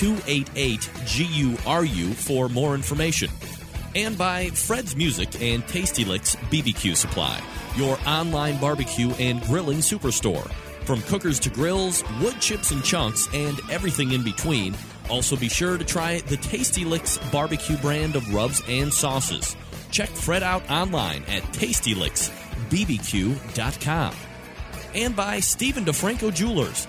288 GURU for more information. And by Fred's Music and Tasty Licks BBQ Supply, your online barbecue and grilling superstore. From cookers to grills, wood chips and chunks, and everything in between. Also, be sure to try the Tasty Licks barbecue brand of rubs and sauces. Check Fred out online at tastylicksbbq.com. And by Stephen DeFranco Jewelers.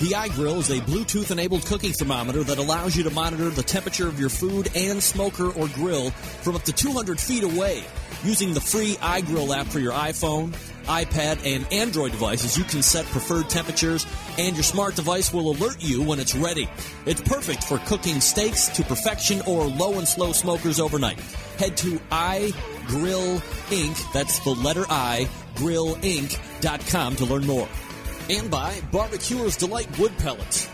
The iGrill is a Bluetooth enabled cooking thermometer that allows you to monitor the temperature of your food and smoker or grill from up to 200 feet away. Using the free iGrill app for your iPhone, iPad, and Android devices, you can set preferred temperatures, and your smart device will alert you when it's ready. It's perfect for cooking steaks to perfection or low and slow smokers overnight. Head to iGrill Inc., that's the letter I, grillinc.com to learn more. And by Barbecuer's Delight Wood Pellets.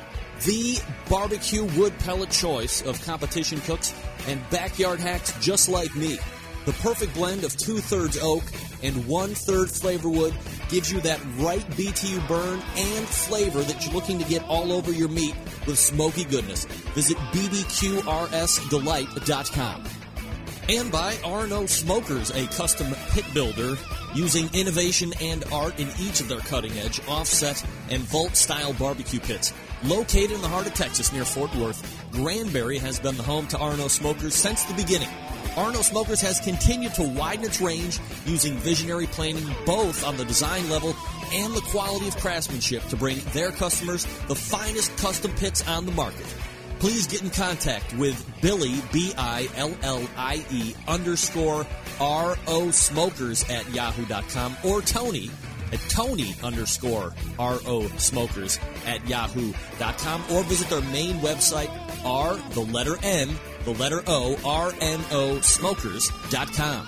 The barbecue wood pellet choice of competition cooks and backyard hacks just like me. The perfect blend of two thirds oak and one third flavor wood gives you that right BTU burn and flavor that you're looking to get all over your meat with smoky goodness. Visit bbqrsdelight.com. And by Arno Smokers, a custom pit builder using innovation and art in each of their cutting edge, offset, and vault style barbecue pits. Located in the heart of Texas near Fort Worth, Granbury has been the home to Arno Smokers since the beginning. Arno Smokers has continued to widen its range using visionary planning both on the design level and the quality of craftsmanship to bring their customers the finest custom pits on the market. Please get in contact with Billy, B I L L I E underscore R O Smokers at yahoo.com or Tony at Tony underscore R O Smokers at yahoo.com or visit their main website, R, the letter N, the letter O, R N O Smokers.com.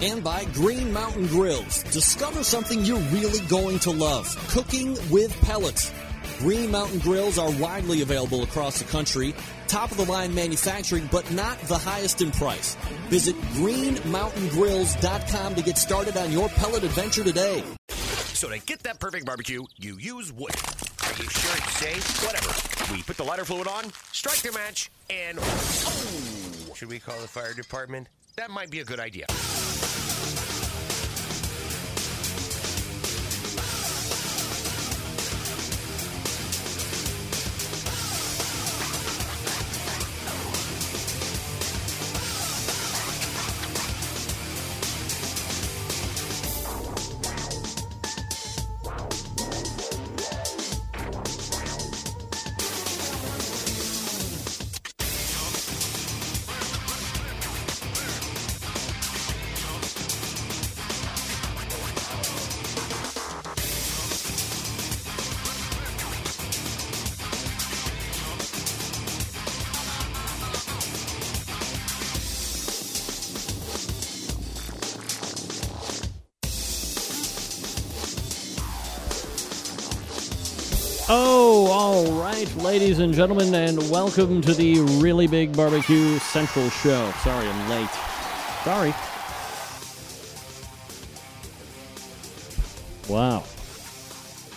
And by Green Mountain Grills. Discover something you're really going to love cooking with pellets. Green Mountain Grills are widely available across the country, top of the line manufacturing, but not the highest in price. Visit greenmountaingrills.com to get started on your pellet adventure today. So to get that perfect barbecue, you use wood. Are you sure it's safe? Whatever. We put the lighter fluid on, strike the match, and oh! Should we call the fire department? That might be a good idea. All right, ladies and gentlemen, and welcome to the Really Big Barbecue Central Show. Sorry, I'm late. Sorry. Wow.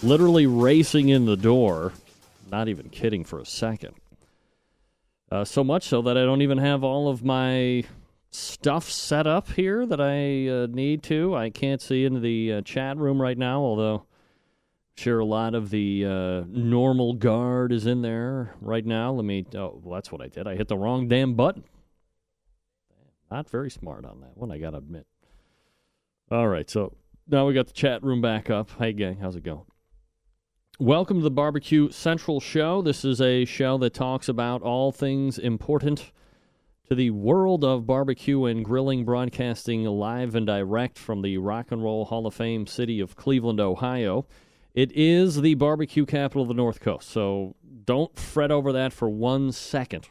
Literally racing in the door. Not even kidding for a second. Uh, so much so that I don't even have all of my stuff set up here that I uh, need to. I can't see into the uh, chat room right now, although sure a lot of the uh, normal guard is in there right now. Let me. Oh, well, that's what I did. I hit the wrong damn button. Not very smart on that one, I gotta admit. All right, so now we got the chat room back up. Hey, gang, how's it going? Welcome to the Barbecue Central Show. This is a show that talks about all things important to the world of barbecue and grilling, broadcasting live and direct from the Rock and Roll Hall of Fame city of Cleveland, Ohio. It is the barbecue capital of the North Coast, so don't fret over that for one second.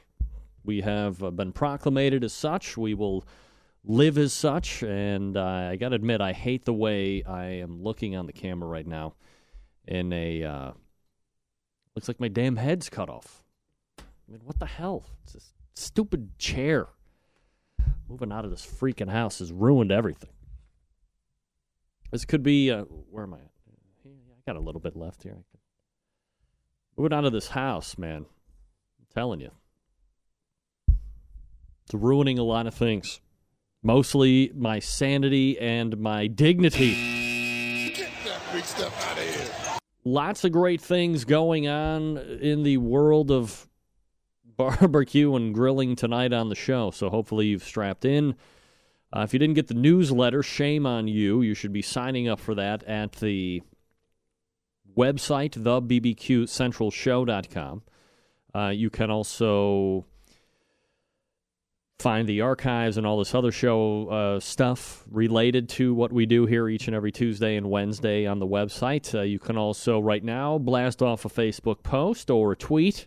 We have uh, been proclamated as such. We will live as such, and uh, I got to admit, I hate the way I am looking on the camera right now. In a uh, looks like my damn head's cut off. I mean, what the hell? It's this stupid chair. Moving out of this freaking house has ruined everything. This could be uh, where am I? At? Got a little bit left here. Moving out of this house, man. I'm telling you. It's ruining a lot of things. Mostly my sanity and my dignity. Get that big stuff out of here. Lots of great things going on in the world of barbecue and grilling tonight on the show. So hopefully you've strapped in. Uh, if you didn't get the newsletter, shame on you. You should be signing up for that at the website, thebbqcentralshow.com. Uh, you can also find the archives and all this other show uh, stuff related to what we do here each and every Tuesday and Wednesday on the website. Uh, you can also, right now, blast off a Facebook post or a tweet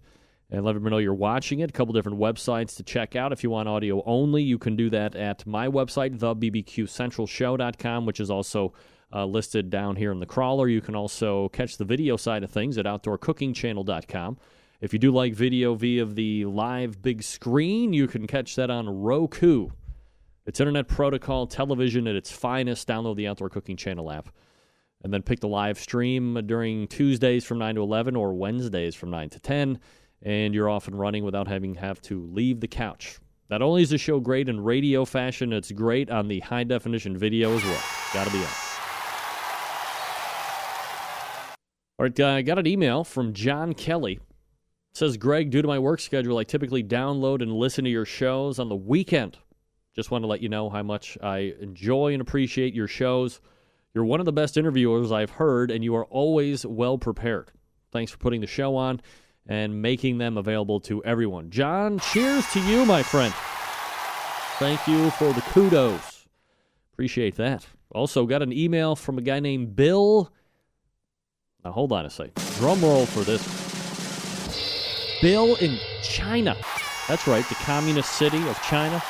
and let everyone know you're watching it. A couple different websites to check out. If you want audio only, you can do that at my website, thebbqcentralshow.com, which is also uh, listed down here in the crawler. You can also catch the video side of things at outdoorcookingchannel.com. If you do like video via the live big screen, you can catch that on Roku. It's Internet Protocol television at its finest. Download the Outdoor Cooking Channel app. And then pick the live stream during Tuesdays from 9 to 11 or Wednesdays from 9 to 10. And you're off and running without having have to leave the couch. Not only is the show great in radio fashion, it's great on the high definition video as well. Gotta be honest. All right, I uh, got an email from John Kelly says Greg, due to my work schedule, I typically download and listen to your shows on the weekend. Just want to let you know how much I enjoy and appreciate your shows. You're one of the best interviewers I've heard, and you are always well prepared. Thanks for putting the show on and making them available to everyone. John, cheers to you, my friend. Thank you for the kudos. Appreciate that. Also, got an email from a guy named Bill. Now, hold on a second. Drum roll for this. Bill in China. That's right, the communist city of China.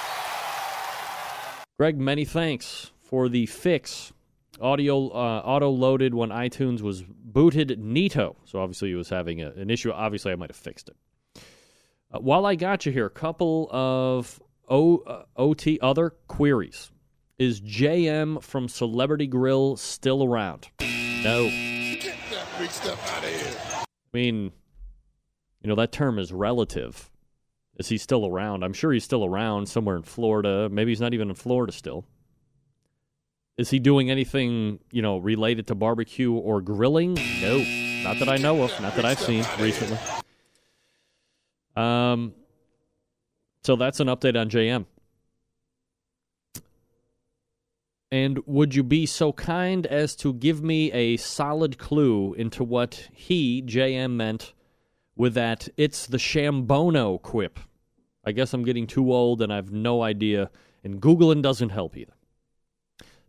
Greg, many thanks for the fix. Audio uh, auto loaded when iTunes was booted. Neato. So obviously he was having a, an issue. Obviously, I might have fixed it. Uh, while I got you here, a couple of o, uh, OT other queries. Is JM from Celebrity Grill still around? No. Stuff out of here. I mean, you know, that term is relative. Is he still around? I'm sure he's still around somewhere in Florida. Maybe he's not even in Florida still. Is he doing anything, you know, related to barbecue or grilling? No, not that I know of, not that I've seen recently. Um, so that's an update on JM. And would you be so kind as to give me a solid clue into what he, JM, meant with that it's the Shambono quip. I guess I'm getting too old and I have no idea, and Googling doesn't help either.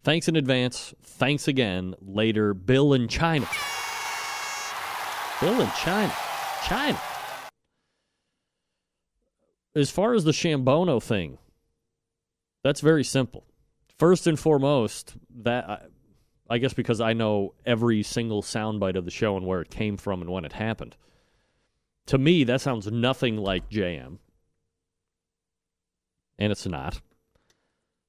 Thanks in advance. Thanks again. Later, Bill in China. Bill in China. China. As far as the Shambono thing, that's very simple. First and foremost, that I guess because I know every single soundbite of the show and where it came from and when it happened to me, that sounds nothing like JM. And it's not.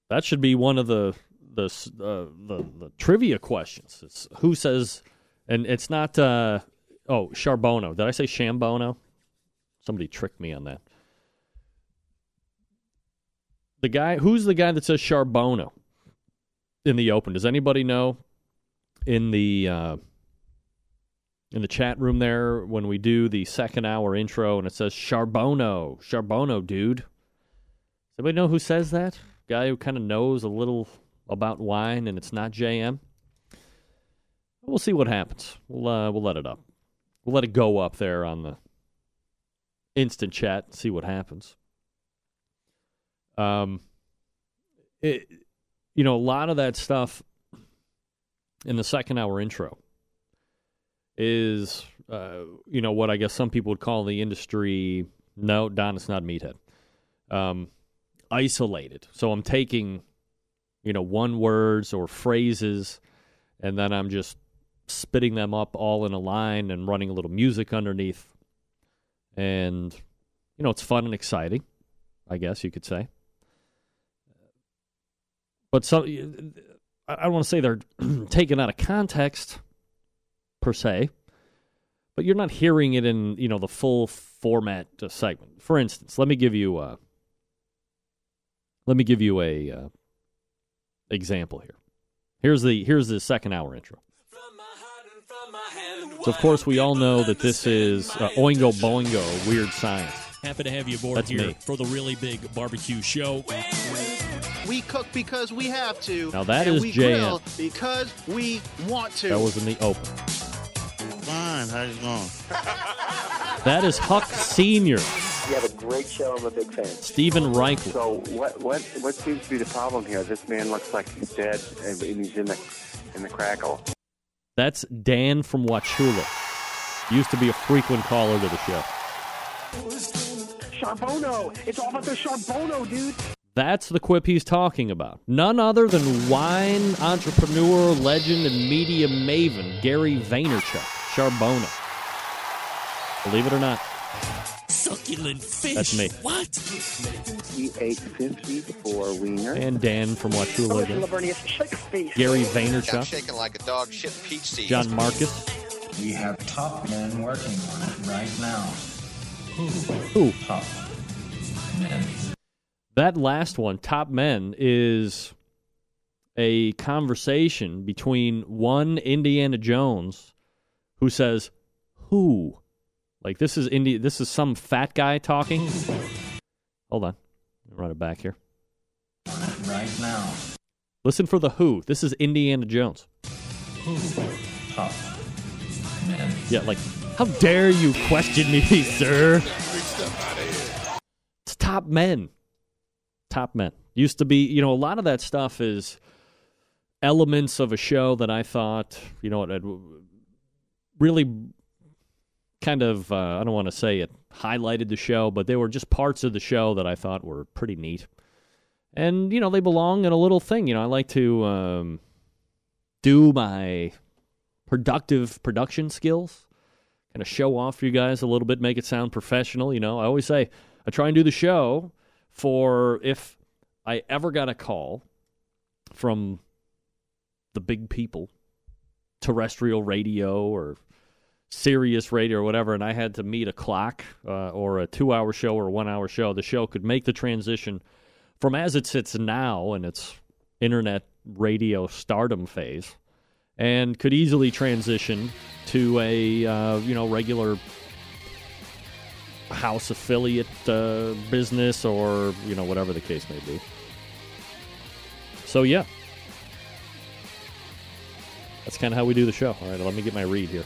That should be one of the the uh, the, the trivia questions. It's who says, and it's not. Uh, oh, Charbono. Did I say Shambono? Somebody tricked me on that. the guy who's the guy that says Charbono in the open? Does anybody know in the uh, in the chat room there when we do the second hour intro and it says Charbono, Charbono, dude? Does anybody know who says that? Guy who kind of knows a little about wine and it's not JM. We'll see what happens. We'll uh, we'll let it up. We'll let it go up there on the instant chat see what happens. Um, it, you know, a lot of that stuff in the second hour intro is, uh, you know, what I guess some people would call the industry. No, Don, it's not meathead. Um, isolated. So I'm taking, you know, one words or phrases, and then I'm just spitting them up all in a line and running a little music underneath. And, you know, it's fun and exciting, I guess you could say. But so I don't want to say they're taken out of context per se, but you're not hearing it in, you know, the full format uh, segment. For instance, let me give you uh, let me give you a uh, example here. Here's the here's the second hour intro. So of course we all know that this is uh, Oingo Boingo Weird Science. Happy to have you aboard That's here me. for the really big barbecue show. We cook because we have to. Now that and is we JM. grill because we want to. That was in the open. Fine, how's it going? That is Huck Senior, You have a great show. I'm a big fan. Stephen Reichel. So what what what seems to be the problem here? This man looks like he's dead and he's in the in the crackle. That's Dan from Wauchula. Used to be a frequent caller to the show. Charbono! It's all about the Charbono, dude. That's the quip he's talking about. None other than wine entrepreneur, legend, and media maven Gary Vaynerchuk, Charbono. Believe it or not, Succulent fish. That's me. What? He ate 54 wiener. and Dan from Wauchula again. Lavernius, shake a face. Gary I'm Vaynerchuk, shaking like a dog shit peach seed. John Marcus. We have top men working on it right now. Who? Who? Top men. That last one, Top Men, is a conversation between one Indiana Jones who says, Who? Like this is Indi- this is some fat guy talking. Hold on. Run it back here. Right now. Listen for the who. This is Indiana Jones. Who? Top men. Yeah, like, how dare you question me, sir? Big stuff out of here. It's top men. Top men. Used to be, you know, a lot of that stuff is elements of a show that I thought, you know, it really kind of, uh, I don't want to say it highlighted the show, but they were just parts of the show that I thought were pretty neat. And, you know, they belong in a little thing. You know, I like to um, do my productive production skills, kind of show off for you guys a little bit, make it sound professional. You know, I always say, I try and do the show for if I ever got a call from the big people, terrestrial radio or Sirius radio or whatever, and I had to meet a clock uh, or a two hour show or a one hour show, the show could make the transition from as it sits now in its internet radio stardom phase and could easily transition to a uh, you know regular house affiliate uh, business or you know whatever the case may be. So yeah, that's kind of how we do the show. All right, let me get my read here.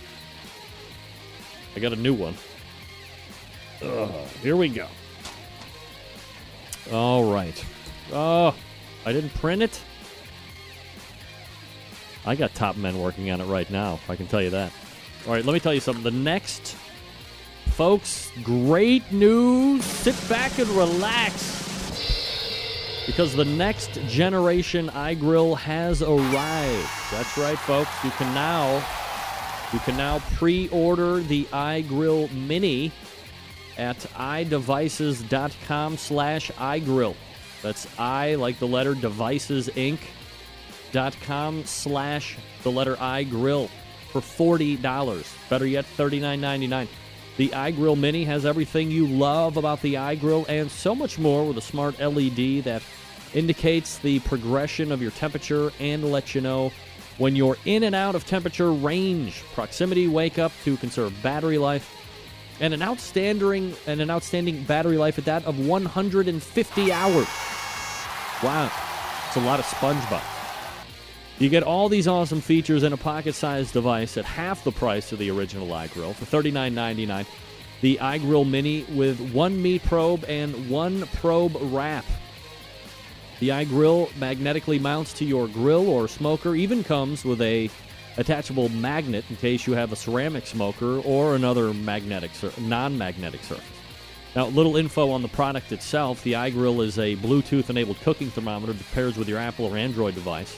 I got a new one. Ugh, here we go. All right. Oh, I didn't print it. I got top men working on it right now. I can tell you that. All right, let me tell you something. The next, folks, great news. Sit back and relax. Because the next generation iGrill has arrived. That's right, folks. You can now you can now pre-order the iGrill Mini at iDevices.com slash iGrill. That's i like the letter devices inc dot com slash the letter I grill for forty dollars. Better yet, thirty nine ninety nine. The iGrill Mini has everything you love about the iGrill and so much more with a smart LED that indicates the progression of your temperature and lets you know when you're in and out of temperature range. Proximity wake up to conserve battery life. And an outstanding and an outstanding battery life at that of 150 hours. Wow. It's a lot of SpongeBob. You get all these awesome features in a pocket-sized device at half the price of the original iGrill for $39.99. The iGrill Mini with one meat probe and one probe wrap. The iGrill magnetically mounts to your grill or smoker. Even comes with a attachable magnet in case you have a ceramic smoker or another magnetic non-magnetic surface. Now, little info on the product itself. The iGrill is a Bluetooth-enabled cooking thermometer that pairs with your Apple or Android device.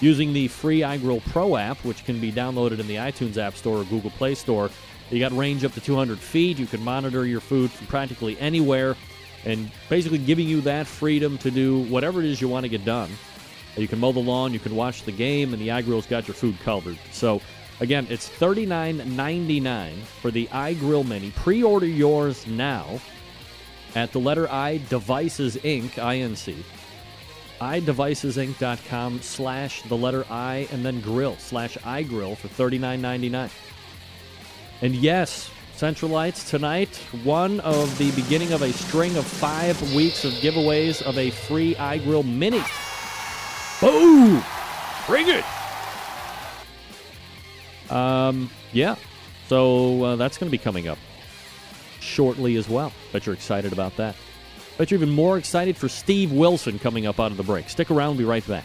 Using the free iGrill Pro app, which can be downloaded in the iTunes App Store or Google Play Store, you got range up to 200 feet. You can monitor your food from practically anywhere, and basically giving you that freedom to do whatever it is you want to get done. You can mow the lawn, you can watch the game, and the iGrill's got your food covered. So, again, it's $39.99 for the iGrill Mini. Pre-order yours now at the letter I Devices Inc. INC iDevicesInc.com slash the letter I and then grill slash iGrill for $39.99. And yes, Centralites tonight, one of the beginning of a string of five weeks of giveaways of a free iGrill Mini. Boom! Bring it! Um, yeah. So uh, that's going to be coming up shortly as well. Bet you're excited about that. Bet you're even more excited for Steve Wilson coming up out of the break. Stick around, we'll be right back.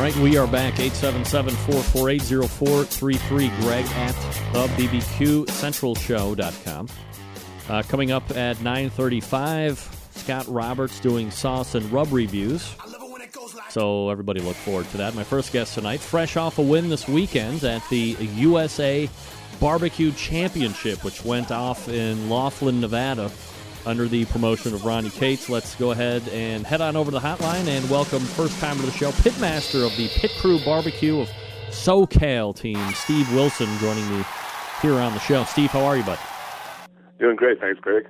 All right, we are back. 877-448-0433. Greg at thebbqcentralshow.com. Uh, coming up at 935, Scott Roberts doing sauce and rub reviews. So everybody look forward to that. My first guest tonight, fresh off a win this weekend at the USA Barbecue Championship, which went off in Laughlin, Nevada, under the promotion of Ronnie Cates. Let's go ahead and head on over to the hotline and welcome first time to the show, pitmaster of the Pit Crew Barbecue of SoCal team, Steve Wilson, joining me here on the show. Steve, how are you, bud? Doing great, thanks, Greg.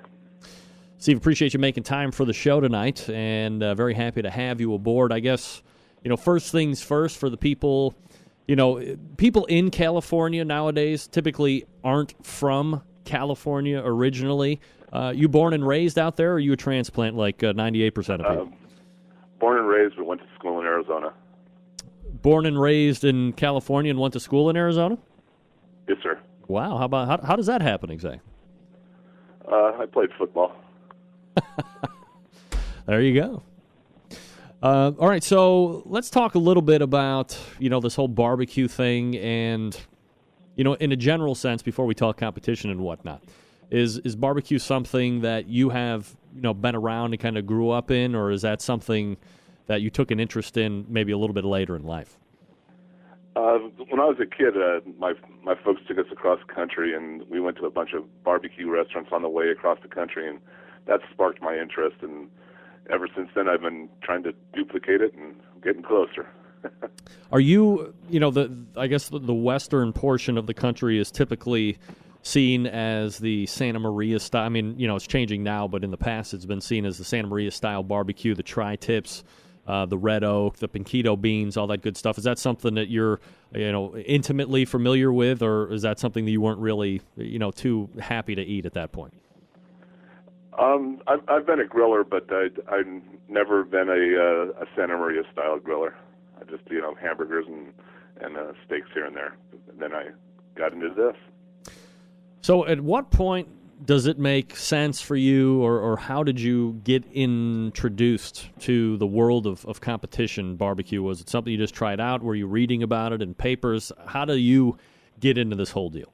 Steve, appreciate you making time for the show tonight, and uh, very happy to have you aboard. I guess, you know, first things first for the people, you know, people in California nowadays typically aren't from California originally. Uh, you born and raised out there, or you a transplant like uh, 98% of people? Um, born and raised, but went to school in Arizona. Born and raised in California and went to school in Arizona? Yes, sir. Wow. How about how, how does that happen exactly? Uh, I played football. there you go. Uh, all right, so let's talk a little bit about you know this whole barbecue thing, and you know, in a general sense, before we talk competition and whatnot, is is barbecue something that you have you know been around and kind of grew up in, or is that something that you took an interest in maybe a little bit later in life? Uh, when I was a kid, uh, my my folks took us across the country, and we went to a bunch of barbecue restaurants on the way across the country, and that sparked my interest. And ever since then, I've been trying to duplicate it and getting closer. Are you, you know, the I guess the, the western portion of the country is typically seen as the Santa Maria style. I mean, you know, it's changing now, but in the past, it's been seen as the Santa Maria style barbecue, the tri-tips, uh, the red oak, the pinquito beans, all that good stuff. Is that something that you're, you know, intimately familiar with, or is that something that you weren't really, you know, too happy to eat at that point? Um, I've, I've been a griller, but I, I've never been a, uh, a Santa Maria style griller. I just, you know, hamburgers and and uh, steaks here and there. And then I got into this. So, at what point does it make sense for you, or, or how did you get introduced to the world of, of competition barbecue? Was it something you just tried out? Were you reading about it in papers? How do you get into this whole deal?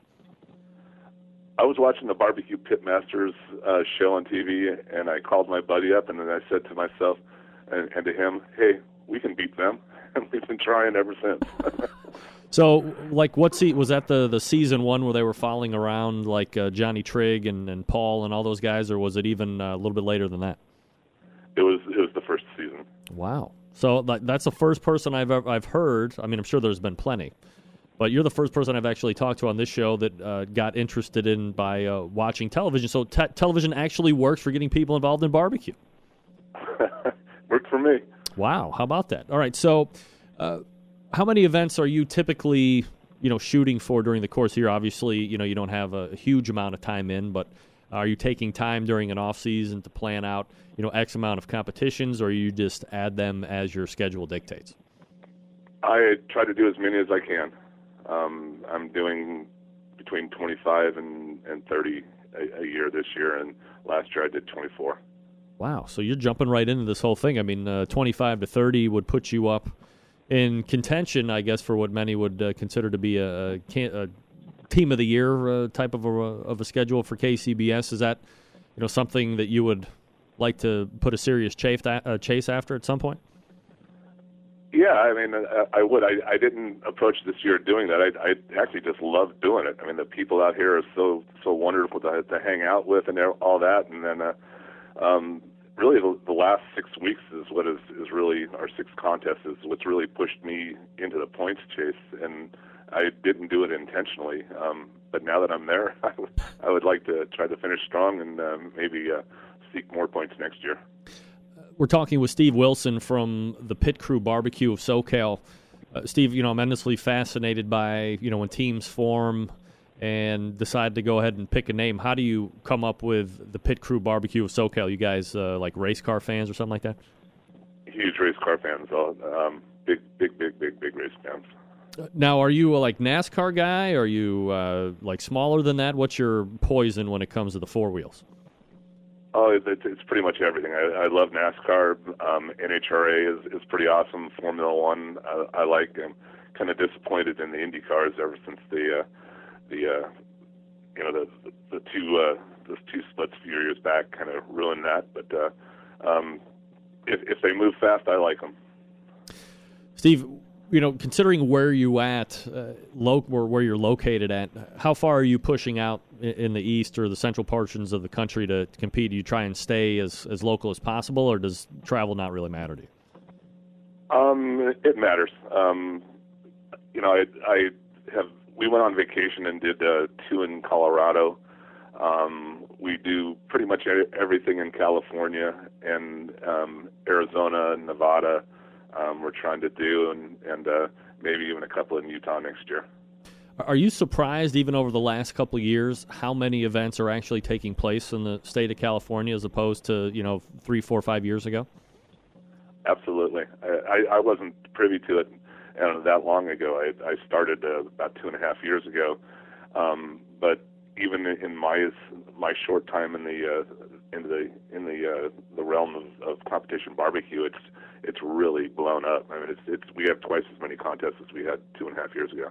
I was watching the Barbecue Pitmasters uh, show on TV, and I called my buddy up, and then I said to myself and, and to him, "Hey, we can beat them," and we've been trying ever since. So, like, what se- was that the the season one where they were following around like uh, Johnny Trigg and, and Paul and all those guys, or was it even uh, a little bit later than that? it was it was the first season. Wow. So like, that's the first person I've ever, I've heard. I mean, I'm sure there's been plenty, but you're the first person I've actually talked to on this show that uh, got interested in by uh, watching television. So te- television actually works for getting people involved in barbecue. Worked for me. Wow, how about that? All right, so uh, how many events are you typically, you know, shooting for during the course here? Obviously, you know, you don't have a huge amount of time in, but are you taking time during an off season to plan out, you know, X amount of competitions, or you just add them as your schedule dictates? I try to do as many as I can. Um, I'm doing between 25 and, and 30 a, a year this year, and last year I did 24. Wow, so you're jumping right into this whole thing. I mean, uh, 25 to 30 would put you up in contention, I guess, for what many would uh, consider to be a, a, a team of the year uh, type of a, of a schedule for KCBS. Is that you know something that you would like to put a serious chase, uh, chase after at some point? Yeah, I mean, I, I would. I, I didn't approach this year doing that. I, I actually just love doing it. I mean, the people out here are so so wonderful to, to hang out with and all that. And then, uh, um, really, the, the last six weeks is what is is really our six contests is what's really pushed me into the points chase. And I didn't do it intentionally, um, but now that I'm there, I would, would like to try to finish strong and um, maybe uh, seek more points next year. We're talking with Steve Wilson from the Pit Crew Barbecue of SoCal. Uh, Steve, you know, I'm endlessly fascinated by you know when teams form and decide to go ahead and pick a name. How do you come up with the Pit Crew Barbecue of SoCal? You guys uh, like race car fans or something like that? Huge race car fans, all um, big, big, big, big, big race fans. Now, are you a like NASCAR guy? Are you uh, like smaller than that? What's your poison when it comes to the four wheels? Oh, it's, it's pretty much everything. I, I love NASCAR. Um, NHRA is, is pretty awesome. Formula One, I, I like. I'm kind of disappointed in the Indy cars ever since the uh, the uh, you know the the, the two uh, those two splits a few years back kind of ruined that. But uh, um, if if they move fast, I like them. Steve, you know, considering where you at, uh, lo- where, where you're located at, how far are you pushing out in, in the east or the central portions of the country to, to compete? Do you try and stay as, as local as possible, or does travel not really matter to you? Um, it matters. Um, you know, I, I have. We went on vacation and did uh, two in Colorado. Um, we do pretty much everything in California and um, Arizona and Nevada um, we're trying to do, and and uh, maybe even a couple in Utah next year. Are you surprised, even over the last couple of years, how many events are actually taking place in the state of California as opposed to you know three, four, five years ago? Absolutely, I, I, I wasn't privy to it uh, that long ago. I, I started uh, about two and a half years ago, um, but even in my my short time in the uh, in the in the uh, the realm of, of competition barbecue, it's it's really blown up. I mean, it's it's we have twice as many contests as we had two and a half years ago.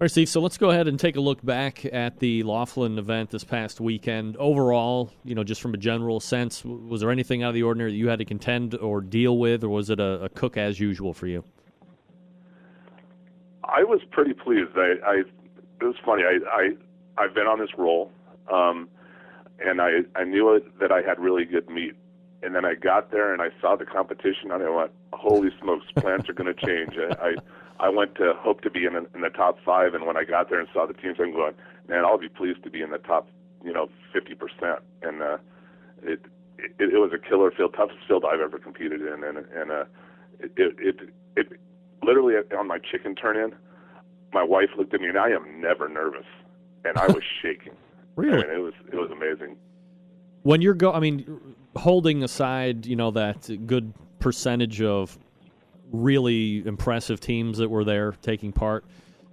All right, Steve. So let's go ahead and take a look back at the Laughlin event this past weekend. Overall, you know, just from a general sense, was there anything out of the ordinary that you had to contend or deal with, or was it a, a cook as usual for you? I was pretty pleased. I, I it was funny. I, I I've been on this roll, um, and I I knew it, that I had really good meat and then I got there and I saw the competition and I went, "Holy smokes, plants are going to change." I, I I went to hope to be in, in the top five, and when I got there and saw the teams, I'm going, "Man, I'll be pleased to be in the top, you know, 50 percent." And uh, it, it it was a killer field, toughest field I've ever competed in, and and uh, it it it, it literally on my chicken turn in, my wife looked at me and I am never nervous, and I was shaking. Really, I mean, it was it was amazing. When you're go, I mean, holding aside, you know, that good percentage of really impressive teams that were there taking part,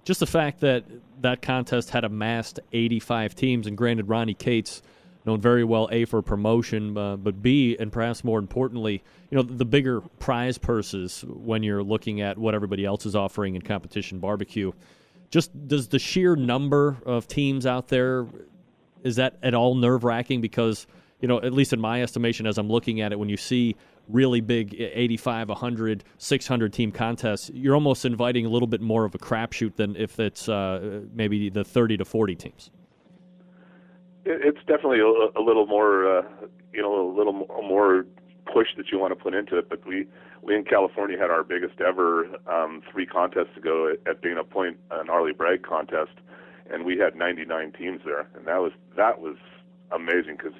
just the fact that that contest had amassed 85 teams, and granted, Ronnie Cates known very well a for promotion, uh, but b and perhaps more importantly, you know, the bigger prize purses when you're looking at what everybody else is offering in competition barbecue. Just does the sheer number of teams out there is that at all nerve wracking? Because you know, at least in my estimation, as I'm looking at it, when you see really big 85, 100, 600 team contests, you're almost inviting a little bit more of a crapshoot than if it's uh, maybe the 30 to 40 teams. It's definitely a, a little more, uh, you know, a little more push that you want to put into it. But we we in California had our biggest ever um, three contests ago at, Dana Point, an Arleigh Bragg contest, and we had 99 teams there, and that was that was amazing because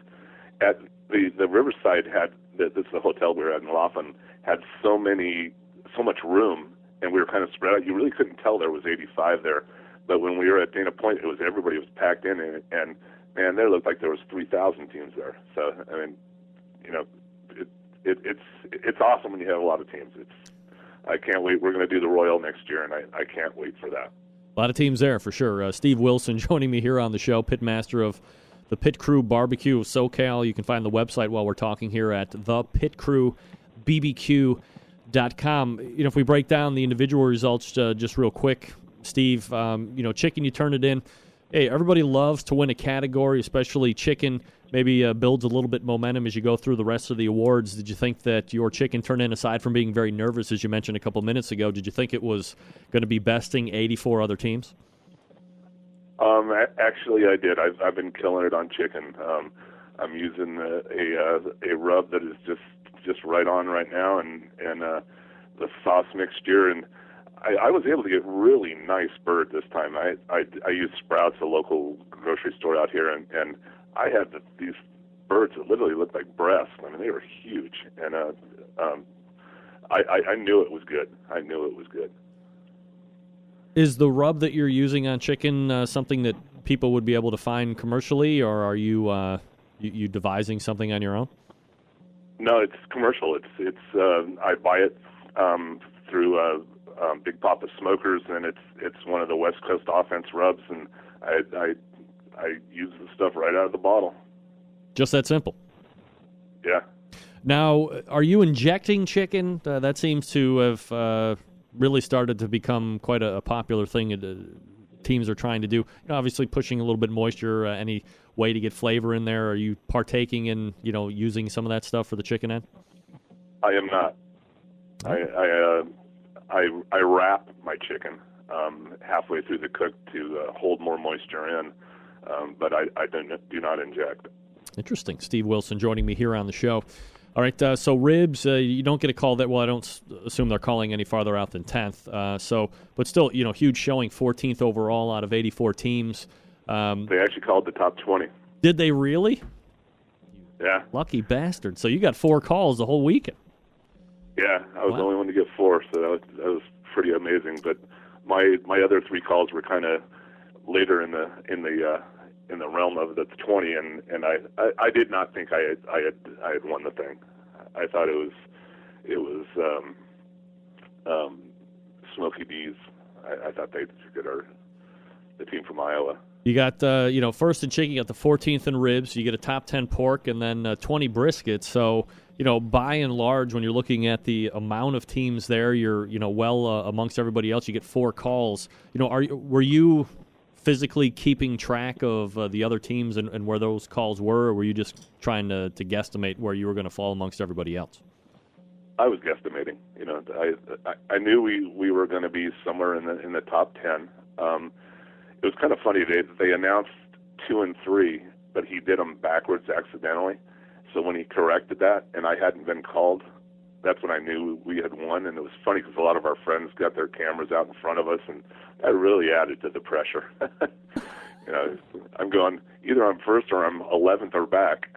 at the the Riverside had this is the hotel we were at in Laughlin had so many so much room, and we were kind of spread out. You really couldn't tell there was 85 there, but when we were at Dana Point, it was everybody was packed in, and, and man, there looked like there was 3,000 teams there. So I mean, you know, it, it, it's it's awesome when you have a lot of teams. It's I can't wait. We're going to do the Royal next year, and I, I can't wait for that. A lot of teams there for sure. Uh, Steve Wilson joining me here on the show, pitmaster of the Pit Crew Barbecue of SoCal. You can find the website while we're talking here at thepitcrewbbq.com. You know, if we break down the individual results uh, just real quick, Steve, um, you know, chicken, you turn it in. Hey, everybody loves to win a category, especially chicken. Maybe uh, builds a little bit momentum as you go through the rest of the awards. Did you think that your chicken turned in, aside from being very nervous, as you mentioned a couple minutes ago, did you think it was going to be besting 84 other teams? Um, actually, I did. I've I've been killing it on chicken. Um, I'm using a a, uh, a rub that is just just right on right now, and and uh, the sauce mixture, and I, I was able to get really nice bird this time. I I, I used Sprouts, a local grocery store out here, and and I had the, these birds that literally looked like breasts. I mean, they were huge, and uh, um, I, I I knew it was good. I knew it was good. Is the rub that you're using on chicken uh, something that people would be able to find commercially, or are you, uh, you, you devising something on your own? No, it's commercial. It's it's uh, I buy it um, through uh, um, Big Poppa Smokers, and it's it's one of the West Coast offense rubs, and I I I use the stuff right out of the bottle. Just that simple. Yeah. Now, are you injecting chicken? Uh, that seems to have uh, really started to become quite a, a popular thing. Uh, teams are trying to do. You know, obviously, pushing a little bit moisture. Uh, any way to get flavor in there? Are you partaking in you know using some of that stuff for the chicken end? I am not. I I, uh, I I wrap my chicken um, halfway through the cook to uh, hold more moisture in, um, but I, I do, not, do not inject. Interesting. Steve Wilson joining me here on the show. All right, uh, so ribs, uh, you don't get a call that. Well, I don't assume they're calling any farther out than tenth. Uh, so, but still, you know, huge showing, 14th overall out of 84 teams. Um, they actually called the top 20. Did they really? Yeah. Lucky bastard. So you got four calls the whole weekend. Yeah, I was wow. the only one to get four, so that was, that was pretty amazing. But my my other three calls were kind of later in the in the uh, in the realm of the 20, and and I, I I did not think I had I had I had won the thing. I thought it was it was um, um, Smoky Bees. I, I thought they'd get our the team from Iowa. You got uh, you know first in chicken, you got the 14th in ribs. You get a top 10 pork, and then uh, 20 briskets. So you know by and large, when you're looking at the amount of teams there, you're you know well uh, amongst everybody else. You get four calls. You know, are were you physically keeping track of uh, the other teams and, and, where those calls were, or were you just trying to, to guesstimate where you were going to fall amongst everybody else? I was guesstimating. You know, I I, knew we, we were going to be somewhere in the in the top ten. Um, it was kind of funny. They they announced two and three, but he did them backwards accidentally. So when he corrected that, and I hadn't been called, that's when I knew we had won. And it was funny because a lot of our friends got their cameras out in front of us, and that really added to the pressure. you know, I'm going either I'm first or I'm 11th or back.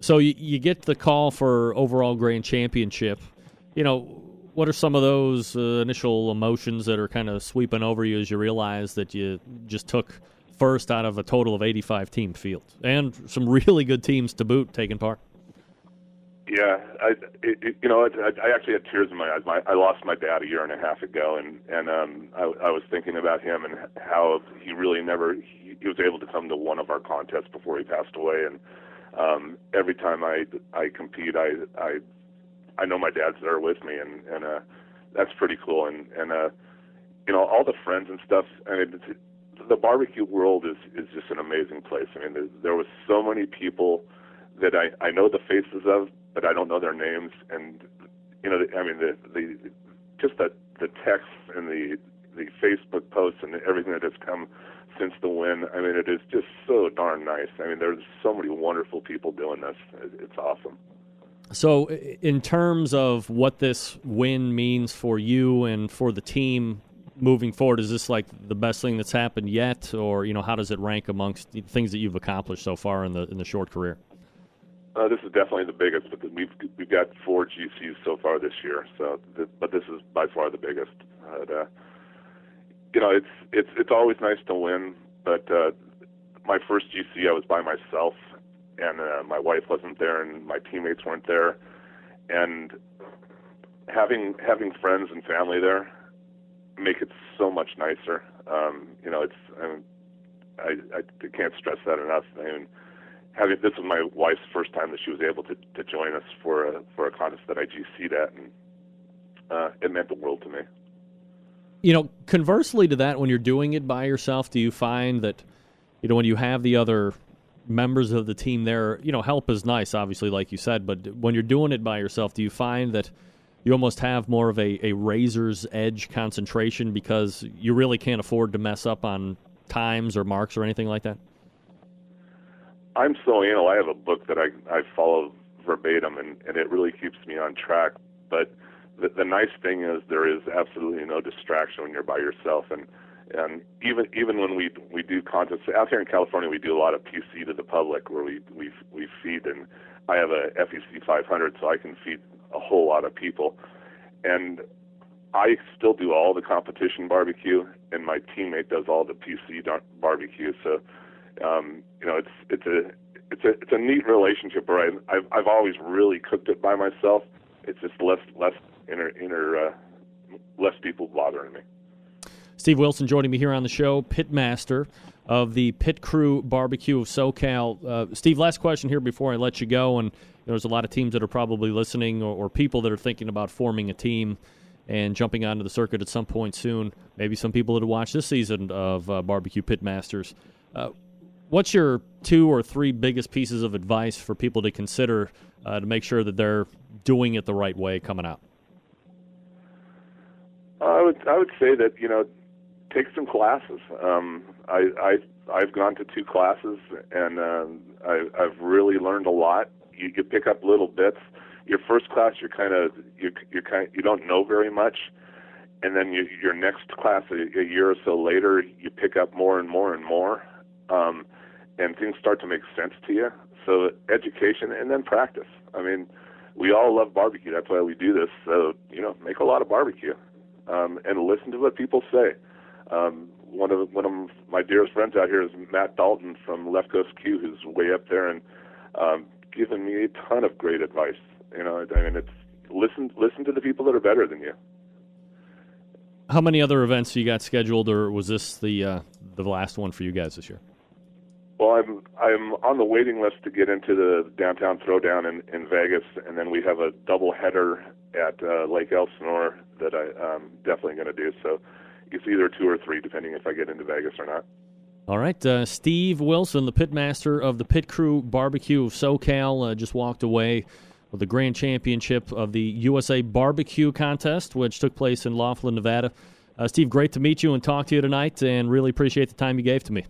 So you, you get the call for overall grand championship. You know, what are some of those uh, initial emotions that are kind of sweeping over you as you realize that you just took first out of a total of 85 team field and some really good teams to boot taking part? Yeah, I, it, you know, I, I actually had tears in my eyes. My, I lost my dad a year and a half ago, and and um, I, I was thinking about him and how he really never he, he was able to come to one of our contests before he passed away, and um, every time I I compete, I I I know my dad's there with me, and and uh, that's pretty cool. And and uh, you know, all the friends and stuff. Mean, it's, the barbecue world is is just an amazing place. I mean, there, there was so many people that I I know the faces of, but I don't know their names. And you know, I mean, the the just the the texts and the the Facebook posts and everything that has come since the win. I mean, it is just so darn nice. I mean, there's so many wonderful people doing this. It's awesome. So, in terms of what this win means for you and for the team moving forward, is this like the best thing that's happened yet, or you know, how does it rank amongst the things that you've accomplished so far in the in the short career? Uh, this is definitely the biggest, but we've we've got four GCs so far this year. So, but this is by far the biggest. Uh, you know, it's it's it's always nice to win, but uh, my first GC I was by myself, and uh, my wife wasn't there, and my teammates weren't there, and having having friends and family there make it so much nicer. Um, you know, it's I, I I can't stress that enough. I mean, having this was my wife's first time that she was able to to join us for a for a contest that I GC'd at, and uh, it meant the world to me. You know, conversely to that, when you're doing it by yourself, do you find that, you know, when you have the other members of the team there, you know, help is nice, obviously, like you said, but when you're doing it by yourself, do you find that you almost have more of a, a razor's edge concentration because you really can't afford to mess up on times or marks or anything like that? I'm so anal. I have a book that I, I follow verbatim, and, and it really keeps me on track. But the, the nice thing is there is absolutely no distraction when you're by yourself and and even even when we we do contests out here in California we do a lot of PC to the public where we we we feed and I have a FEC 500 so I can feed a whole lot of people. And I still do all the competition barbecue and my teammate does all the PC barbecue. So um, you know it's it's a it's a it's a neat relationship where I, I've I've always really cooked it by myself. It's just less less inner inner uh, less people bothering me. Steve Wilson joining me here on the show, pitmaster of the Pit Crew Barbecue of SoCal. Uh, Steve, last question here before I let you go. And there's a lot of teams that are probably listening, or, or, people that are thinking about forming a team and jumping onto the circuit at some point soon. Maybe some people that watched this season of uh, Barbecue Pitmasters. Uh, what's your two or three biggest pieces of advice for people to consider uh, to make sure that they're doing it the right way coming out? I would I would say that you know take some classes. Um, I, I I've gone to two classes and um, I, I've really learned a lot. You, you pick up little bits. Your first class, you're kind of you you kind you don't know very much, and then you, your next class, a, a year or so later, you pick up more and more and more, um, and things start to make sense to you. So education and then practice. I mean, we all love barbecue. That's why we do this. So you know, make a lot of barbecue um, and listen to what people say. Um, one of one of my dearest friends out here is Matt Dalton from Left Coast Q, who's way up there and um, given me a ton of great advice. You know, I mean, it's listen listen to the people that are better than you. How many other events you got scheduled, or was this the uh, the last one for you guys this year? Well, I'm I'm on the waiting list to get into the downtown throwdown in, in Vegas, and then we have a double header at uh, Lake Elsinore that I, am definitely going to do. So it's either two or three, depending if I get into Vegas or not. All right, uh, Steve Wilson, the pitmaster of the Pit Crew Barbecue of SoCal, uh, just walked away with the grand championship of the USA Barbecue Contest, which took place in Laughlin, Nevada. Uh, Steve, great to meet you and talk to you tonight, and really appreciate the time you gave to me.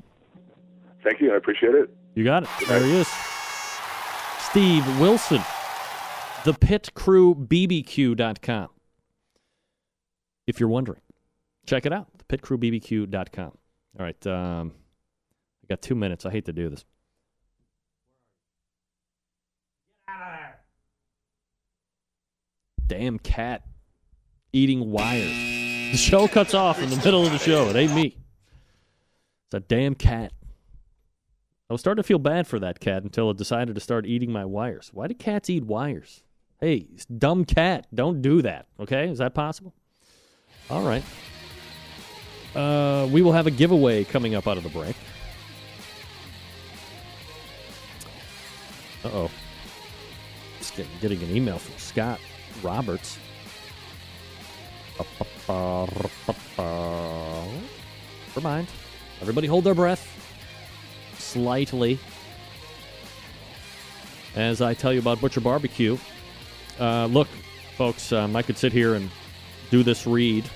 Thank you. I appreciate it. You got it. There he is. Steve Wilson, the pitcrewbbq.com. If you're wondering, check it out, thepitcrewbbq.com. All right. Um, I got two minutes. I hate to do this. Get out of there. Damn cat eating wires. The show cuts off in the middle of the show. It ain't me. It's a damn cat. I was starting to feel bad for that cat until it decided to start eating my wires. Why do cats eat wires? Hey, dumb cat, don't do that. Okay, is that possible? All right. Uh, we will have a giveaway coming up out of the break. Uh oh. Just getting, getting an email from Scott Roberts. Never mind. Everybody hold their breath. Slightly. As I tell you about Butcher Barbecue. Uh, look, folks, um, I could sit here and do this read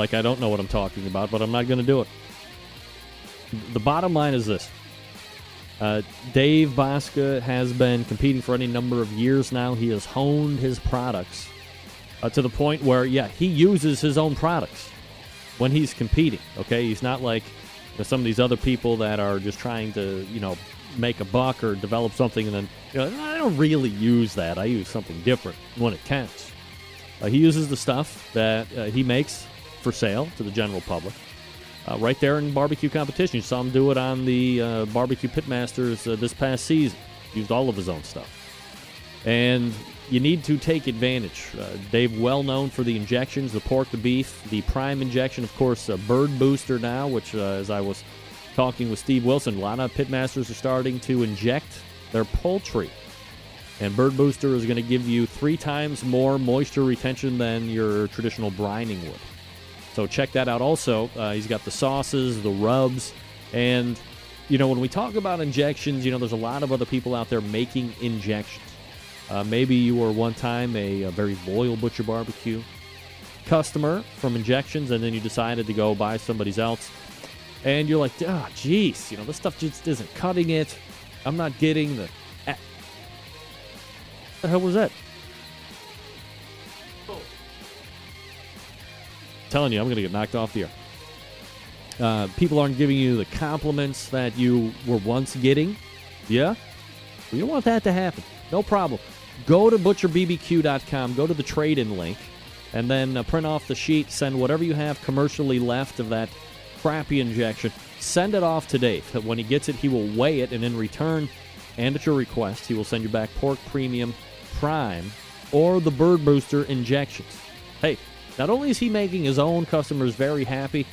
like I don't know what I'm talking about, but I'm not going to do it. The bottom line is this uh, Dave Bouska has been competing for any number of years now. He has honed his products uh, to the point where, yeah, he uses his own products when he's competing. Okay, he's not like you know, some of these other people that are just trying to, you know, make a buck or develop something, and then you know, I don't really use that. I use something different when it counts. Uh, he uses the stuff that uh, he makes for sale to the general public. Uh, right there in barbecue competition. You saw him do it on the uh, Barbecue Pitmasters uh, this past season. Used all of his own stuff. And you need to take advantage. Uh, Dave, well known for the injections, the pork, the beef, the prime injection, of course, a bird booster now, which, uh, as I was talking with Steve Wilson, a lot of pitmasters are starting to inject their poultry. And Bird Booster is going to give you three times more moisture retention than your traditional brining would. So check that out. Also, uh, he's got the sauces, the rubs, and you know when we talk about injections, you know there's a lot of other people out there making injections. Uh, maybe you were one time a, a, very loyal Butcher Barbecue customer from injections, and then you decided to go buy somebody's else, and you're like, oh, jeez, you know this stuff just isn't cutting it. I'm not getting the. What the hell was that? Telling you, I'm going to get knocked off the air. Uh, people aren't giving you the compliments that you were once getting. Yeah? You don't want that to happen. No problem. Go to butcherbbq.com, go to the trade in link, and then uh, print off the sheet. Send whatever you have commercially left of that crappy injection. Send it off to Dave. When he gets it, he will weigh it, and in return, and at your request, he will send you back pork premium, prime, or the bird booster injections. Hey, not only is he making his own customers very happy,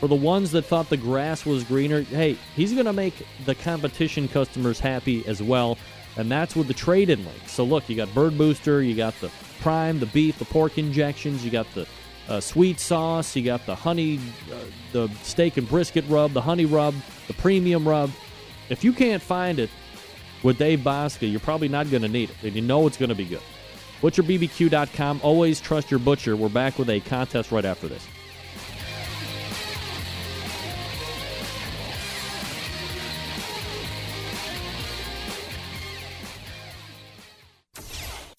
for the ones that thought the grass was greener, hey, he's going to make the competition customers happy as well. And that's with the trade in link. So look, you got Bird Booster, you got the Prime, the beef, the pork injections, you got the uh, sweet sauce, you got the honey, uh, the steak and brisket rub, the honey rub, the premium rub. If you can't find it with Dave Bouska, you're probably not going to need it, and you know it's going to be good. ButcherBBQ.com. Always trust your butcher. We're back with a contest right after this.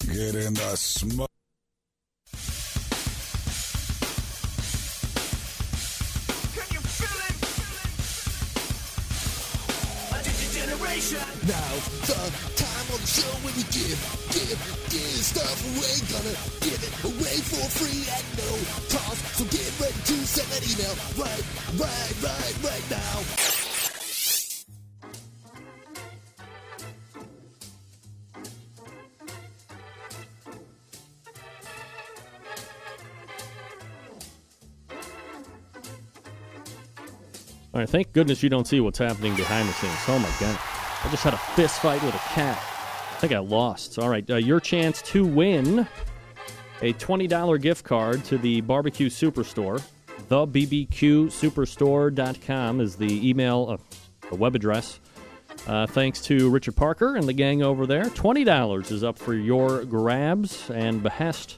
Get in the smoke. Now the time on the show when we give, give, give stuff away. Gonna give it away for free at no cost. So get ready to send that email right, right, right, right now. All right, thank goodness you don't see what's happening behind the scenes. Oh my god, I just had a fist fight with a cat. I think I lost. All right, uh, your chance to win a $20 gift card to the Barbecue Superstore. TheBBQSuperstore.com is the email, uh, the web address. Uh, thanks to Richard Parker and the gang over there. $20 is up for your grabs and behest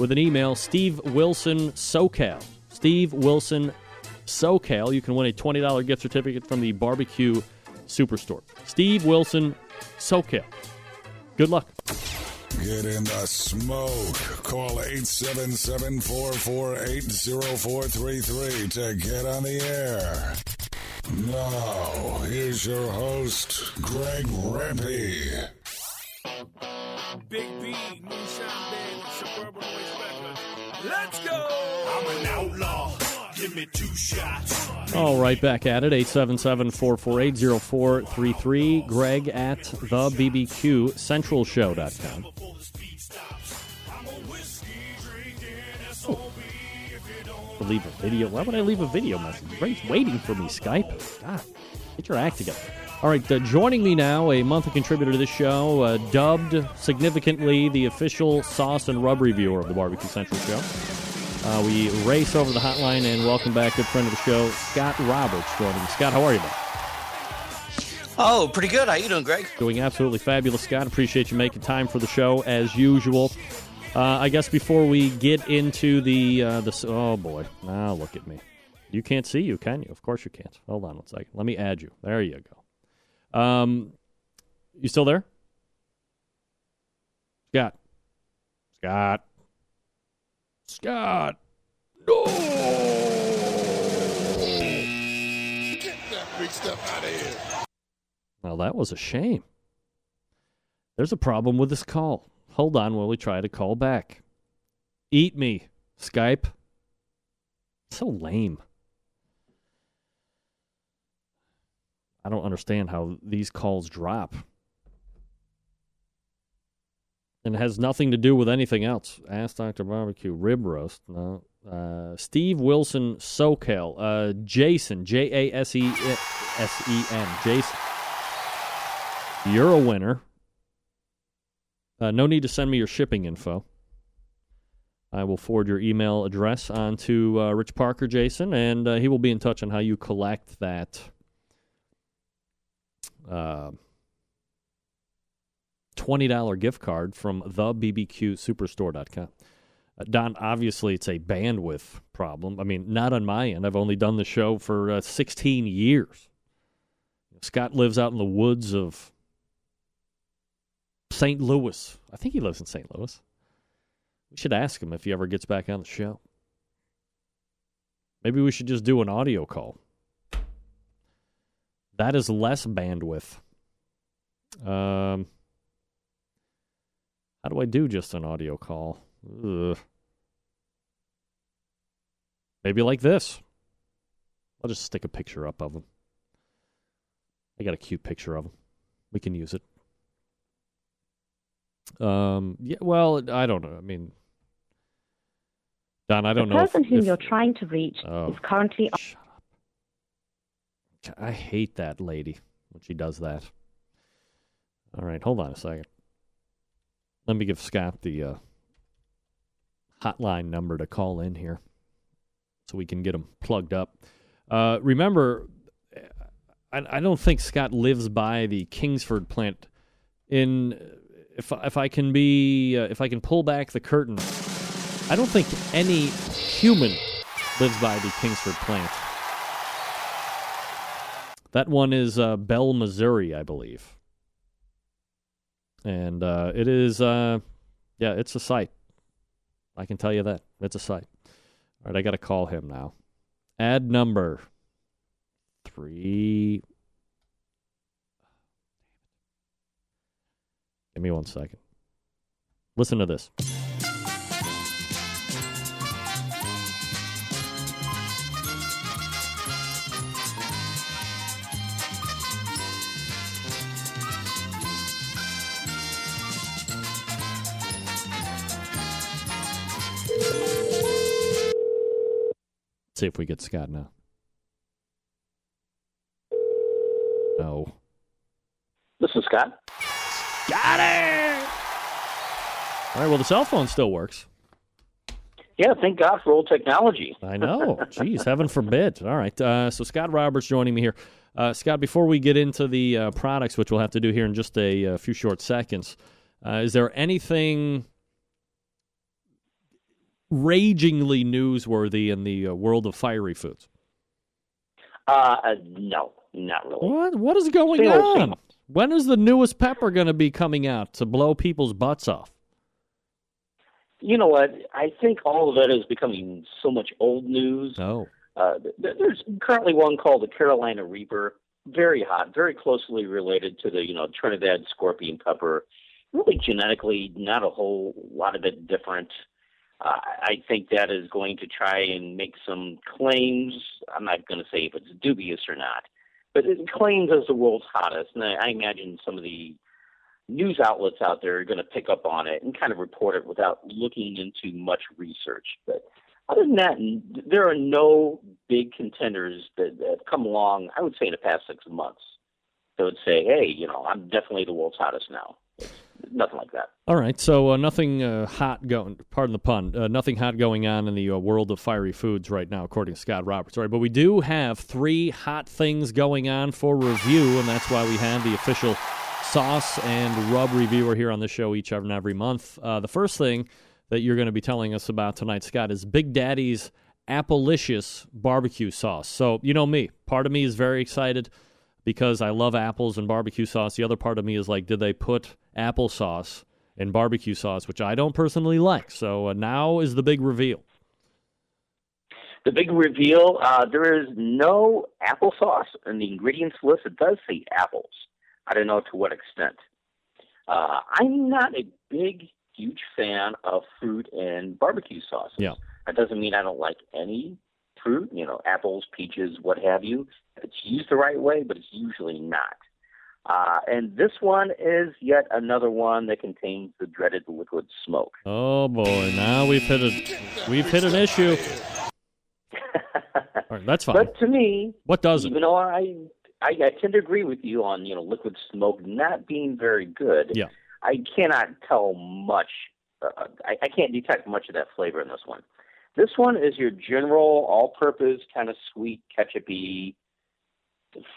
with an email, Steve Wilson SoCal. Steve Wilson SoCal. You can win a $20 gift certificate from the Barbecue Superstore. Steve Wilson SoCal. Good luck. Get in the smoke. Call 877 448 0433 to get on the air. Now, here's your host, Greg Rempe. Big B, Moonshine Band, Suburban Noise Let's go! I'm an outlaw. Give me two shots. All right, back at it. 877 448 0433. Greg at the BBQ Central Show.com. Leave a video. Why would I leave a video message? Ray's waiting for me, Skype. God, get your act together. All right, uh, joining me now, a monthly contributor to this show, uh, dubbed significantly the official sauce and rub reviewer of the Barbecue Central Show. Uh, we race over the hotline and welcome back good friend of the show, Scott Roberts, joining me. Scott, how are you, man? Oh, pretty good. How you doing, Greg? Doing absolutely fabulous, Scott. Appreciate you making time for the show as usual. Uh, I guess before we get into the uh, the oh boy, now look at me. You can't see you, can you? Of course you can't. Hold on one second. Let me add you. There you go. Um, you still there, Scott? Scott. Scott. No! Get that big stuff out of here. Well, that was a shame. There's a problem with this call. Hold on while we try to call back. Eat me, Skype. So lame. I don't understand how these calls drop. And has nothing to do with anything else. Ask Dr. Barbecue. Rib roast. No. Uh, Steve Wilson SoCal. Uh, Jason. J A S E S E N. Jason. You're a winner. Uh, no need to send me your shipping info. I will forward your email address on to uh, Rich Parker, Jason, and uh, he will be in touch on how you collect that uh, $20 gift card from thebbqsuperstore.com. Uh, Don, obviously, it's a bandwidth problem. I mean, not on my end. I've only done the show for uh, 16 years. Scott lives out in the woods of St. Louis. I think he lives in St. Louis. We should ask him if he ever gets back on the show. Maybe we should just do an audio call. That is less bandwidth. Um, how do I do just an audio call? Ugh. Maybe like this. I'll just stick a picture up of him. I got a cute picture of him. We can use it. Um. Yeah. Well, I don't know. I mean, Don, I don't the know. The person if, whom if- you're trying to reach Oh. is currently. Shut up. I hate that lady when she does that. All right, hold on a second. Let me give Scott the uh, hotline number to call in here so we can get him plugged up. Uh, remember, I, I don't think Scott lives by the Kingsford plant. In if if I can be uh, if I can pull back the curtain, I don't think any human lives by the Kingsford plant. That one is uh, Belle, Missouri, I believe. And uh, it is, uh, yeah, it's a site. I can tell you that. It's a site. All right, I got to call him now. Add number three. Give me one second. Listen to this. See if we get Scott now. No. This is Scott. Got it! All right, well, the cell phone still works. Yeah, thank God for old technology. I know. Jeez, heaven forbid. All right. Uh, so Scott Roberts joining me here. Uh, Scott, before we get into the uh, products, which we'll have to do here in just a, a few short seconds, uh, is there anything ragingly newsworthy in the uh, world of fiery foods? Uh, uh, no, not really. What? What is going Same old, same on? When is the newest pepper going to be coming out to blow people's butts off? You know what? I think all of that is becoming so much old news. Oh. Uh, th- there's currently one called the Carolina Reaper, very hot, very closely related to the you know Trinidad scorpion pepper. Really genetically, not a whole lot of it different. I think that is going to try and make some claims. I'm not going to say if it's dubious or not, but it claims as the world's hottest. And I, I imagine some of the news outlets out there are going to pick up on it and kind of report it without looking into much research. But other than that, there are no big contenders that, that have come along, I would say, in the past six months that would say, hey, you know, I'm definitely the world's hottest now. Nothing like that. All right, so uh, nothing uh, hot going. Pardon the pun. Uh, nothing hot going on in the uh, world of fiery foods right now, according to Scott Roberts. All right, but we do have three hot things going on for review, and that's why we have the official sauce and rub reviewer here on the show each and every month. Uh, the first thing that you're going to be telling us about tonight, Scott, is Big Daddy's Applicious barbecue sauce. So you know me. Part of me is very excited because I love apples and barbecue sauce. The other part of me is like, did they put applesauce in barbecue sauce, which I don't personally like? So uh, now is the big reveal. The big reveal: uh, there is no applesauce in the ingredients list. It does say apples. I don't know to what extent. Uh, I'm not a big, huge fan of fruit and barbecue sauces. Yeah. That doesn't mean I don't like any fruit, you know, apples, peaches, what have you. It's used the right way, but it's usually not. Uh, and this one is yet another one that contains the dreaded liquid smoke. Oh boy! Now we've hit a we've hit an issue. All right, that's fine. But to me, what does it? Even though I, I I tend to agree with you on you know liquid smoke not being very good. Yeah. I cannot tell much. Uh, I, I can't detect much of that flavor in this one. This one is your general all-purpose kind of sweet, ketchupy,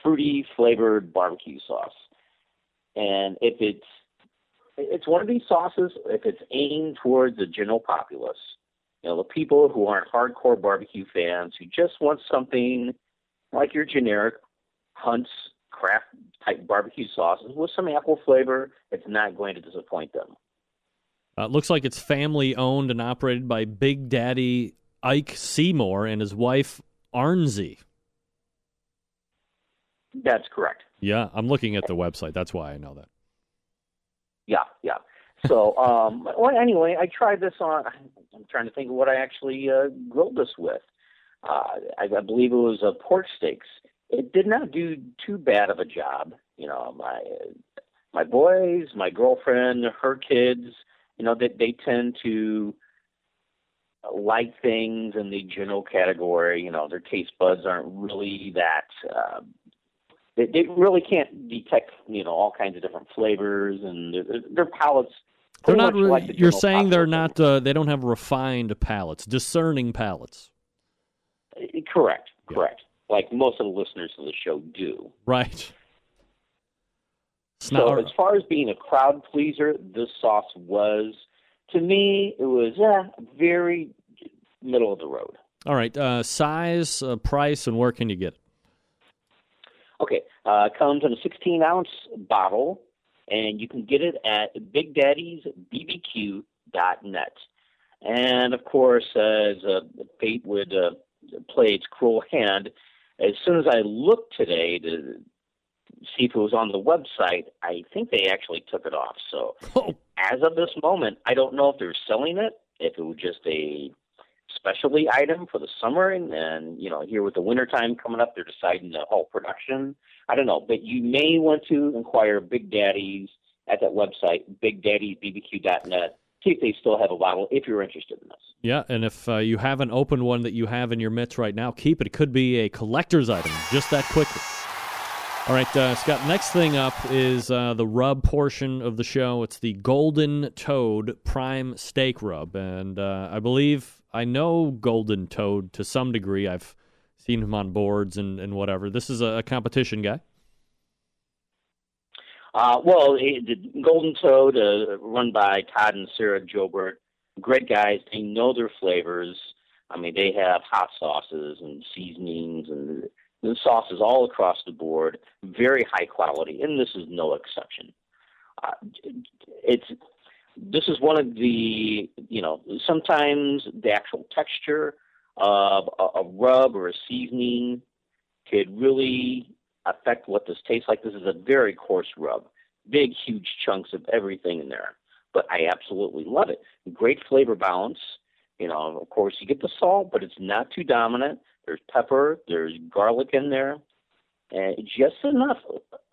fruity flavored barbecue sauce. And if it's it's one of these sauces, if it's aimed towards the general populace, you know, the people who aren't hardcore barbecue fans who just want something like your generic Hunt's Kraft type barbecue sauces with some apple flavor, it's not going to disappoint them. Uh, looks like it's family owned and operated by Big Daddy Ike Seymour and his wife Arnsey. That's correct. Yeah, I'm looking at the website. That's why I know that. Yeah, yeah. So, um, well, anyway, I tried this on. I'm trying to think of what I actually uh, grilled this with. Uh, I, I believe it was uh, pork steaks. It did not do too bad of a job. You know, my my boys, my girlfriend, her kids. You know, they they tend to like things in the general category. You know, their taste buds aren't really that. Uh, they, they really can't detect, you know, all kinds of different flavors, and their, their palates. They're not. Really, like the you're saying they're not. Uh, they don't have refined palates, discerning palates. Uh, Correct, correct. Like most of the listeners of the show do. Right. So as far as being a crowd pleaser, this sauce was. To me, it was uh, very middle of the road. all right. Uh, size, uh, price, and where can you get it? Okay, uh, it comes in a 16 ounce bottle, and you can get it at BigDaddy'sBBQ.net. And of course, as uh, fate would uh, play its cruel hand, as soon as I looked today to see if it was on the website, I think they actually took it off. So as of this moment, I don't know if they're selling it, if it was just a specialty item for the summer and, then you know here with the wintertime coming up they're deciding to halt production i don't know but you may want to inquire big daddy's at that website bigdaddy'sbbq.net see if they still have a bottle if you're interested in this Yeah, and if uh, you haven't opened one that you have in your midst right now, keep it. It could be a collector's item just that quickly. All right, uh, Scott, next thing up is uh, the rub portion of the show. It's the Golden Toad Prime Steak Rub. And uh, I believe I know Golden Toad to some degree. I've seen him on boards and, and whatever. This is a, a competition guy. Uh, well, it, the Golden Toad, uh, run by Todd and Sarah Jobert, great guys. They know their flavors. I mean, they have hot sauces and seasonings and sauces all across the board, very high quality, and this is no exception. Uh, it's this is one of the you know sometimes the actual texture of a, a rub or a seasoning could really affect what this tastes like. This is a very coarse rub, big, huge chunks of everything in there. But I absolutely love it. Great flavor balance. You know, of course, you get the salt, but it's not too dominant. There's pepper, there's garlic in there, and just enough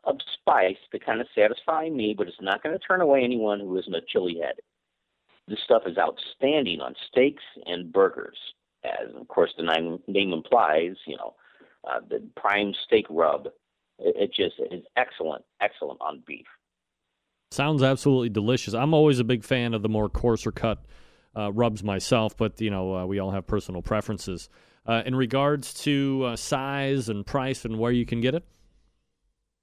of spice to kind of satisfy me, but it's not going to turn away anyone who isn't a chili head. This stuff is outstanding on steaks and burgers, as of course the name, implies. You know, uh, the prime steak rub. It, it just is excellent, excellent on beef. Sounds absolutely delicious. I'm always a big fan of the more coarser cut uh, rubs myself, but you know uh, we all have personal preferences. Uh, in regards to uh, size and price and where you can get it,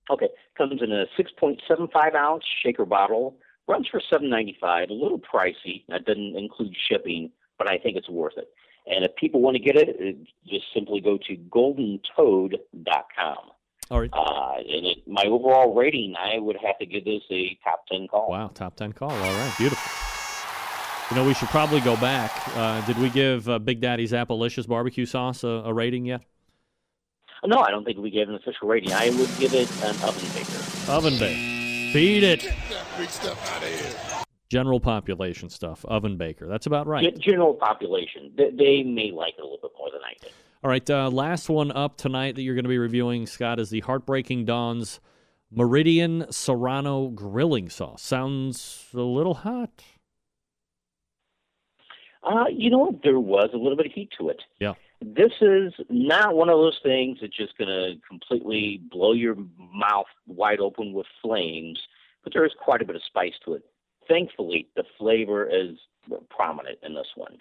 Okay, comes in a 6.75 ounce shaker bottle. Runs for 7.95. A little pricey. That doesn't include shipping, but I think it's worth it. And if people want to get it, just simply go to goldentoad.com. All right. Uh, and it, my overall rating, I would have to give this a top 10 call. Wow, top 10 call. All right, beautiful. You know, we should probably go back. Uh, did we give uh, Big Daddy's Appalicious barbecue sauce a, a rating yet? No, I don't think we gave an official rating. I would give it an oven baker. Oven bake. Beat it. Get that big stuff out of here. General population stuff. Oven baker. That's about right. Ge- General population, they, they may like it a little bit more than I did. All right, uh, last one up tonight that you're going to be reviewing, Scott, is the Heartbreaking Dawn's Meridian Serrano Grilling Sauce. Sounds a little hot. Uh, you know what? There was a little bit of heat to it. Yeah. This is not one of those things that's just going to completely blow your mouth wide open with flames, but there is quite a bit of spice to it. Thankfully, the flavor is prominent in this one.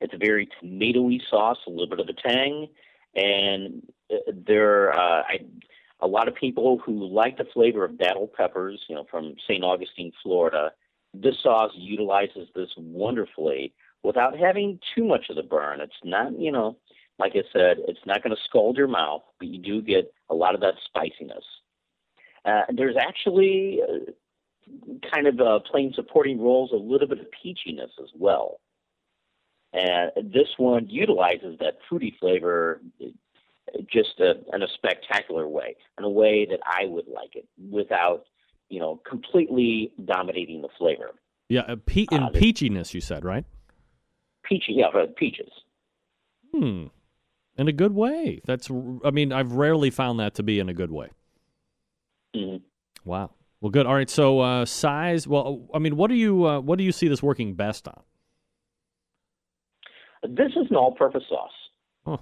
It's a very tomatoey sauce, a little bit of a tang, and uh, there uh, I, a lot of people who like the flavor of datil peppers, you know, from St. Augustine, Florida. This sauce utilizes this wonderfully without having too much of the burn. It's not, you know, like I said, it's not going to scald your mouth, but you do get a lot of that spiciness. Uh, there's actually uh, kind of uh, playing supporting roles, a little bit of peachiness as well. And this one utilizes that fruity flavor uh, just uh in a spectacular way, in a way that I would like it, without, you know, completely dominating the flavor. Yeah, uh, pe- in Uh, peachiness, you said, right? Peachy, yeah, peaches. Hmm. In a good way. That's. I mean, I've rarely found that to be in a good way. Mhm. Wow. Well, good. All right. So uh, size. Well, I mean, what do you uh, what do you see this working best on? This is an all-purpose sauce. Huh.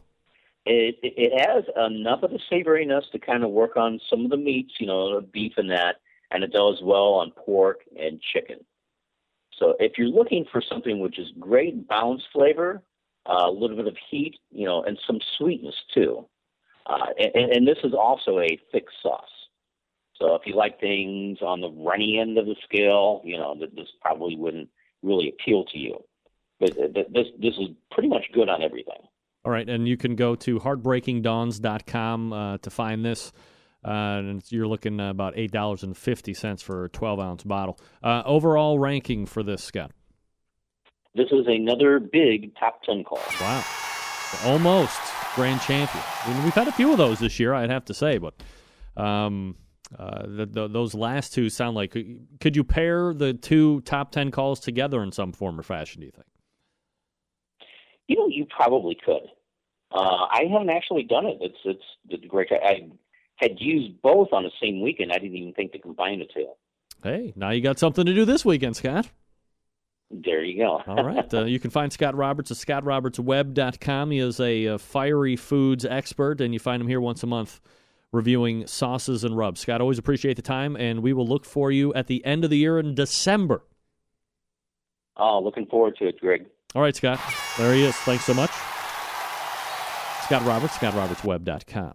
It it has enough of the savoriness to kind of work on some of the meats, you know, beef and that, and it does well on pork and chicken. So if you're looking for something which is great balanced flavor, uh, a little bit of heat, you know, and some sweetness too, uh, and, and this is also a thick sauce. So if you like things on the runny end of the scale, you know, this probably wouldn't really appeal to you. But uh, this this is pretty much good on everything. All right, and you can go to heartbreakingdawns.com uh, to find this. Uh, and you're looking about eight dollars and fifty cents for a 12 ounce bottle. Uh, overall ranking for this, Scott. This is another big top ten call. Wow, almost grand champion. I mean, we've had a few of those this year, I'd have to say, but um, uh, the, the, those last two sound like. Could you pair the two top ten calls together in some form or fashion? Do you think? You know, you probably could. Uh, I haven't actually done it. It's it's, it's great. I, I had used both on the same weekend. I didn't even think to combine the two. Hey, now you got something to do this weekend, Scott. There you go. All right. Uh, you can find Scott Roberts at scottrobertsweb.com. He is a, uh fiery foods expert, and you find him here once a month reviewing sauces and rubs. Scott, always appreciate the time, and we will look for you at the end of the year in December. Oh, looking forward to it, Greg. All right, Scott. There he is. Thanks so much. Scott Roberts, scottrobertsweb.com.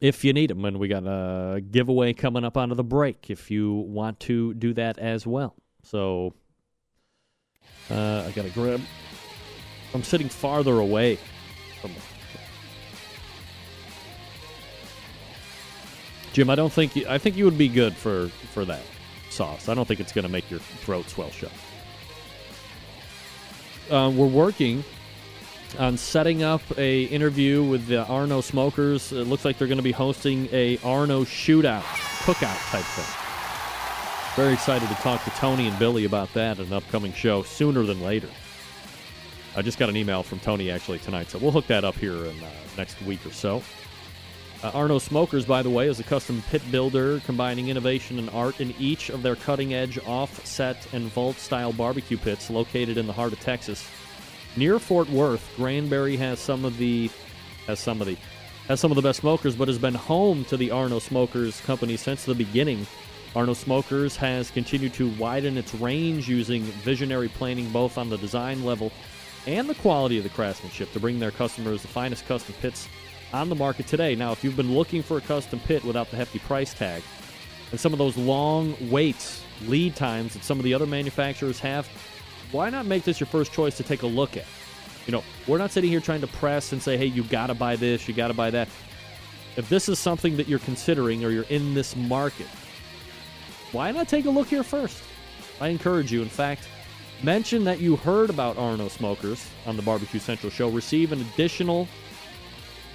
If you need him, and we got a giveaway coming up onto the break if you want to do that as well. So uh, I got to grab. I'm sitting farther away from the. Jim, I don't think you, I think you would be good for for that sauce. I don't think it's going to make your throat swell shut. Uh, we're working on setting up a interview with the Arno Smokers. It looks like they're going to be hosting a Arno shootout, cookout type thing. Very excited to talk to Tony and Billy about that in an upcoming show sooner than later. I just got an email from Tony actually tonight, so we'll hook that up here in uh, next week or so. Uh, Arno Smokers, by the way, is a custom pit builder combining innovation and art in each of their cutting edge offset and vault style barbecue pits located in the heart of Texas. Near Fort Worth, Granbury has some of the has some of the has some of the best smokers, but has been home to the Arno Smokers company since the beginning Arno Smokers has continued to widen its range using visionary planning both on the design level and the quality of the craftsmanship to bring their customers the finest custom pits on the market today. Now, if you've been looking for a custom pit without the hefty price tag and some of those long waits, lead times that some of the other manufacturers have, why not make this your first choice to take a look at? You know, we're not sitting here trying to press and say, hey, you got to buy this, you got to buy that. If this is something that you're considering or you're in this market, why not take a look here first? I encourage you. In fact, mention that you heard about Arno Smokers on the Barbecue Central show. Receive an additional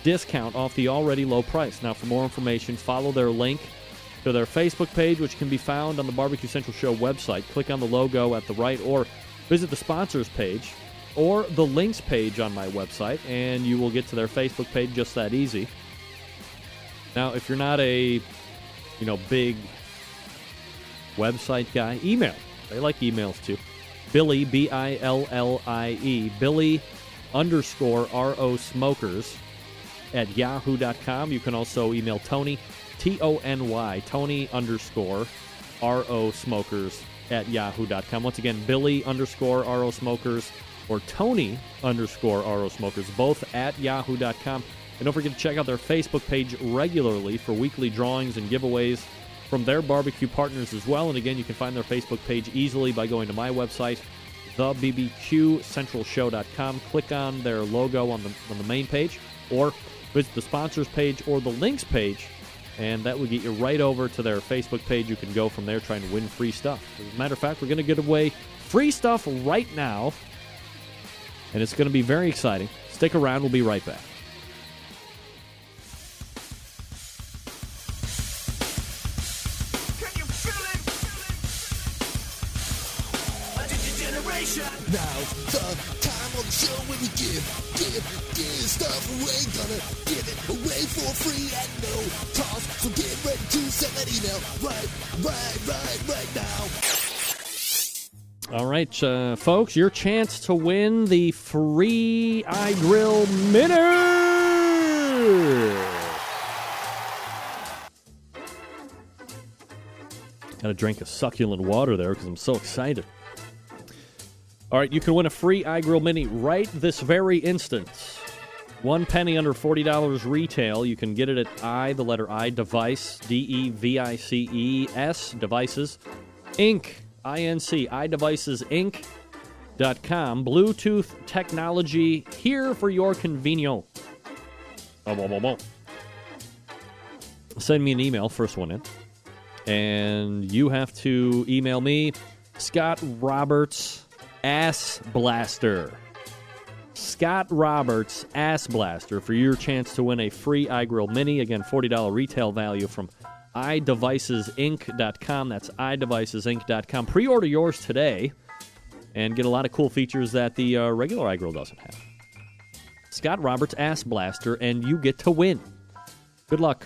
discount off the already low price. Now, for more information, follow their link to their Facebook page, which can be found on the Barbecue Central Show website. Click on the logo at the right, or visit the sponsors page, or the links page on my website, and you will get to their Facebook page just that easy. Now, if you're not a, you know, big website guy, email. They like emails too. Billy, B I L L I E, Billy underscore R O Smokers at yahoo.com. You can also email Tony, T O N Y, Tony underscore R O Smokers at yahoo.com. Once again, Billy underscore R O Smokers or Tony underscore R O Smokers, both at yahoo.com. And don't forget to check out their Facebook page regularly for weekly drawings and giveaways from their barbecue partners as well. And again, you can find their Facebook page easily by going to my website, thebbqcentralshow.com. Click on their logo on the, on the main page, or visit the sponsors page or the links page, and that will get you right over to their Facebook page. You can go from there trying to win free stuff. As a matter of fact, we're going to give away free stuff right now, and it's going to be very exciting. Stick around, we'll be right back. Now's the time on the show when we give, give, give stuff away. Gonna give it away for free at no cost. So get ready to send that email right, right, right, right now. All right, uh, folks, your chance to win the free iGrill Mini. Got to drink a succulent water there because I'm so excited. All right, you can win a free iGrill Mini right this very instant. One penny under $40 retail. You can get it at I, the letter I, device, D E V I C E S, devices, Inc., I N C, iDevices Inc.com. Bluetooth technology here for your convenience. Boom, boom, boom. Send me an email, first one in. And you have to email me, Scott Roberts Ass Blaster. Scott Roberts Ass Blaster for your chance to win a free iGrill Mini. Again, $40 retail value from iDevicesinc.com. That's iDevicesinc.com. Pre order yours today and get a lot of cool features that the uh, regular iGrill doesn't have. Scott Roberts Ass Blaster, and you get to win. Good luck.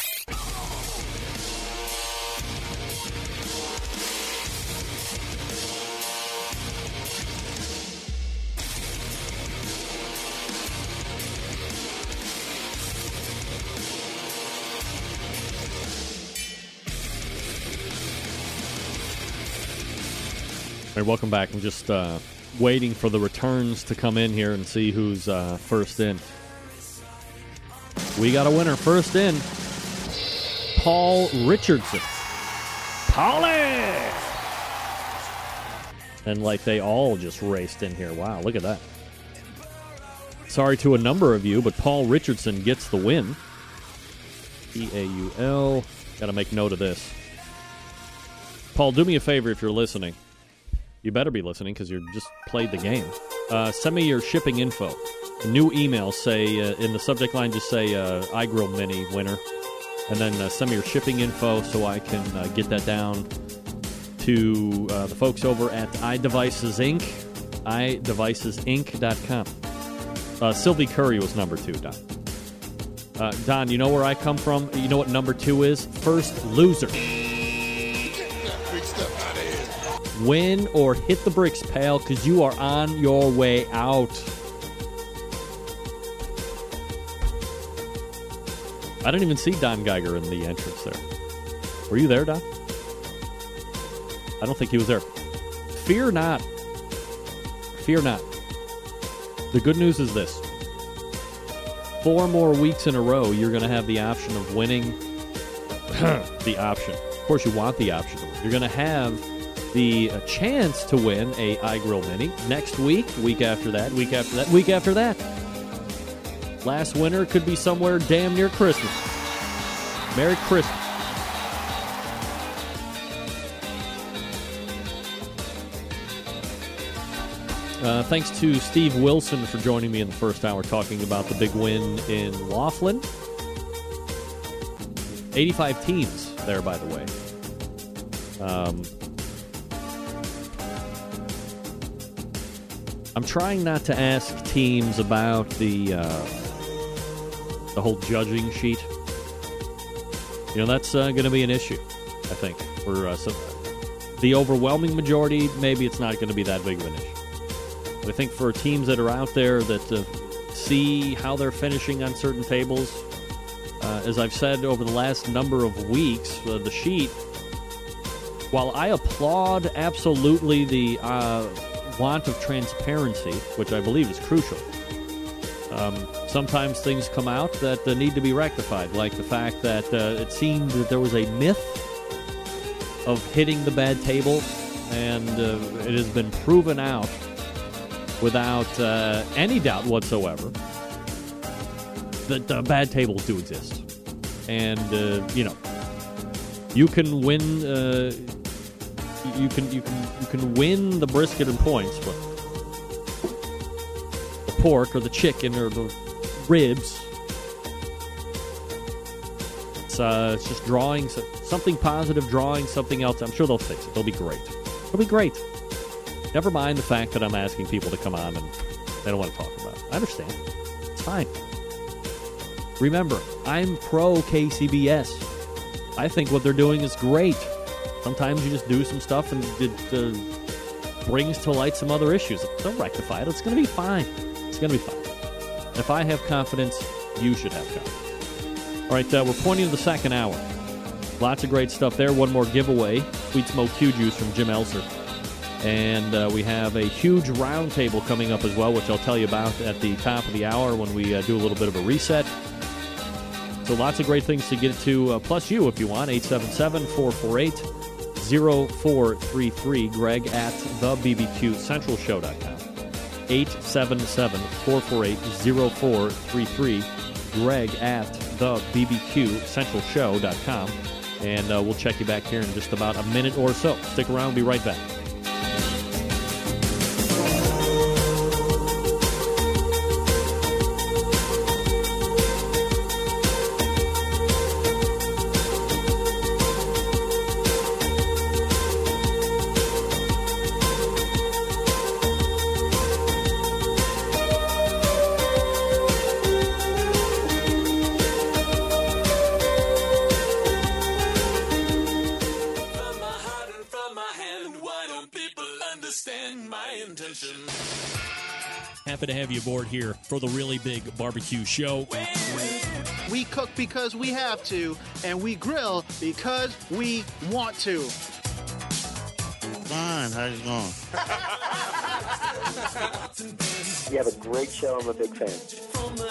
Welcome back. I'm just uh, waiting for the returns to come in here and see who's uh, first in. We got a winner. First in, Paul Richardson. Paulie! And like they all just raced in here. Wow, look at that. Sorry to a number of you, but Paul Richardson gets the win. E A U L. Got to make note of this. Paul, do me a favor if you're listening. You better be listening because you just played the game. Uh, send me your shipping info. A new email, say uh, in the subject line, just say uh, iGrill Mini winner, and then uh, send me your shipping info so I can uh, get that down to uh, the folks over at iDevices Inc. iDevicesinc.com. Uh, Sylvie Curry was number two, Don. Uh, Don, you know where I come from? You know what number two is? First loser. Win or hit the bricks, pal, because you are on your way out. I didn't even see Don Geiger in the entrance there. Were you there, Don? I don't think he was there. Fear not. Fear not. The good news is this four more weeks in a row, you're going to have the option of winning the option. Of course, you want the option. You're going to have the uh, chance to win a iGrill Mini next week, week after that, week after that, week after that. Last winter could be somewhere damn near Christmas. Merry Christmas. Uh, thanks to Steve Wilson for joining me in the first hour talking about the big win in Laughlin. 85 teams there, by the way. Um, I'm trying not to ask teams about the uh, the whole judging sheet. You know, that's uh, going to be an issue, I think, for uh, some, the overwhelming majority. Maybe it's not going to be that big of an issue. But I think for teams that are out there that uh, see how they're finishing on certain tables, uh, as I've said over the last number of weeks, uh, the sheet, while I applaud absolutely the want of transparency, which I believe is crucial, um, sometimes things come out that uh, need to be rectified, like the fact that uh, it seemed that there was a myth of hitting the bad table, and it has been proven out without uh, any doubt whatsoever that uh, bad tables do exist. And, uh, you know, you can win. You can you can you can win the brisket and points, but the pork or the chicken or the ribs. It's, uh, it's just drawing something positive, drawing something else. I'm sure they'll fix it. They'll be great. They'll be great. Never mind the fact that I'm asking people to come on and they don't want to talk about it. I understand. It's fine. Remember, I'm pro KCBS. I think what they're doing is great. Sometimes you just do some stuff and it uh, brings to light some other issues. Don't rectify it. It's going to be fine. It's going to be fine. If I have confidence, you should have confidence. All right, uh, we're pointing to the second hour. Lots of great stuff there. One more giveaway Sweet Smoke Q Juice from Jim Elser. And uh, we have a huge roundtable coming up as well, which I'll tell you about at the top of the hour when we uh, do a little bit of a reset. So lots of great things to get to, uh, plus you if you want, 877 448 0433. Greg at the BBQCentralShow.com. 877 448 0433. Greg at the BBQCentralShow.com. And uh, we'll check you back here in just about a minute or so. Stick around, we'll be right back. Here for the really big barbecue show. We cook because we have to, and we grill because we want to. Fine, how's it going? You have a great show. I'm a big fan.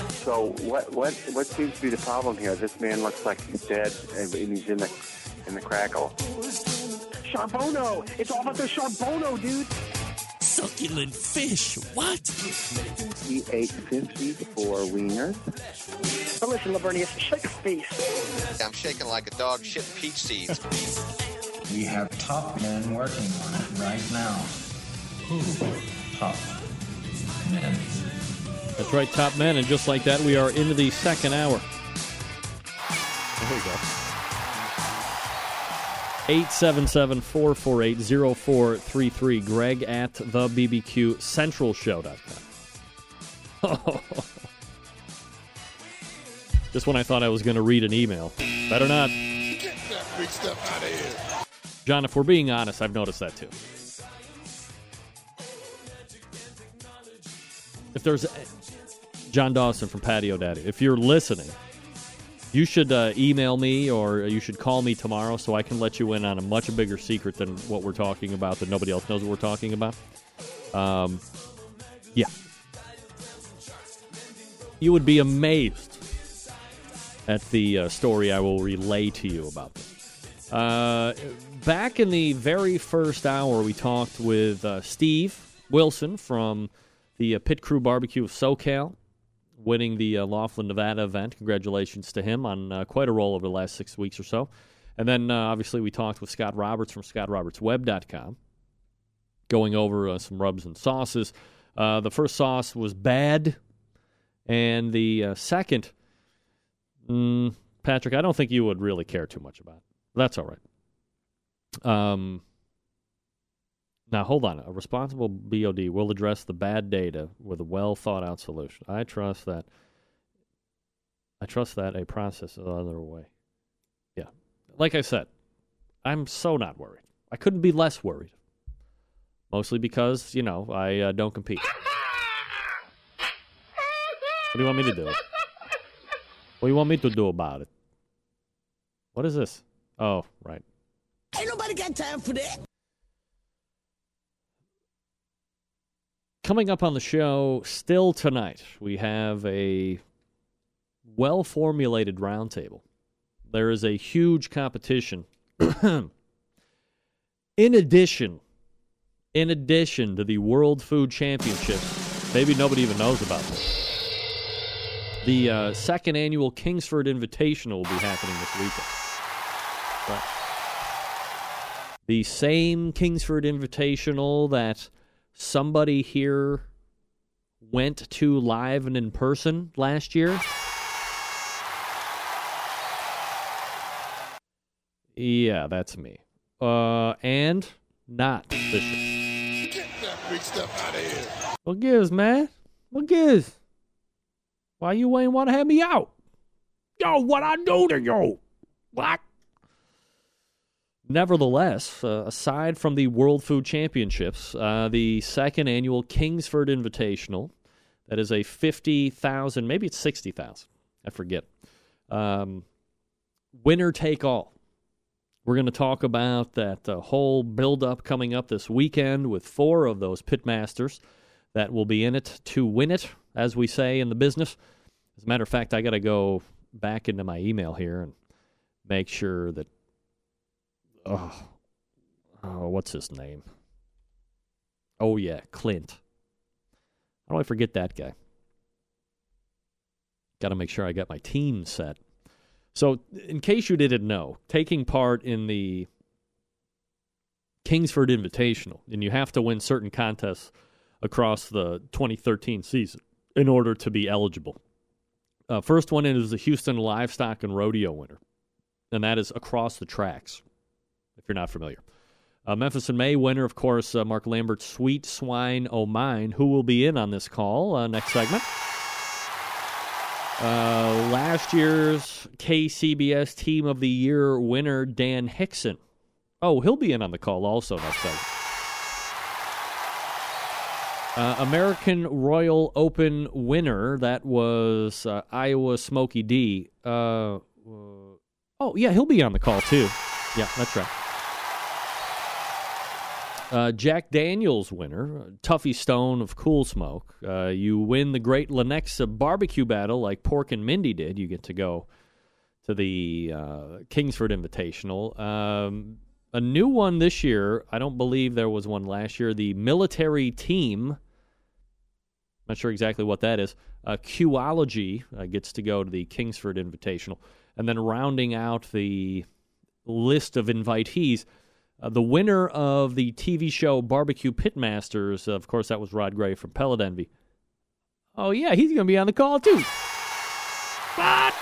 So what what what seems to be the problem here? This man looks like he's dead, and and he's in the in the crackle. Charbono. It's all about the Charbono, dude. Succulent fish. What? He ate 54 wieners. But listen, Lavernius, shake a face. I'm shaking like a dog shit peach seeds. We have top men working on it right now. Who? Top men. That's right, top men. And just like that, we are into the second hour. There we go. 877 448 0433. Greg at the BBQ Central Show.com. Just when I thought I was going to read an email. Better not. Get that big stuff out of here. John, if we're being honest, I've noticed that too. If there's John Dawson from Patio Daddy, if you're listening, you should uh, email me or you should call me tomorrow so I can let you in on a much bigger secret than what we're talking about that nobody else knows what we're talking about. Um, yeah. You would be amazed at the uh, story I will relay to you about this. Uh, back in the very first hour, we talked with uh, Steve Wilson from the uh, Pit Crew Barbecue of SoCal, winning the uh, Laughlin, Nevada event. Congratulations to him on uh, quite a roll over the last six weeks or so. And then, uh, obviously, we talked with Scott Roberts from ScottRobertsWeb.com, going over uh, some rubs and sauces. Uh, the first sauce was bad, and the second, mm, Patrick, I don't think you would really care too much about. That's all right. Um, now, hold on. A responsible BOD will address the bad data with a well thought out solution. I trust that. I trust that a process is underway. Yeah. Like I said, I'm so not worried. I couldn't be less worried. Mostly because, you know, I uh, don't compete. What do you want me to do? What do you want me to do about it? What is this? Oh, right. Ain't nobody got time for that. Coming up on the show still tonight, we have a well formulated roundtable. There is a huge competition. in addition, in addition to the World Food Championships, maybe nobody even knows about this. The uh, second annual Kingsford Invitational will be happening this weekend. Right. The same Kingsford Invitational that somebody here went to live and in person last year? Yeah, that's me. Uh, and not this year. Get that big stuff out of here. What gives, man? What gives? Why you ain't want to have me out? Yo, what I do to you? What? Nevertheless, uh, aside from the World Food Championships, uh, the second annual Kingsford Invitational, that is a 50,000, maybe it's 60,000, I forget, um, winner take all. We're going to talk about that uh, whole build-up coming up this weekend with four of those pitmasters that will be in it to win it, as we say in the business. As a matter of fact, I got to go back into my email here and make sure that oh, oh, what's his name? Oh yeah, Clint. How do I forget that guy? Got to make sure I got my team set. So, in case you didn't know, taking part in the Kingsford Invitational, and you have to win certain contests across the 2013 season in order to be eligible. Uh, first one is the Houston Livestock and Rodeo winner, and that is across the tracks you're not familiar. Uh, Memphis in May winner, of course, uh, Mark Lambert, Sweet Swine O' Mine, who will be in on this call uh, next segment. Uh, last year's KCBS Team of the Year winner, Dan Hixson. Oh, he'll be in on the call also next segment. Uh, American Royal Open winner, that was uh, Iowa Smokey D. oh, yeah, he'll be on the call too. Yeah, that's right. Uh, Jack Daniels winner, Tuffy Stone of Cool Smoke. Uh, you win the Great Lenexa barbecue battle like Pork and Mindy did. You get to go to the uh, Kingsford Invitational. Um, a new one this year. I don't believe there was one last year. The military team. Not sure exactly what that is. Uh, Qology uh, gets to go to the Kingsford Invitational, and then rounding out the list of invitees. Uh, the winner of the TV show Barbecue Pitmasters, of course, that was Rod Gray from Pellet Envy. Oh, yeah, he's going to be on the call, too. What?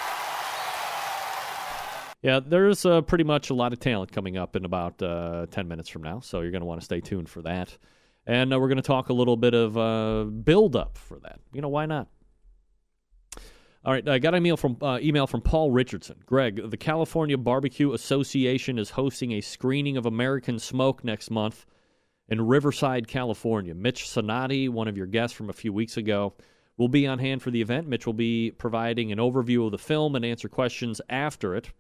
Yeah, there's uh, pretty much a lot of talent coming up in about uh, 10 minutes from now, so you're going to want to stay tuned for that. And uh, we're going to talk a little bit of uh, build up for that. You know, why not? All right, I got an email from uh, email from Paul Richardson. Greg, the California Barbecue Association is hosting a screening of American Smoke next month in Riverside, California. Mitch Sonati, one of your guests from a few weeks ago, will be on hand for the event. Mitch will be providing an overview of the film and answer questions after it.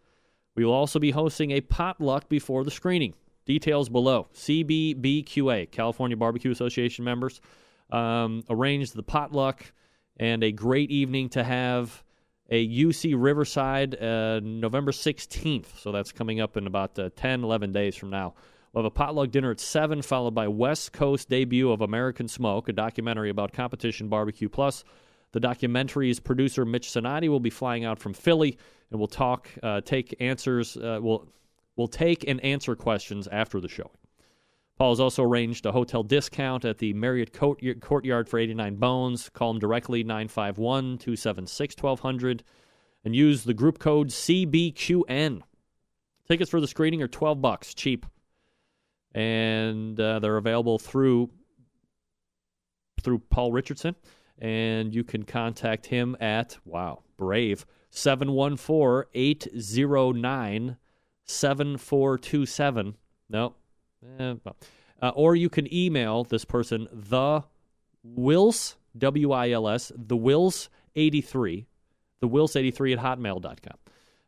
We will also be hosting a potluck before the screening. Details below. CBBQA, California Barbecue Association members, um, arranged the potluck and a great evening to have a UC Riverside uh, November 16th. So that's coming up in about uh, 10, 11 days from now. We'll have a potluck dinner at 7, followed by West Coast debut of American Smoke, a documentary about competition barbecue. Plus, the documentary's producer, Mitch Sonati, will be flying out from Philly and we'll talk, uh, take answers, uh, we'll, we'll take and answer questions after the showing. Paul has also arranged a hotel discount at the Marriott Courtyard for 89 Bones. Call him directly, 951 276 1200, and use the group code CBQN. Tickets for the screening are 12 bucks, cheap. And uh, they're available through through Paul Richardson. And you can contact him at, wow, brave, 714 809 7427. No, Eh, well. uh, or you can email this person, the wills W I L S, the wills eighty three the wills eighty three at hotmail.com.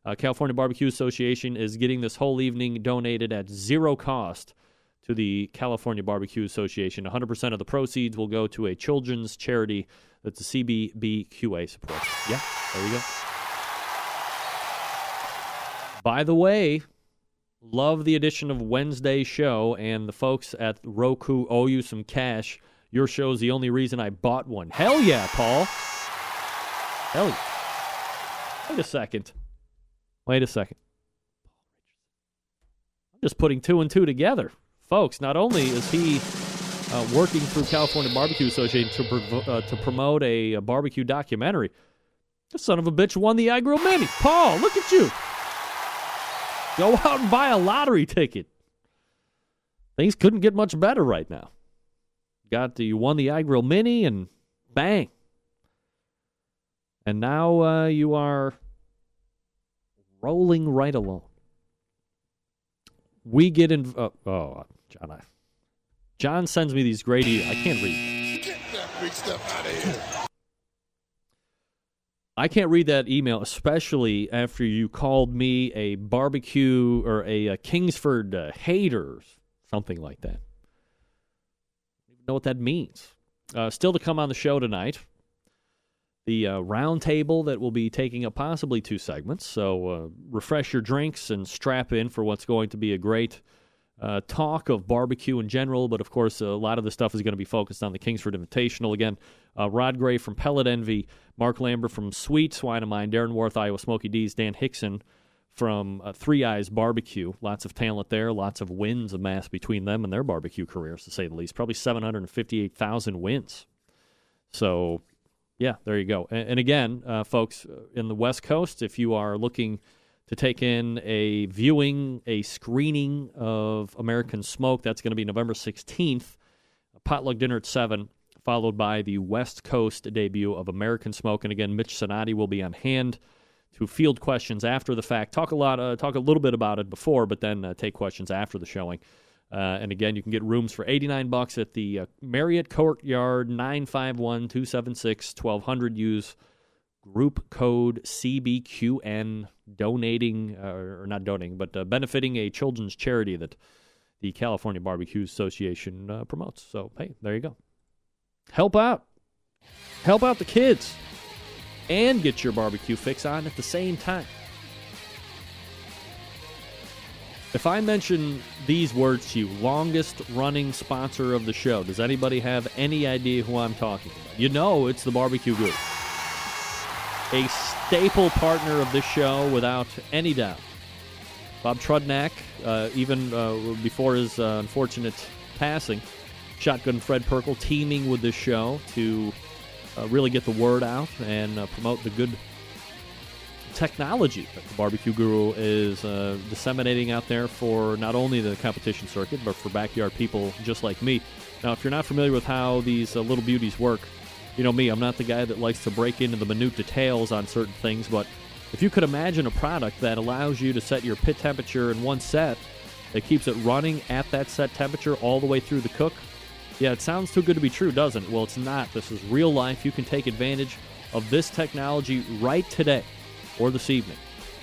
Uh, California Barbecue Association is getting this whole evening donated at zero cost to the California Barbecue Association. 100% of the proceeds will go to a children's charity that the CBBQA supports. Yeah, there you go. By the way, Love the addition of Wednesday show, and the folks at Roku owe you some cash. Your show's the only reason I bought one. Hell yeah, Paul. Hell yeah. Wait a second. Wait a second. I'm just putting two and two together. Folks, not only is he uh, working through California Barbecue Association to, uh, to promote a, a barbecue documentary, the son of a bitch won the iGrill Mini. Paul, look at you. Go out and buy a lottery ticket. Things couldn't get much better right now. Got the, you won the iGrill Mini and bang. And now uh, you are rolling right along. We get in. Uh, oh, John, I, John sends me these great. I can't read. Get that big stuff out of here. I can't read that email, especially after you called me a barbecue or a, a Kingsford uh, hater, something like that. I don't know what that means. Uh, still to come on the show tonight, the uh, round table that will be taking up possibly two segments. So uh, refresh your drinks and strap in for what's going to be a great uh, talk of barbecue in general, but of course, a lot of the stuff is going to be focused on the Kingsford Invitational. Again, uh, Rod Gray from Pellet Envy, Mark Lambert from Sweet Swine of Mine, Darren Warth, Iowa Smoky D's, Dan Hixson from uh, Three Eyes Barbecue. Lots of talent there, lots of wins amassed between them and their barbecue careers, to say the least. Probably 758,000 wins. So, yeah, there you go. And, and again, uh, folks, uh, in the West Coast, if you are looking – to take in a viewing, a screening of American Smoke. That's going to be November 16th. A potluck dinner at 7, followed by the West Coast debut of American Smoke. And again, Mitch Sonati will be on hand to field questions after the fact. Talk a lot, uh, talk a little bit about it before, but then uh, take questions after the showing. Uh, and again, you can get rooms for 89 bucks at the uh, Marriott Courtyard, 951 276 1200. Use group code CBQN donating, uh, or not donating, but uh, benefiting a children's charity that the California Barbecue Association uh, promotes. So, hey, there you go. Help out. Help out the kids and get your barbecue fix on at the same time. If I mention these words to you, longest running sponsor of the show, does anybody have any idea who I'm talking about? You know it's the Barbecue Guru a staple partner of this show without any doubt. Bob Trudnak, uh, even uh, before his uh, unfortunate passing, Shotgun Fred Pirkle teaming with this show to uh, really get the word out and uh, promote the good technology that the Barbecue Guru is uh, disseminating out there for not only the competition circuit, but for backyard people just like me. Now, if you're not familiar with how these little beauties work, You know me, I'm not the guy that likes to break into the minute details on certain things, but if you could imagine a product that allows you to set your pit temperature in one set, that keeps it running at that set temperature all the way through the cook, yeah, it sounds too good to be true, doesn't it? Well, it's not. This is real life. You can take advantage of this technology right today, or this evening,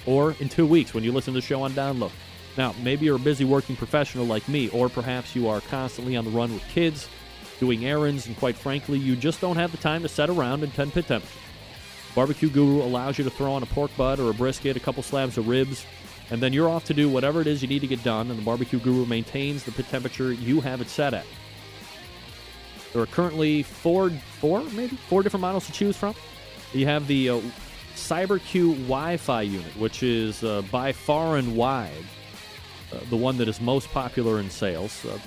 or in two weeks when you listen to the show on download. Now, maybe you're a busy working professional like me, or perhaps you are constantly on the run with kids, doing errands, and quite frankly, you just don't have the time to set around in 10 pit temperature. Barbecue Guru allows you to throw on a pork butt or a brisket, a couple slabs of ribs, and then you're off to do whatever it is you need to get done, and the Barbecue Guru maintains the pit temperature you have it set at. There are currently four, four maybe four different models to choose from. You have the uh, CyberQ Wi-Fi unit, which is uh, by far and wide uh, the one that is most popular in sales, uh,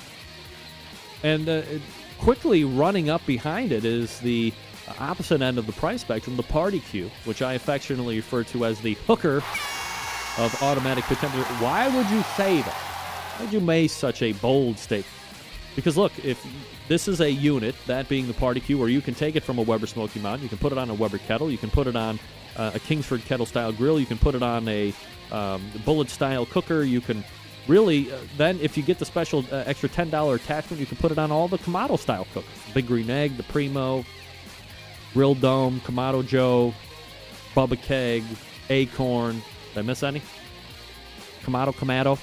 and uh, quickly running up behind it is the opposite end of the price spectrum, the Party Q, which I affectionately refer to as the hooker of automatic temperature. Why would you say that? Why would you make such a bold statement? Because look, if this is a unit, that being the Party Q, where you can take it from a Weber Smoky Mountain, you can put it on a Weber kettle, you can put it on uh, a Kingsford kettle style grill, you can put it on a um, bullet style cooker, you can really uh, then if you get the special uh, extra ten dollar attachment, you can put it on all the Kamado style cookers, Big Green Egg, the Primo, Grill Dome, Kamado Joe, Bubba Keg, Acorn. Did I miss any? Komodo Kamado.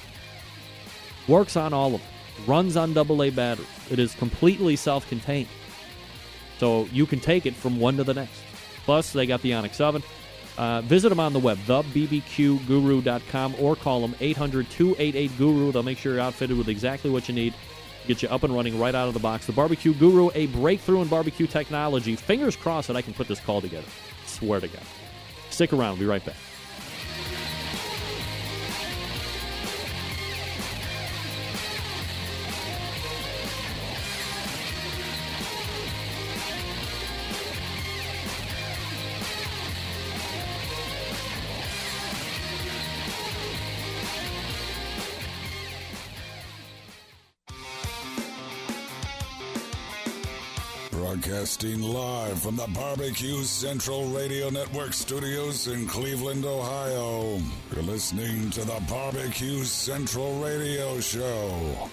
Works on all of them. Runs on AA batteries. It is completely self contained. So you can take it from one to the next. Plus, they got the Onyx Oven. Uh, visit them on the web, thebbqguru.com, or call them 800 288 Guru. They'll make sure you're outfitted with exactly what you need. Get you up and running right out of the box. The Barbecue Guru, a breakthrough in barbecue technology. Fingers crossed that I can put this call together. Swear to God. Stick around. We'll be right back. Broadcasting live from the Barbecue Central Radio Network studios in Cleveland, Ohio. You're listening to the Barbecue Central Radio Show.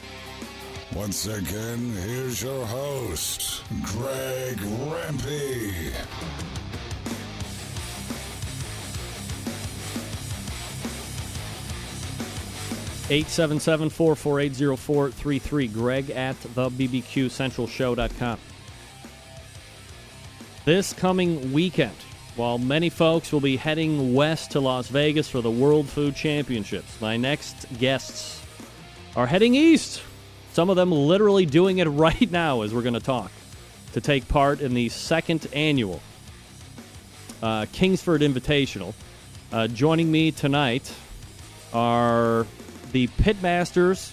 Once again, here's your host, Greg Rempe. Eight seven seven four four eight zero four three three. Greg at the bbqcentralshow.com. This coming weekend, while many folks will be heading west to Las Vegas for the World Food Championships, my next guests are heading east. Some of them literally doing it right now as we're going to talk to take part in the second annual uh, Kingsford Invitational. Uh, joining me tonight are the pitmasters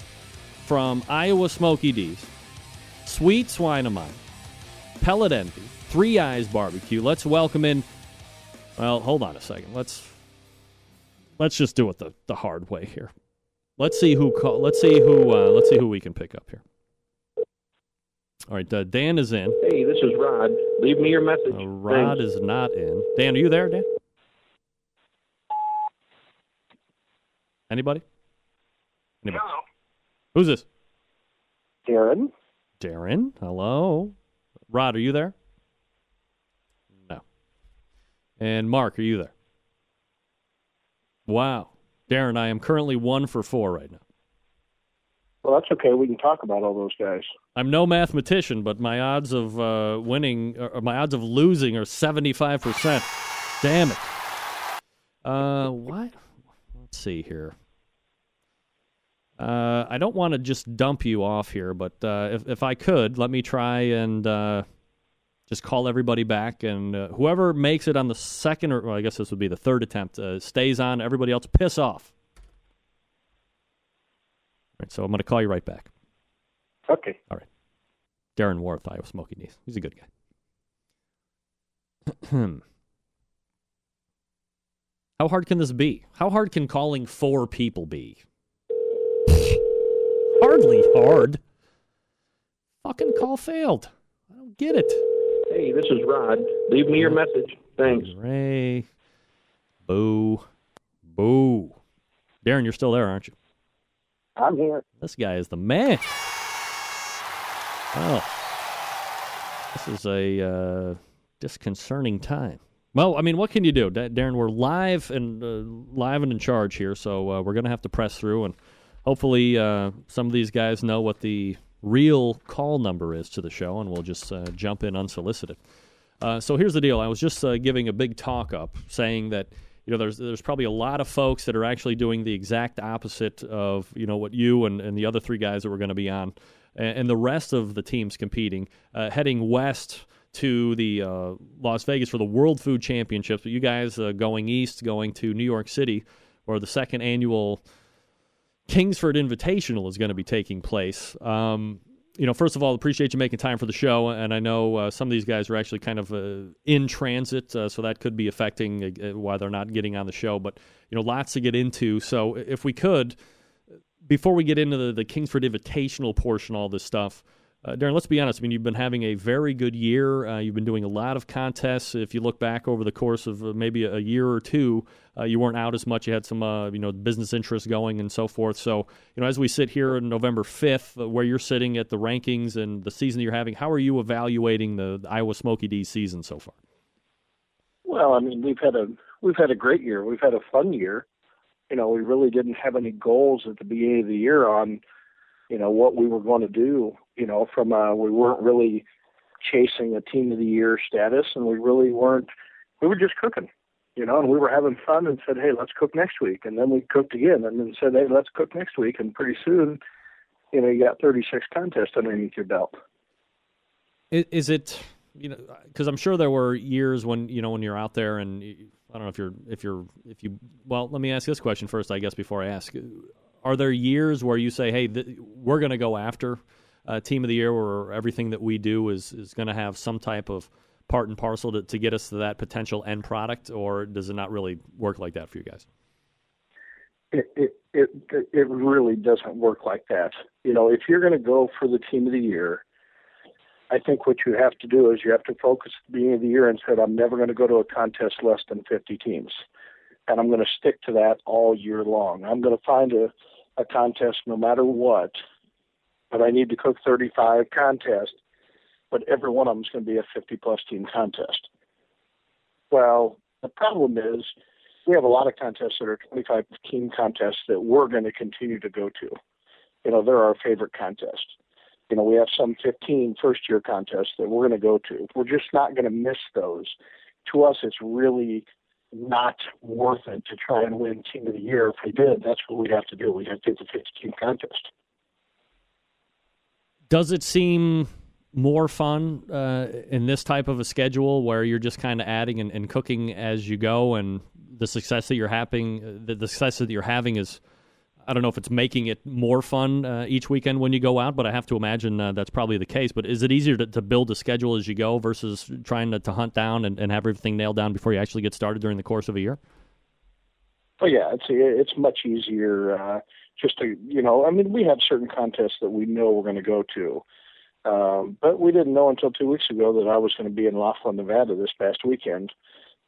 from Iowa Smoky D's, Sweet Swine of Mine, Pellet Envy, Three Eyes Barbecue. Let's welcome in. Well, hold on a second. Let's let's just do it the, the hard way here. Let's see who call. Let's see who. Uh, let's see who we can pick up here. All right, uh, Dan is in. Hey, this is Rod. Leave me your message. Uh, Rod Thanks. is not in. Dan, are you there, Dan? Anybody? Anybody? Who's this? Darren. Darren. Hello. Rod, are you there? No. And Mark, are you there? Wow. Darren, I am currently one for four right now. Well, that's okay. We can talk about all those guys. I'm no mathematician, but my odds of uh, winning, or my odds of losing, are 75%. Damn it. Uh, what? Let's see here. Uh, I don't want to just dump you off here, but uh, if if I could, let me try and uh, just call everybody back, and uh, whoever makes it on the second, or well, I guess this would be the third attempt, uh, stays on. Everybody else, piss off. All right, so I'm going to call you right back. Okay. All right. Darren Warth, Iowa Smoky D's. He's a good guy. How hard can this be? How hard can calling four people be? Hardly hard. Fucking call failed. I don't get it. Hey, this is Rod. Leave me your message. Thanks. Ray. Boo. Boo. Darren, you're still there, aren't you? I'm here. This guy is the man. Oh. This is a uh, disconcerting time. Well, I mean, what can you do, Da- Darren? We're live and uh, live and in charge here, so uh, we're going to have to press through, and hopefully, uh, some of these guys know what the real call number is to the show, and we'll just uh, jump in unsolicited. Uh, so here's the deal. I was just uh, giving a big talk up, saying that you know there's there's probably a lot of folks that are actually doing the exact opposite of you know what you and, and the other three guys that we're going to be on, and, and the rest of the teams competing, uh, heading west to the uh, Las Vegas for the World Food Championships. But you guys uh, going east, going to New York City, where the second annual Kingsford Invitational is going to be taking place. Um, you know, first of all, appreciate you making time for the show, and I know uh, some of these guys are actually kind of uh, in transit, uh, so that could be affecting uh, why they're not getting on the show. But you know, lots to get into. So if we could, before we get into the, the Kingsford Invitational portion, all this stuff. Uh, Darren, let's be honest. I mean, you've been having a very good year. Uh, you've been doing a lot of contests. If you look back over the course of uh, maybe a year or two, uh, you weren't out as much. You had some, uh, you know, business interests going and so forth. So, you know, as we sit here on November fifth, where you're sitting at the rankings and the season you're having, how are you evaluating the, the Iowa Smoky D season so far? Well, I mean, we've had a we've had a great year. We've had a fun year. You know, we really didn't have any goals at the beginning of the year on, you know, what we were going to do. You know, from uh, we weren't really chasing a team of the year status, and we really weren't. We were just cooking, you know, and we were having fun and said, hey, let's cook next week, and then we cooked again, and then said, hey, let's cook next week, and pretty soon, you know, you got 36 contests underneath your belt. Is, it you know because I'm sure there were years when you know when you're out there and you, I don't know if you're if you're if you well let me ask this question first I guess before I ask are there years where you say hey th- we're going to go after uh, team of the year where everything that we do is is going to have some type of part and parcel to, to get us to that potential end product or does it not really work like that for you guys? it it it it really doesn't work like that. You know, if you're going to go for the team of the year, I think what you have to do is you have to focus at the beginning of the year and said, I'm never going to go to a contest less than 50 teams, and I'm going to stick to that all year long. I'm going to find a a contest no matter what, but I need to cook 35 contests, but every one of them is going to be a 50 plus team contest. Well, the problem is we have a lot of contests that are 25 team contests that we're going to continue to go to. You know, they're our favorite contests. You know, we have some 15 first year contests that we're going to go to. We're just not going to miss those. To us, it's really not worth it to try and win team of the year. If we did, that's what we'd have to do. We'd have to take the 50 team contest. Does it seem more fun uh, in this type of a schedule where you're just kind of adding and, and, cooking as you go, and the success that you're having, the, the success that you're having is, I don't know if it's making it more fun uh, each weekend when you go out, but I have to imagine uh, that's probably the case. But is it easier to, to, build a schedule as you go versus trying to, to hunt down and, and, have everything nailed down before you actually get started during the course of a year? Oh yeah, it's it's much easier. Just to you know, I mean, we have certain contests that we know we're going to go to. Um, but we didn't know until two weeks ago that I was going to be in Laughlin, Nevada this past weekend,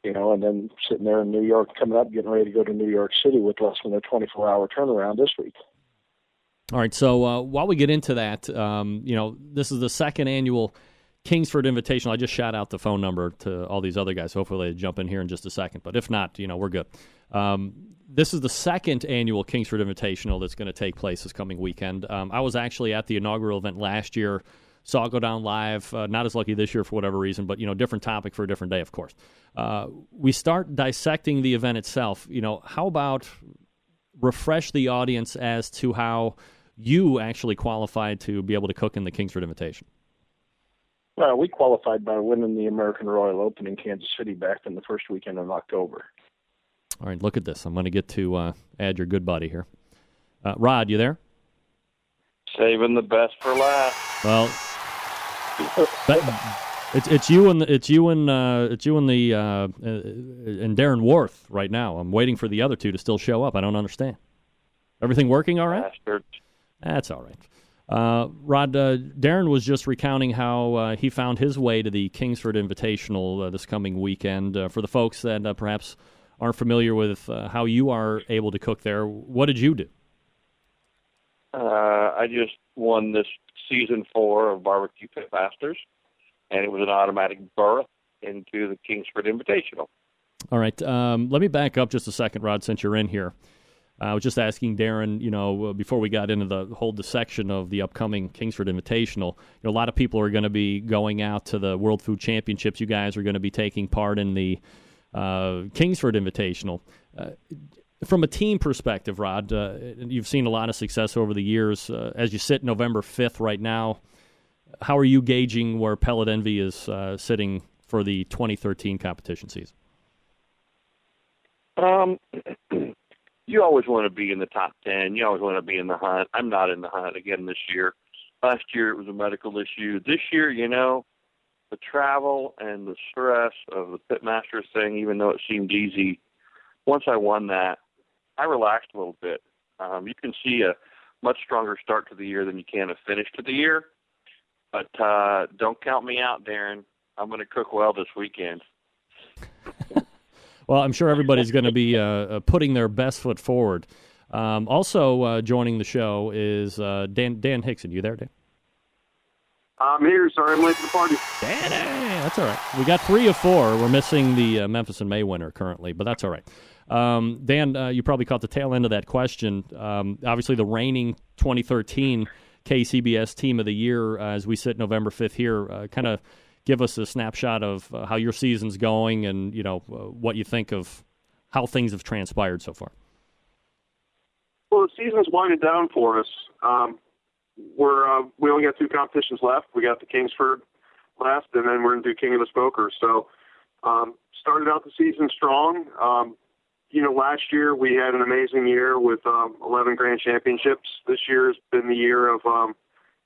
you know, and then sitting there in New York, coming up, getting ready to go to New York City with less than a 24 hour turnaround this week. All right. So uh, while we get into that, um, you know, this is the second annual Kingsford Invitational. I just shout out the phone number to all these other guys. Hopefully they jump in here in just a second. But if not, you know, we're good. Um, this is the second annual Kingsford Invitational that's going to take place this coming weekend. Um, I was actually at the inaugural event last year saw it go down live. Uh, not as lucky this year for whatever reason, but you know, different topic for a different day, of course. Uh, we start dissecting the event itself. You know, how about refresh the audience as to how you actually qualified to be able to cook in the Kingsford Invitation? Well, we qualified by winning the American Royal Open in Kansas City back in the first weekend of October. All right, look at this. I'm going to get to uh, add your good buddy here. Uh, Rod, you there? Saving the best for last. Well, it's it's you and it's you and uh, it's you and the uh, uh, and Darren Warth right now. I'm waiting for the other two to still show up. I don't understand. Everything working all right? Bastard. That's all right. Uh, Rod, uh, Darren was just recounting how uh, he found his way to the Kingsford Invitational uh, this coming weekend. Uh, for the folks that uh, perhaps aren't familiar with how you are able to cook there, what did you do? I just won this season four of Barbecue Pit Masters, and it was an automatic berth into the Kingsford Invitational. All right. Um, let me back up just a second, Rod, since you're in here. I was just asking Darren, you know, uh, before we got into the whole dissection of the upcoming Kingsford Invitational, you know, a lot of people are going to be going out to the World Food Championships. You guys are going to be taking part in the uh, Kingsford Invitational. Uh, from a team perspective, Rod, uh, you've seen a lot of success over the years. Uh, as you sit November 5th right now, how are you gauging where Pellet Envy is uh, sitting for the 2013 competition season? Um, you always want to be in the top 10. You always want to be in the hunt. I'm not in the hunt again this year. Last year it was a medical issue. This year, you know, the travel and the stress of the pitmaster thing, even though it seemed easy, once I won that, I relaxed a little bit. Um, you can see a much stronger start to the year than you can a finish to the year. But uh, don't count me out, Darren. I'm going to cook well this weekend. Well, I'm sure everybody's going to be uh, uh, putting their best foot forward. Um, also uh, joining the show is uh, Dan Dan Hixson. You there, Dan? I'm here. Sorry, I'm late to the party. Dan, that's all right. We got three of four. We're missing the uh, Memphis in May winner currently, but that's all right. Um, Dan, uh, you probably caught the tail end of that question. Um, obviously, the reigning 2013 KCBS Team of the Year, as we sit November 5th here, kind of give us a snapshot of uh, how your season's going and you know uh, what you think of how things have transpired so far. Well, the season's winding down for us. Um, we're uh, we only got two competitions left. We got the Kingsford last, and then we're going to do King of the Smokers. So um, started out the season strong. Um, you know, last year we had an amazing year with um, 11 Grand Championships. This year has been the year of um,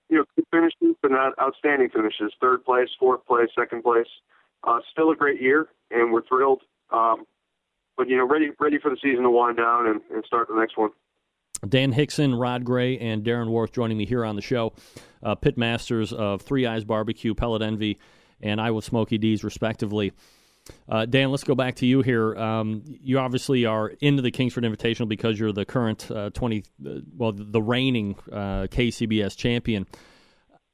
you know, good finishes, but not outstanding finishes. Third place, fourth place, second place. Uh, still a great year, and we're thrilled. Um, but you know, ready ready for the season to wind down and, and start the next one. Dan Hixson, Rod Gray, and Darren Warth joining me here on the show. Uh, pit masters of Three Eyes Barbecue, Pellet Envy, and Iowa Smoky D's, respectively. Uh, Dan, let's go back to you here. Um, you obviously are into the Kingsford Invitational because you're the current uh, 20, uh, well, the reigning uh, KCBS champion.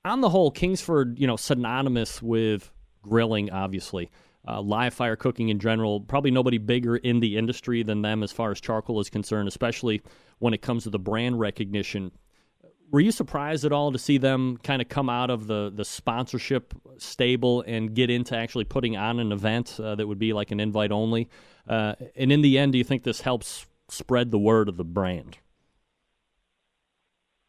On the whole, Kingsford, you know, synonymous with grilling, obviously. Uh, live fire cooking in general, probably nobody bigger in the industry than them as far as charcoal is concerned, especially when it comes to the brand recognition were you surprised at all to see them kind of come out of the, the sponsorship stable and get into actually putting on an event uh, that would be like an invite only? Uh, and in the end, do you think this helps spread the word of the brand?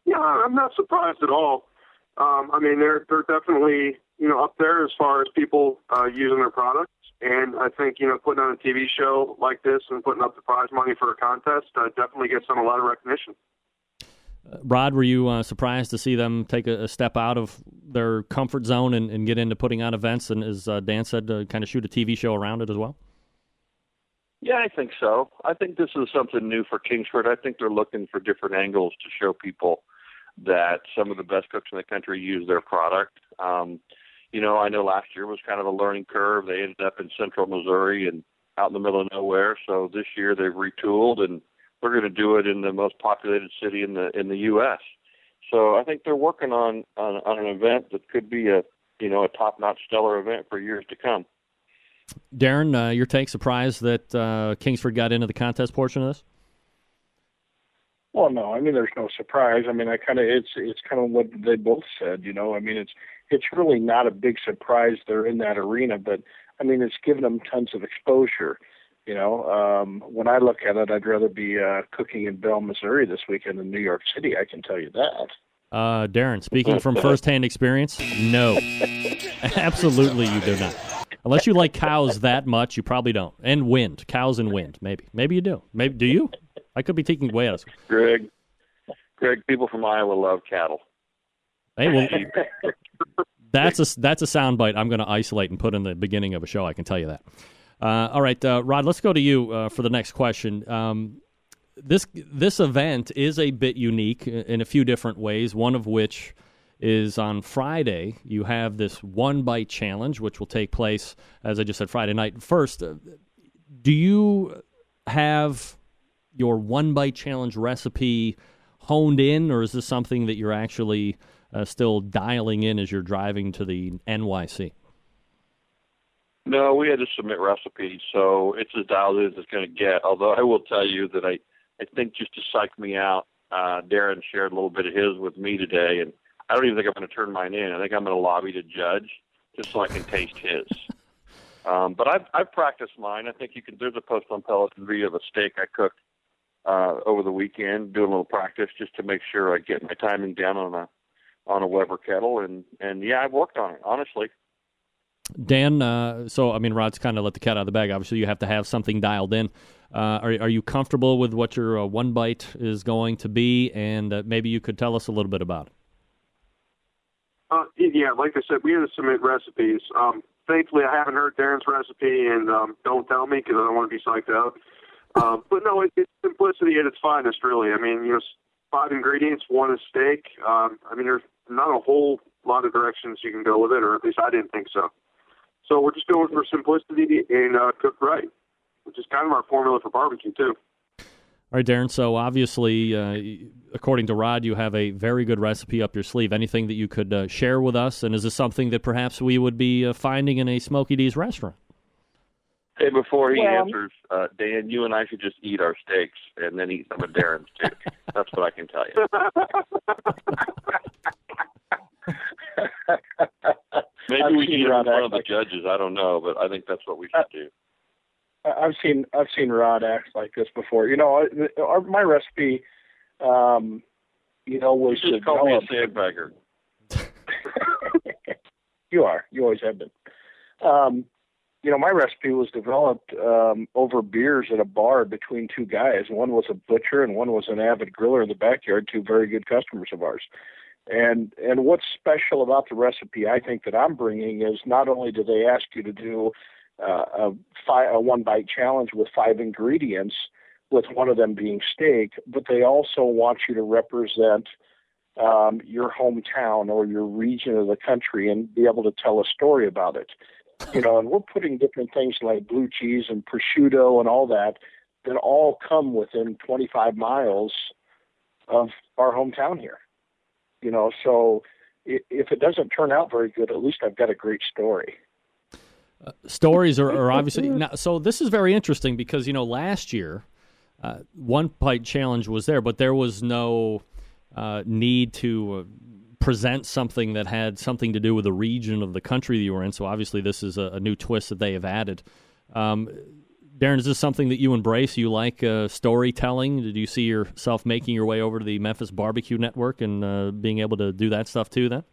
Yeah, I'm not surprised at all. Um, I mean, they're they're definitely you know up there as far as people uh, using their products, and I think you know putting on a TV show like this and putting up the prize money for a contest uh, definitely gets them a lot of recognition. Rod, were you uh, surprised to see them take a, a, step out of their comfort zone and, and, get into putting on events? And as uh, Dan said, uh, kind of shoot a TV show around it as well? Yeah, I think so. I think this is something new for Kingsford. I think they're looking for different angles to show people that some of the best cooks in the country use their product. Um, you know, I know last year was kind of a learning curve. They ended up in central Missouri and out in the middle of nowhere. So this year they've retooled and – we're going to do it in the most populated city in the in the U.S. So I think they're working on on, on an event that could be a you know a top notch stellar event for years to come. Darren, uh, your take surprised that uh, Kingsford got into the contest portion of this? Well, no, I mean there's no surprise. I mean I kind of it's it's kind of what they both said. You know, I mean it's it's really not a big surprise they're in that arena, but I mean it's given them tons of exposure. You know, um, when I look at it, I'd rather be uh, cooking in Belle, Missouri this weekend than New York City. I can tell you that. Uh, Darren, speaking from firsthand experience, no, absolutely you do not. Unless you like cows that much, you probably don't. And wind, cows and wind, maybe. Maybe you do. Maybe do you? I could be taking way out. Greg, Greg, people from Iowa love cattle. Hey, well, that's a that's a soundbite I'm going to isolate and put in the beginning of a show. I can tell you that. Uh, all right, uh, Rod, let's go to you uh, for the next question. Um, this this event is a bit unique in a few different ways. One of which is on Friday. You have this one bite challenge, which will take place, as I just said, Friday night. First, uh, do you have your one bite challenge recipe honed in, or is this something that you're actually uh, still dialing in as you're driving to the NYC? No, we had to submit recipes, so it's as dialed as it's going to get. Although I will tell you that I, I think just to psych me out, uh, Darren shared a little bit of his with me today, and I don't even think I'm going to turn mine in. I think I'm going to lobby to judge just so I can taste his. Um, but I've, I've practiced mine. I think you can. There's a post on Pellet Envy video of a steak I cooked uh, over the weekend, doing a little practice just to make sure I get my timing down on a on a Weber kettle, and and yeah, I've worked on it honestly. Dan, uh, so I mean, Rod's kind of let the cat out of the bag. Obviously, you have to have something dialed in. Uh, are are you comfortable with what your uh, one bite is going to be, and uh, maybe you could tell us a little bit about it? Uh, yeah, like I said, we had to submit recipes. Um, thankfully, I haven't heard Darren's recipe, and um, don't tell me because I don't want to be psyched out. Um, but no, it, it's simplicity at its finest, really. I mean, you know, five ingredients, one is steak. Um, I mean, there's not a whole lot of directions you can go with it, or at least I didn't think so. So we're just going for simplicity and uh, cook right, which is kind of our formula for barbecue too. All right, Darren. So obviously, uh, according to Rod, you have a very good recipe up your sleeve. Anything that you could uh, share with us, and is this something that perhaps we would be uh, finding in a Smoky D's restaurant? Hey, before he Well- answers, uh, Dan, you and I should just eat our steaks and then eat some of Darren's too. That's what I can tell you. Maybe I've we can get in front of the like- judges. I don't know, but I think that's what we should do. I- I've seen I've seen Rod act like this before. You know, our, my recipe, um, you know, was You just call me a sandbagger. you are. You always have been. Um, you know, my recipe was developed um, over beers at a bar between two guys. One was a butcher and one was an avid griller in the backyard. Two very good customers of ours. And and what's special about the recipe I think that I'm bringing is not only do they ask you to do uh, a, a one bite challenge with five ingredients, with one of them being steak, but they also want you to represent um, your hometown or your region of the country and be able to tell a story about it. You know, and we're putting different things like blue cheese and prosciutto and all that that all come within 25 miles of our hometown here. You know, so if it doesn't turn out very good, at least I've got a great story. stories are, are obviously now, so this is very interesting because you know last year uh, one bite challenge was there but there was no uh, need to uh, present something that had something to do with the region of the country that you were in so obviously this is a, a new twist that they have added um, darren is this something that you embrace you like uh, storytelling did you see yourself making your way over to the memphis barbecue network and uh, being able to do that stuff too then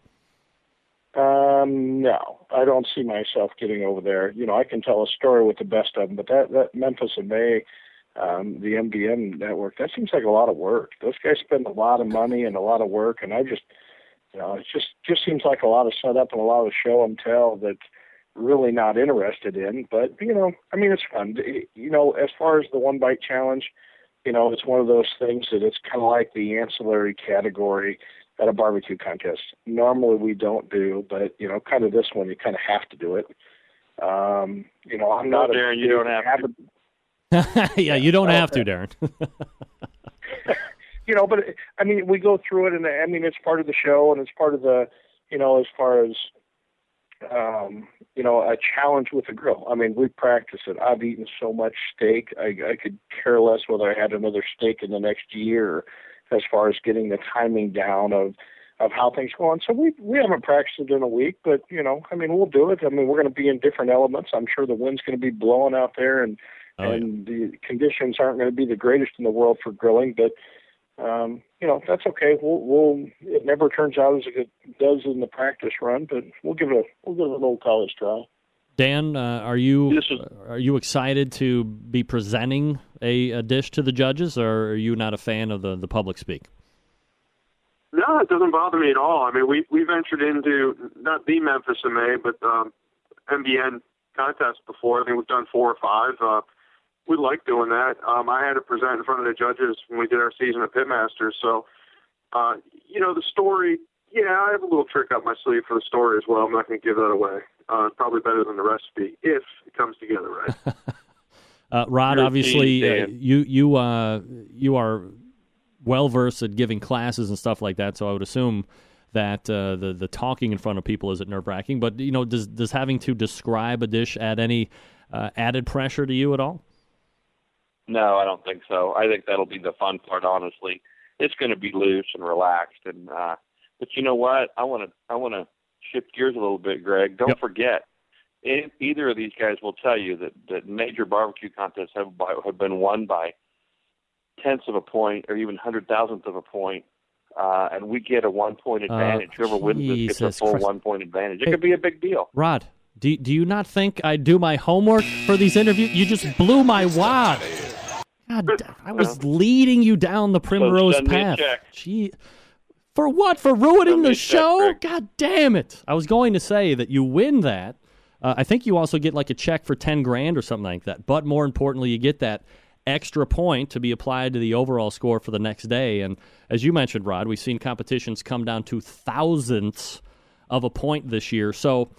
Um, no, I don't see myself getting over there. You know, I can tell a story with the best of them, but that that Memphis in May, um, the MBN network, that seems like a lot of work. Those guys spend a lot of money and a lot of work, and I just, you know, it just just seems like a lot of setup and a lot of show and tell that really not interested in. But you know, I mean, it's fun. You know, as far as the one bite challenge, you know, it's one of those things that it's kind of like the ancillary category at a barbecue contest. Normally we don't do, but you know, kind of this one you kind of have to do it. Um, you know, I'm No, not a Darren, you don't have to. avid- yeah you don't have to Okay. darren you know, but I mean, we go through it, and I mean, it's part of the show, and it's part of the, you know, as far as, um, you know, a challenge with the grill. I mean, we practice it. I've eaten so much steak, I, I could care less whether I had another steak in the next year, as far as getting the timing down of of how things go on. So we we haven't practiced it in a week, but you know, I mean, we'll do it. I mean, we're going to be in different elements. I'm sure the wind's going to be blowing out there, and Oh, yeah. and the conditions aren't going to be the greatest in the world for grilling, but um, you know that's okay. We'll, we'll it never turns out as it does in the practice run, but we'll give it a we'll give it an old college try. Dan, uh, are you are you excited to be presenting a, a dish to the judges, or are you not a fan of the, the public speak? No, it doesn't bother me at all. I mean, we we ventured into not the Memphis MA, but um, MBN contest before. I think we've done four or five. Uh, we like doing that. Um, I had to present in front of the judges when we did our season of Pitmasters. So, uh, you know, the story. Yeah, I have a little trick up my sleeve for the story as well. I'm not going to give that away. Uh, it's probably better than the recipe if it comes together right. Uh, Rod, You're obviously, team, uh, you you uh, you are well versed at giving classes and stuff like that. So I would assume that uh, the the talking in front of people isn't nerve wracking. But you know, does does having to describe a dish add any uh, added pressure to you at all? No, I don't think so. I think that'll be the fun part. Honestly, it's going to be loose and relaxed. And uh, but you know what? I want to I want to shift gears a little bit, Greg. Don't forget, e- either of these guys will tell you that that major barbecue contests have by, have been won by tenths of a point or even hundred thousandth of a point. Uh, and we get a one point Uh, advantage. Whoever wins this gets a full Christ. one point advantage. It Hey. could be a big deal. Rod, do do you not think I do my homework for these interviews? You just blew my wad. God, I was leading you down the primrose a path. Gee, for what? For ruining the a check, show? God damn it! I was going to say that you win that. Uh, I think you also get like a check for ten grand or something like that. But more importantly, you get that extra point to be applied to the overall score for the next day. And as you mentioned, Rod, we've seen competitions come down to thousandths of a point this year. So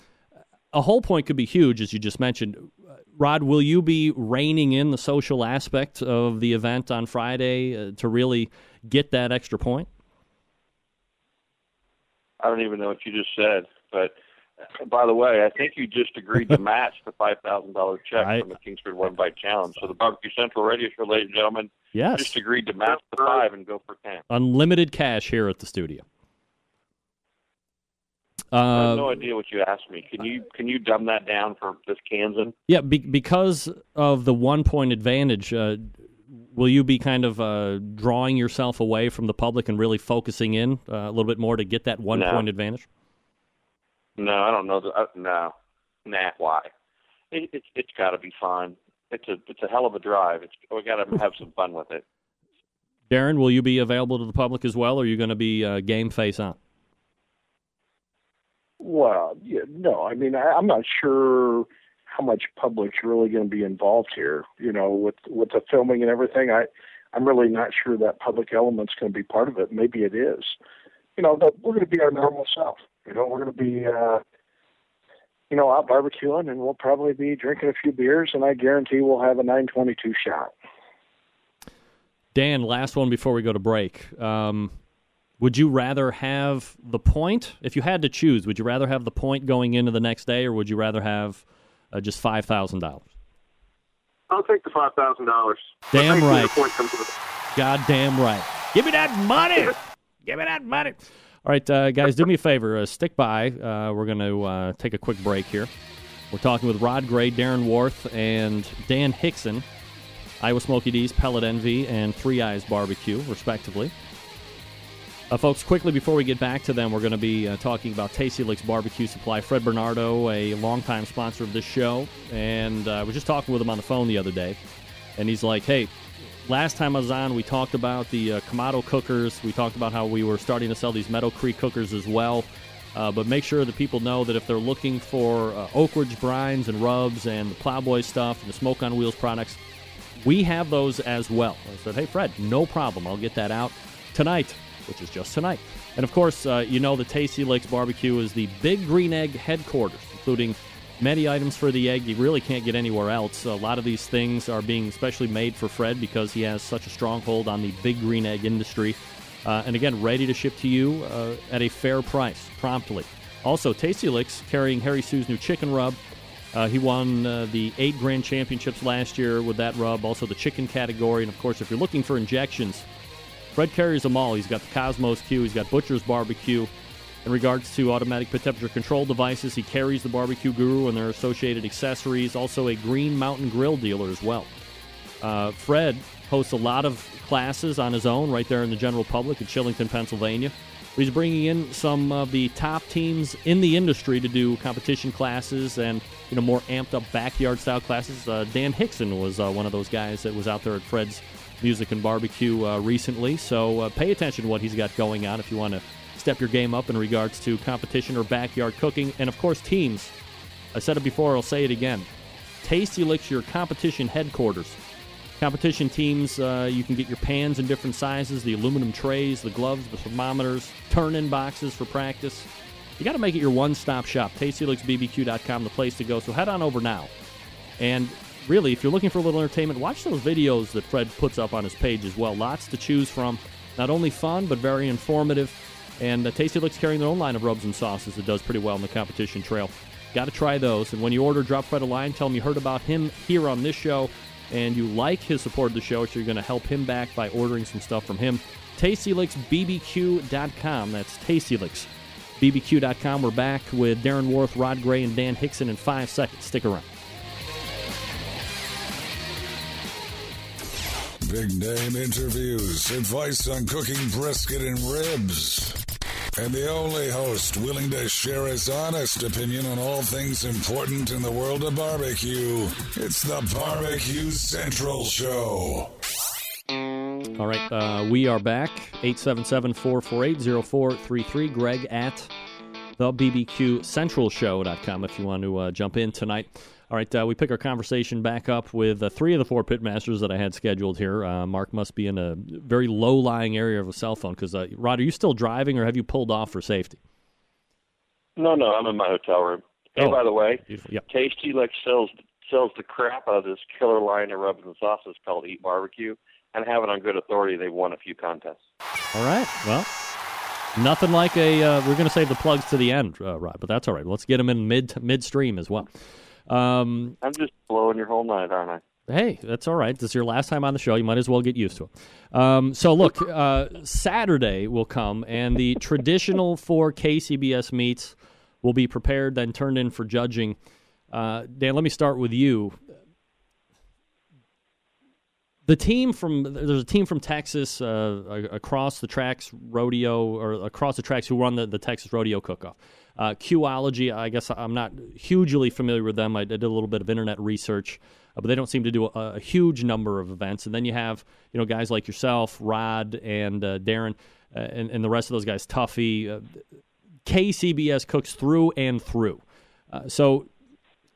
a whole point could be huge, as you just mentioned. Rod, will you be reining in the social aspect of the event on Friday uh, to really get that extra point? I don't even know what you just said, but uh, by the way, I think you just agreed to match the five thousand dollar check I- from the Kingsford One Bite Challenge. So the Barbecue Central Radio Show, ladies and gentlemen, Yes. just agreed to match the five and go for ten. Unlimited cash here at the studio. I have Uh, no idea what you asked me. Can you can you dumb that down for this Kansan? yeah, be- because of the one point advantage, uh, will you be kind of uh, drawing yourself away from the public and really focusing in uh, a little bit more to get that one No. point advantage? No, I don't know. The, uh, no, nah. Why? It, it's it's got to be fun. It's a it's a hell of a drive. It's we got to have some fun with it. Darren, will you be available to the public as well, or are you going to be uh, game face on? Well, yeah, no, I mean, I, I'm not sure how much public's really going to be involved here. You know, with with the filming and everything, I I'm really not sure that public element's going to be part of it. Maybe it is. You know, but we're going to be our normal self. You know, we're going to be, uh, you know, out barbecuing, and we'll probably be drinking a few beers, and I guarantee we'll have a 922 shot. Dan, last one before we go to break. Um, would you rather have the point? If you had to choose, would you rather have the point going into the next day, or would you rather have uh, just five thousand dollars? I'll take the five thousand dollars. Damn right. The point comes with it. Goddamn right. Give me that money. Give me that money. All right, uh, guys, do me a favor. Uh, stick by. Uh, we're going to uh, take a quick break here. We're talking with Rod Gray, Darren Warth, and Dan Hixson, Iowa Smoky D's, Pellet Envy, and Three Eyes Barbecue, respectively. Uh, folks, quickly before we get back to them, we're going to be uh, talking about Tasty Licks Barbecue Supply. Fred Bernardo, a longtime sponsor of this show, and uh, I was just talking with him on the phone the other day, and he's like, "Hey, last time I was on, we talked about the uh, Kamado cookers. We talked about how we were starting to sell these Meadow Creek cookers as well. Uh, but make sure that people know that if they're looking for uh, Oak Ridge brines and rubs and the Plowboy stuff and the Smoke on Wheels products, we have those as well. I said, hey, Fred, no problem. I'll get that out tonight, which is just tonight. And of course, uh, you know the Tasty Licks Barbecue is the Big Green Egg headquarters, including many items for the egg you really can't get anywhere else. A lot of these things are being specially made for Fred because he has such a stronghold on the Big Green Egg industry. Uh, and again, ready to ship to you uh, at a fair price promptly. Also, Tasty Licks carrying Harry Soo's new chicken rub. Uh, he won uh, the eight grand championships last year with that rub, also the chicken category. And of course, if you're looking for injections, Fred carries them all. He's got the Kosmos Q, he's got Butcher's Barbecue. In regards to automatic temperature control devices, he carries the Barbecue Guru and their associated accessories, also a Green Mountain Grill dealer as well. Uh, Fred hosts a lot of classes on his own right there in the general public in Shillington, Pennsylvania. He's bringing in some of the top teams in the industry to do competition classes and you know more amped up backyard style classes. Uh, Dan Hixson was uh, one of those guys that was out there at Fred's Music and Barbecue uh, recently. So uh, pay attention to what he's got going on if you want to step your game up in regards to competition or backyard cooking, and of course teams. I said it before, I'll say it again. Tasty Licks your competition headquarters. Competition teams, uh, you can get your pans in different sizes, the aluminum trays, the gloves, the thermometers, turn-in boxes for practice. You got to make it your one-stop shop. TastyLicksBBQ.com, the place to go. So head on over now. And really, if you're looking for a little entertainment, watch those videos that Fred puts up on his page as well. Lots to choose from. Not only fun, but very informative. And uh, Tasty Licks carrying their own line of rubs and sauces that does pretty well in the competition trail. Got to try those. And when you order, drop Fred a line. Tell him you heard about him here on this show and you like his support of the show, so you're going to help him back by ordering some stuff from him. TastyLicksBBQ.com. That's TastyLicksBBQ.com. We're back with Darren Warth, Rod Gray, and Dan Hixson in five seconds. Stick around. Big name interviews, advice on cooking brisket and ribs. And the only host willing to share his honest opinion on all things important in the world of barbecue. It's the Barbecue Central Show. All right, uh, we are back. 877 448 0433. Greg at the if you want to uh, jump in tonight. All right, uh, we pick our conversation back up with uh, three of the four pitmasters that I had scheduled here. Uh, Mark must be in a very low lying area of a cell phone because, uh, Rod, are you still driving or have you pulled off for safety? No, no, I'm in my hotel room. Hey, Oh, by the way, Yep. Tasty Lick sells sells the crap out of this killer line of rubs and sauces called Eat Barbecue, and have it on good authority. They've won a few contests. All right, well, nothing like a. Uh, we're going to save the plugs to the end, uh, Rod, but that's all right. Let's get them in mid midstream as well. Um, I'm just blowing your whole night, aren't I? Hey, that's all right. This is your last time on the show. You might as well get used to it. Um, so, look, uh, Saturday will come, and the traditional four KCBS meets will be prepared, then turned in for judging. Uh, Dan, let me start with you. The team from there's a team from Texas uh, across the tracks rodeo or across the tracks who run the, the Texas rodeo cook-off. Uh, Qology, I guess I'm not hugely familiar with them. I did a little bit of internet research, uh, but they don't seem to do a, a huge number of events. And then you have you know guys like yourself, Rod and uh, Darren, uh, and, and the rest of those guys, Tuffy. Uh, KCBS cooks through and through. Uh, so,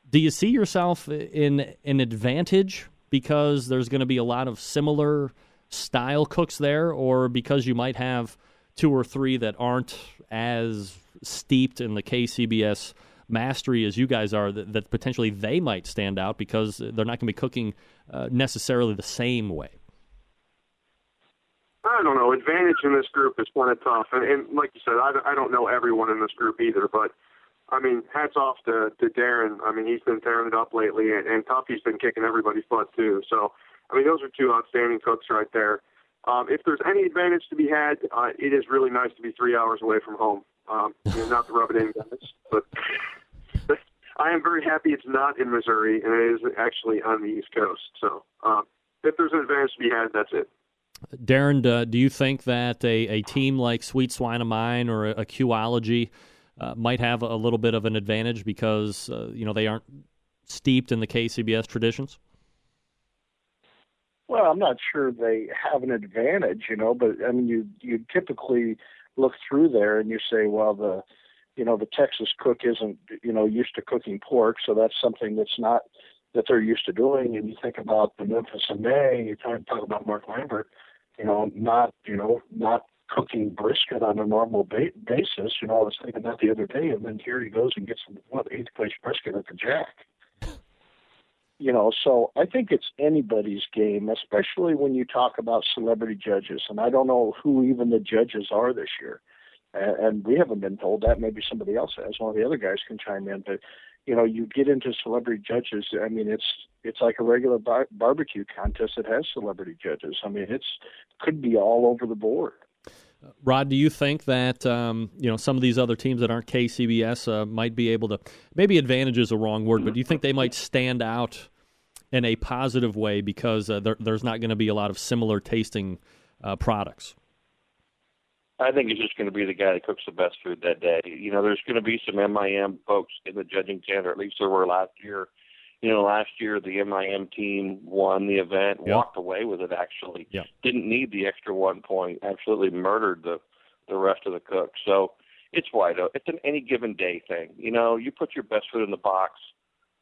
do you see yourself in an advantage because there's going to be a lot of similar style cooks there, or because you might have two or three that aren't as steeped in the KCBS mastery as you guys are, that, that potentially they might stand out because they're not going to be cooking uh, necessarily the same way? I don't know. Advantage in this group is kind of tough, and, and like you said, I, I don't know everyone in this group either. But I mean, hats off to, to Darren. I mean, he's been tearing it up lately, and, and Tuffy's been kicking everybody's butt too. So I mean, those are two outstanding cooks right there. Um, if there's any advantage to be had, uh, it is really nice to be three hours away from home. Um, not to rub it in, guys, but I am very happy it's not in Missouri and it is actually on the East Coast. So um, if there's an advantage to be had, that's it. Darren, uh, do you think that a, a team like Sweet Swine O' Mine or a, a Qology uh, might have a little bit of an advantage because uh, you know they aren't steeped in the KCBS traditions? Well, I'm not sure they have an advantage, you know, but I mean, you you typically look through there and you say, well, the you know the Texas cook isn't you know used to cooking pork, so that's something that's not that they're used to doing. And you think about the Memphis in May, you talk, talk about Mark Lambert, you know, not you know not cooking brisket on a normal ba- basis. You know, I was thinking that the other day, and then here he goes and gets what eighth place brisket at the Jack you know, so I think it's anybody's game, especially when you talk about celebrity judges. And I don't know who even the judges are this year. And, and we haven't been told that. Maybe somebody else has. One of the other guys can chime in. But, you know, you get into celebrity judges. I mean, it's it's like a regular bar- barbecue contest that has celebrity judges. I mean, it's could be all over the board. Rod, do you think that um, you know some of these other teams that aren't KCBS uh, might be able to maybe advantage is a wrong word, but do you think they might stand out in a positive way because uh, there, there's not going to be a lot of similar tasting uh, products? I think it's just going to be the guy that cooks the best food that day. You know, there's going to be some MIM folks in the judging tent, or at least there were last year. You know, last year the MIM team won the event, Yep. walked away with it. Actually, Yep. didn't need the extra one point. Absolutely murdered the the rest of the cooks. So it's wide open. It's an any given day thing. You know, you put your best foot in the box.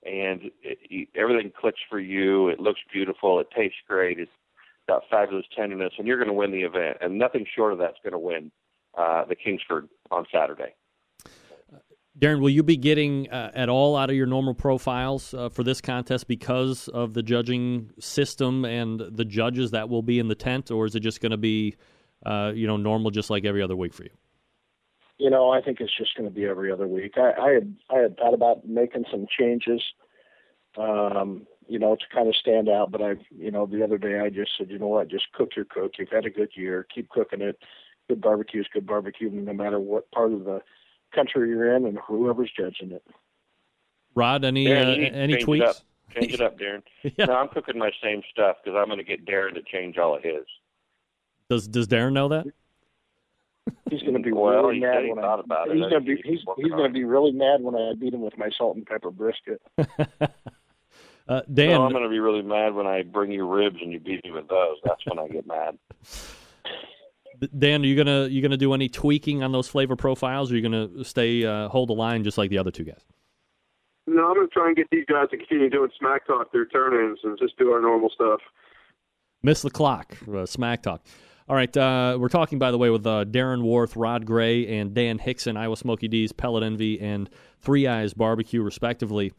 and it, you, everything clicks for you. It looks beautiful. It tastes great. It's got fabulous tenderness, and you're going to win the event. And nothing short of that's going to win uh, the Kingsford on Saturday. Darren, will you be getting uh, at all out of your normal profiles uh, for this contest because of the judging system and the judges that will be in the tent, or is it just going to be, uh, you know, normal just like every other week for you? You know, I think it's just going to be every other week. I, I had I had thought about making some changes, um, you know, to kind of stand out. But I, you know, the other day I just said, you know what, just cook your cook. You've had a good year. Keep cooking it. Good barbecue is good barbecue, no matter what part of the country you're in and whoever's judging it. Rod, any Darren, uh, you need to any change tweaks? It up. Change it up, Darren. Yeah. No, I'm cooking my same stuff because I'm going to get Darren to change all of his. Does Does Darren know that? He's going to be Well, really mad when I. about it. he's I going to be he's he's he's going to be really mad when I beat him with my salt and pepper brisket. Uh, Dan, No, I'm going to be really mad when I bring you ribs and you beat me with those. That's when I get mad. Dan, are you gonna you gonna do any tweaking on those flavor profiles? Or are you gonna stay uh, hold the line just like the other two guys? No, I'm going to try and get these guys to continue doing smack talk through turn-ins and just do our normal stuff. Miss the clock, uh, smack talk. All right, uh, we're talking by the way with uh, Darren Warth, Rod Gray, and Dan Hixson, Iowa Smoky D's, Pellet Envy, and Three Eyes Barbecue, respectively.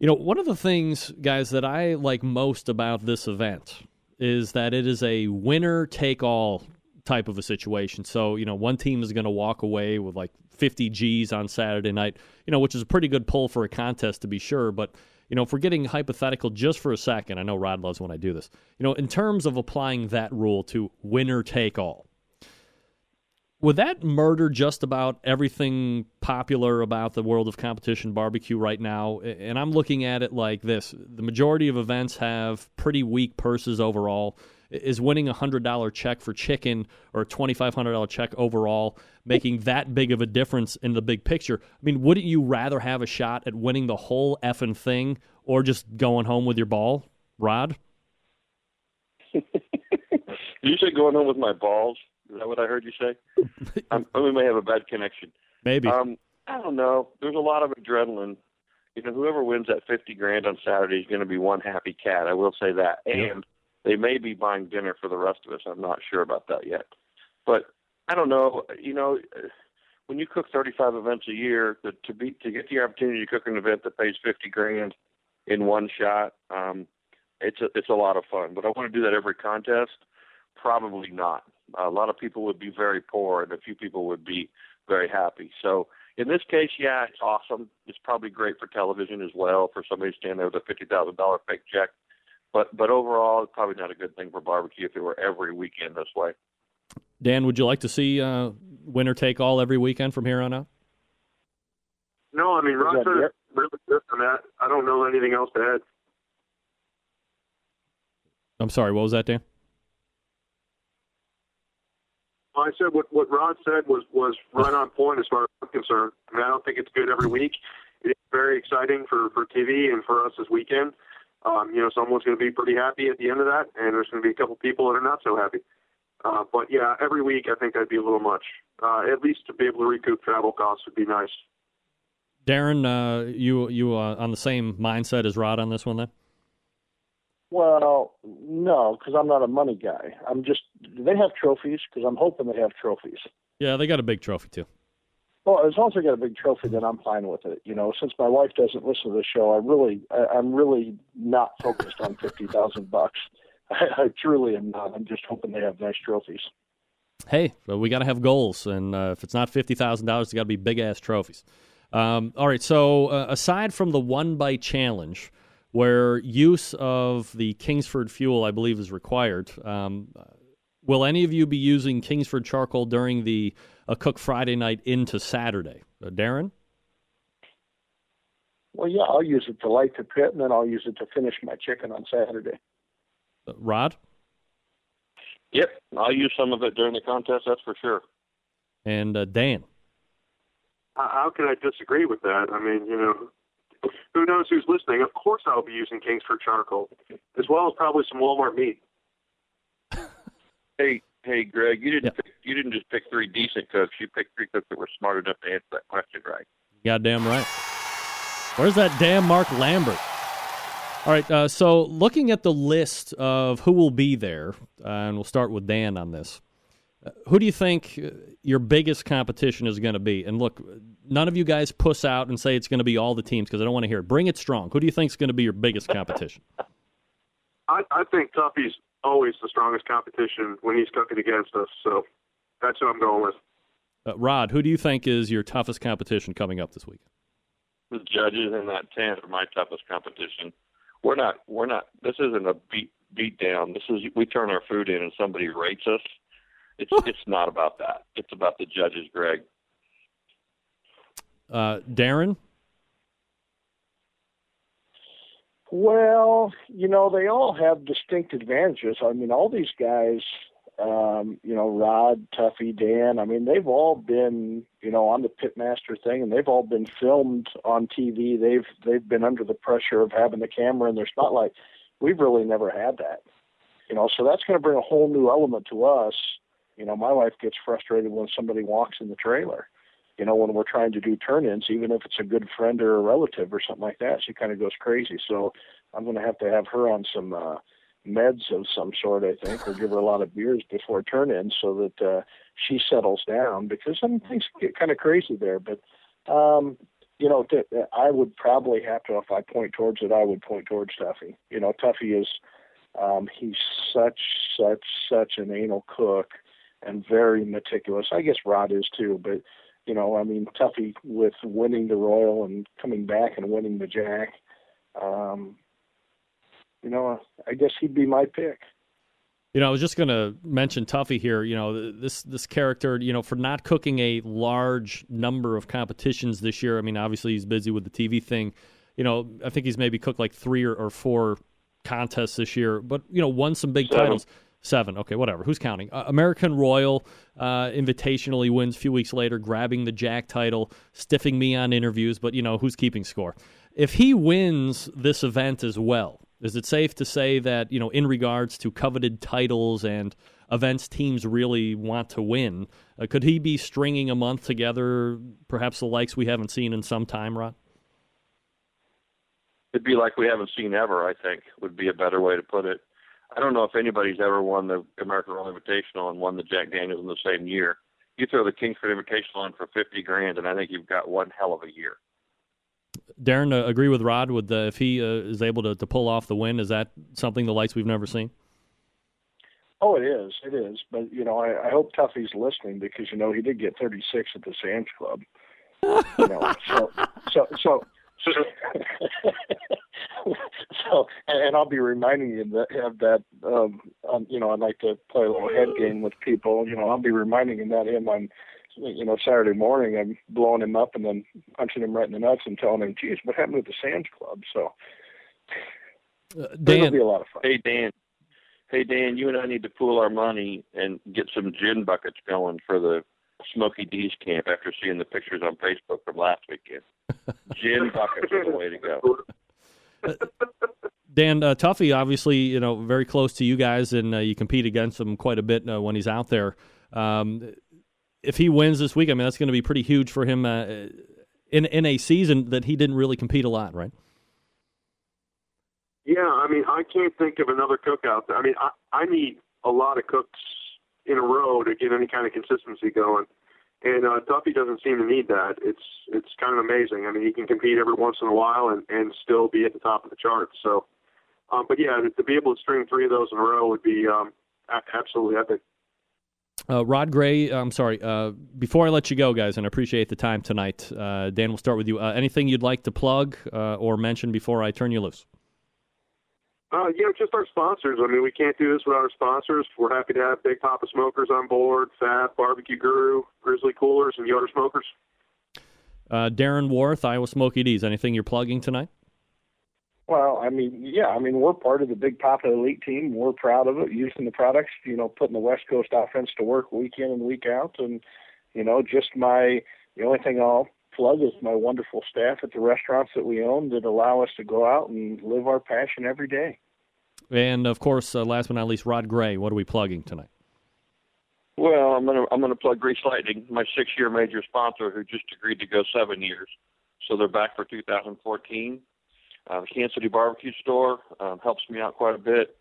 You know, one of the things, guys, that I like most about this event is that it is a winner take all type of a situation. So, you know, one team is going to walk away with like 50 G's on Saturday night, you know, which is a pretty good pull for a contest to be sure. But, you know, if we're getting hypothetical just for a second, I know Rod loves when I do this, you know, in terms of applying that rule to winner take all, would that murder just about everything popular about the world of competition barbecue right now? And I'm looking at it like this the majority of events have pretty weak purses overall. Is winning a $100 check for chicken or a $2,500 check overall making that big of a difference in the big picture? I mean, wouldn't you rather have a shot at winning the whole effing thing or just going home with your ball, Rod? You say going home with my balls? Is that what I heard you say? um, we may have a bad connection. Maybe. Um, I don't know. There's a lot of adrenaline. You know, whoever wins that fifty grand on Saturday is going to be one happy cat. I will say that. And they may be buying dinner for the rest of us. I'm not sure about that yet. But I don't know. You know, when you cook 35 events a year, to, to be to get the opportunity to cook an event that pays 50 grand in one shot, um, it's a, it's a lot of fun. But I want to do that every contest. Probably not. A lot of people would be very poor, and a few people would be very happy. So in this case, yeah, it's awesome. It's probably great for television as well for somebody to stand there with a fifty thousand dollar fake check. But but overall, it's probably not a good thing for barbecue if it were every weekend this way. Dan, would you like to see uh, winner take all every weekend from here on out? No, I mean, Rod that said really good on that. I don't know anything else to add. I'm sorry, what was that, Dan? I said what what Rod said was was right on point as far as I'm concerned. I mean, I don't think it's good every week. It's very exciting for for TV and for us this weekend. Um, you know, someone's going to be pretty happy at the end of that, and there's going to be a couple people that are not so happy. Uh, but yeah, every week I think that'd be a little much. Uh, at least to be able to recoup travel costs would be nice. Darren, uh, you you uh, on the same mindset as Rod on this one then? Well, no, because I'm not a money guy. I'm just. Do they have trophies? Because I'm hoping they have trophies. Yeah, they got a big trophy too. Well, as long as I get a big trophy, then I'm fine with it. You know, since my wife doesn't listen to the show, I really, I, I'm really not focused on fifty thousand bucks. I, I truly am not. I'm just hoping they have nice trophies. Hey, but we got to have goals, and uh, if it's not fifty thousand dollars, it's got to be big ass trophies. Um, all right. So uh, aside from the one bite challenge, where use of the Kingsford fuel, I believe, is required, um, will any of you be using Kingsford charcoal during the uh, Cook Friday night into Saturday? Uh, Darren. Well, yeah, I'll use it to light the pit, and then I'll use it to finish my chicken on Saturday. Uh, Rod. Yep, I'll use some of it during the contest. That's for sure. And uh, Dan. How how can I disagree with that? I mean, you know, who knows who's listening? Of course, I'll be using Kingsford charcoal, as well as probably some Walmart meat. Hey, hey, Greg, you didn't pick, you didn't just pick three decent cooks. You picked three cooks that were smart enough to answer that question right. Goddamn right. Where's that damn Mark Lambert? All right, uh, so looking at the list of who will be there, uh, and we'll start with Dan on this. Uh, who do you think uh, your biggest competition is going to be? And look, none of you guys puss out and say it's going to be all the teams because I don't want to hear it. Bring it strong. Who do you think is going to be your biggest competition? I, I think Tuffy's always the strongest competition when he's cooking against us. So that's who I'm going with. Uh, Rod, who do you think is your toughest competition coming up this week? The judges in that tent are my toughest competition. We're not. We're not. This isn't a beat beat down. This is we turn our food in and somebody rates us. It's it's not about that. It's about the judges, Greg. Uh, Darren, Well, you know, they all have distinct advantages. I mean, all these guys, um, you know, Rod, Tuffy, Dan, I mean, they've all been, you know, on the pitmaster thing and they've all been filmed on TV. They've they've been under the pressure of having the camera in their spotlight. We've really never had that. You know, so that's going to bring a whole new element to us. You know, my wife gets frustrated when somebody walks in the trailer you know, when we're trying to do turn-ins, even if it's a good friend or a relative or something like that, she kind of goes crazy. So I'm going to have to have her on some uh, meds of some sort, I think, or give her a lot of beers before turn-ins so that uh, she settles down because some things get kind of crazy there. But um, you know, th- I would probably have to, if I point towards it, I would point towards Tuffy. You know, Tuffy is, um, he's such, such, such an anal cook and very meticulous. I guess Rod is too, but you know, I mean, Tuffy with winning the Royal and coming back and winning the Jack. Um, you know, I guess he'd be my pick. You know, I was just going to mention Tuffy here. You know, this this character. You know, for not cooking a large number of competitions this year. I mean, obviously he's busy with the TV thing. You know, I think he's maybe cooked like three or, or four contests this year, but you know, won some big Seven. titles. Seven. Okay, whatever. Who's counting? Uh, American Royal uh, Invitational. He wins a few weeks later, grabbing the Jack title, stiffing me on interviews. But you know who's keeping score? If he wins this event as well, is it safe to say that you know, in regards to coveted titles and events teams really want to win, uh, could he be stringing a month together, perhaps the likes we haven't seen in some time, Rod? It'd be like we haven't seen ever. I think would be a better way to put it. I don't know if anybody's ever won the American Royal Invitational and won the Jack Daniels in the same year. You throw the Kingsford Invitational on for fifty grand, and I think you've got one hell of a year. Darren, uh, agree with Rod with uh, if he uh, is able to, to pull off the win. Is that something the lights we've never seen? Oh, it is. It is. But you know, I, I hope Tuffy's listening because you know he did get 36 at the Sam's Club. You know, so so so. So, so and, and I'll be reminding you that have that. Um, um, you know, I'd like to play a little head game with people. You know, I'll be reminding him that him on, you know, Saturday morning. I'm blowing him up and then punching him right in the nuts and telling him, "Geez, what happened with the Sam's Club?" So Uh, it'll be a lot of fun. Hey Dan, hey Dan, you and I need to pool our money and get some gin buckets going for the Smoky D's camp after seeing the pictures on Facebook from last weekend. gin buckets are the way to go. Dan uh, Tuffy, obviously, you know, very close to you guys, and uh, you compete against him quite a bit uh, when he's out there. Um, if he wins this week, I mean, that's going to be pretty huge for him uh, in in a season that he didn't really compete a lot, right? Yeah, I mean, I can't think of another cook out there. I mean, I, I need a lot of cooks in a row to get any kind of consistency going. And uh, Tuffy doesn't seem to need that. It's it's kind of amazing. I mean, he can compete every once in a while and, and still be at the top of the charts. So, um, but yeah, to, be able to string three of those in a row would be um, absolutely epic. Uh, Rod Gray, I'm sorry. Uh, before I let you go, guys, and I appreciate the time tonight, uh, Dan, we'll start with you. Uh, anything you'd like to plug uh, or mention before I turn you loose? Uh, you know, just our sponsors. I mean, we can't do this without our sponsors. We're happy to have Big Poppa Smokers on board, Fab, Barbecue Guru, Grizzly Coolers, and Yoder Smokers. Uh, Darren Warth, Iowa Smoky D's. Anything you're plugging tonight? Well, I mean, yeah, I mean, we're part of the Big Poppa Elite team. We're proud of it, using the products, you know, putting the West Coast offense to work week in and week out. And, you know, just my, the only thing I'll plug is my wonderful staff at the restaurants that we own that allow us to go out and live our passion every day. And of course, uh, last but not least, Rod Gray. What are we plugging tonight? Well, I'm gonna I'm gonna plug Grease Lightning, my six year major sponsor, who just agreed to go seven years. so they're back for 2014. Uh, the Kansas City Barbecue Store um, helps me out quite a bit.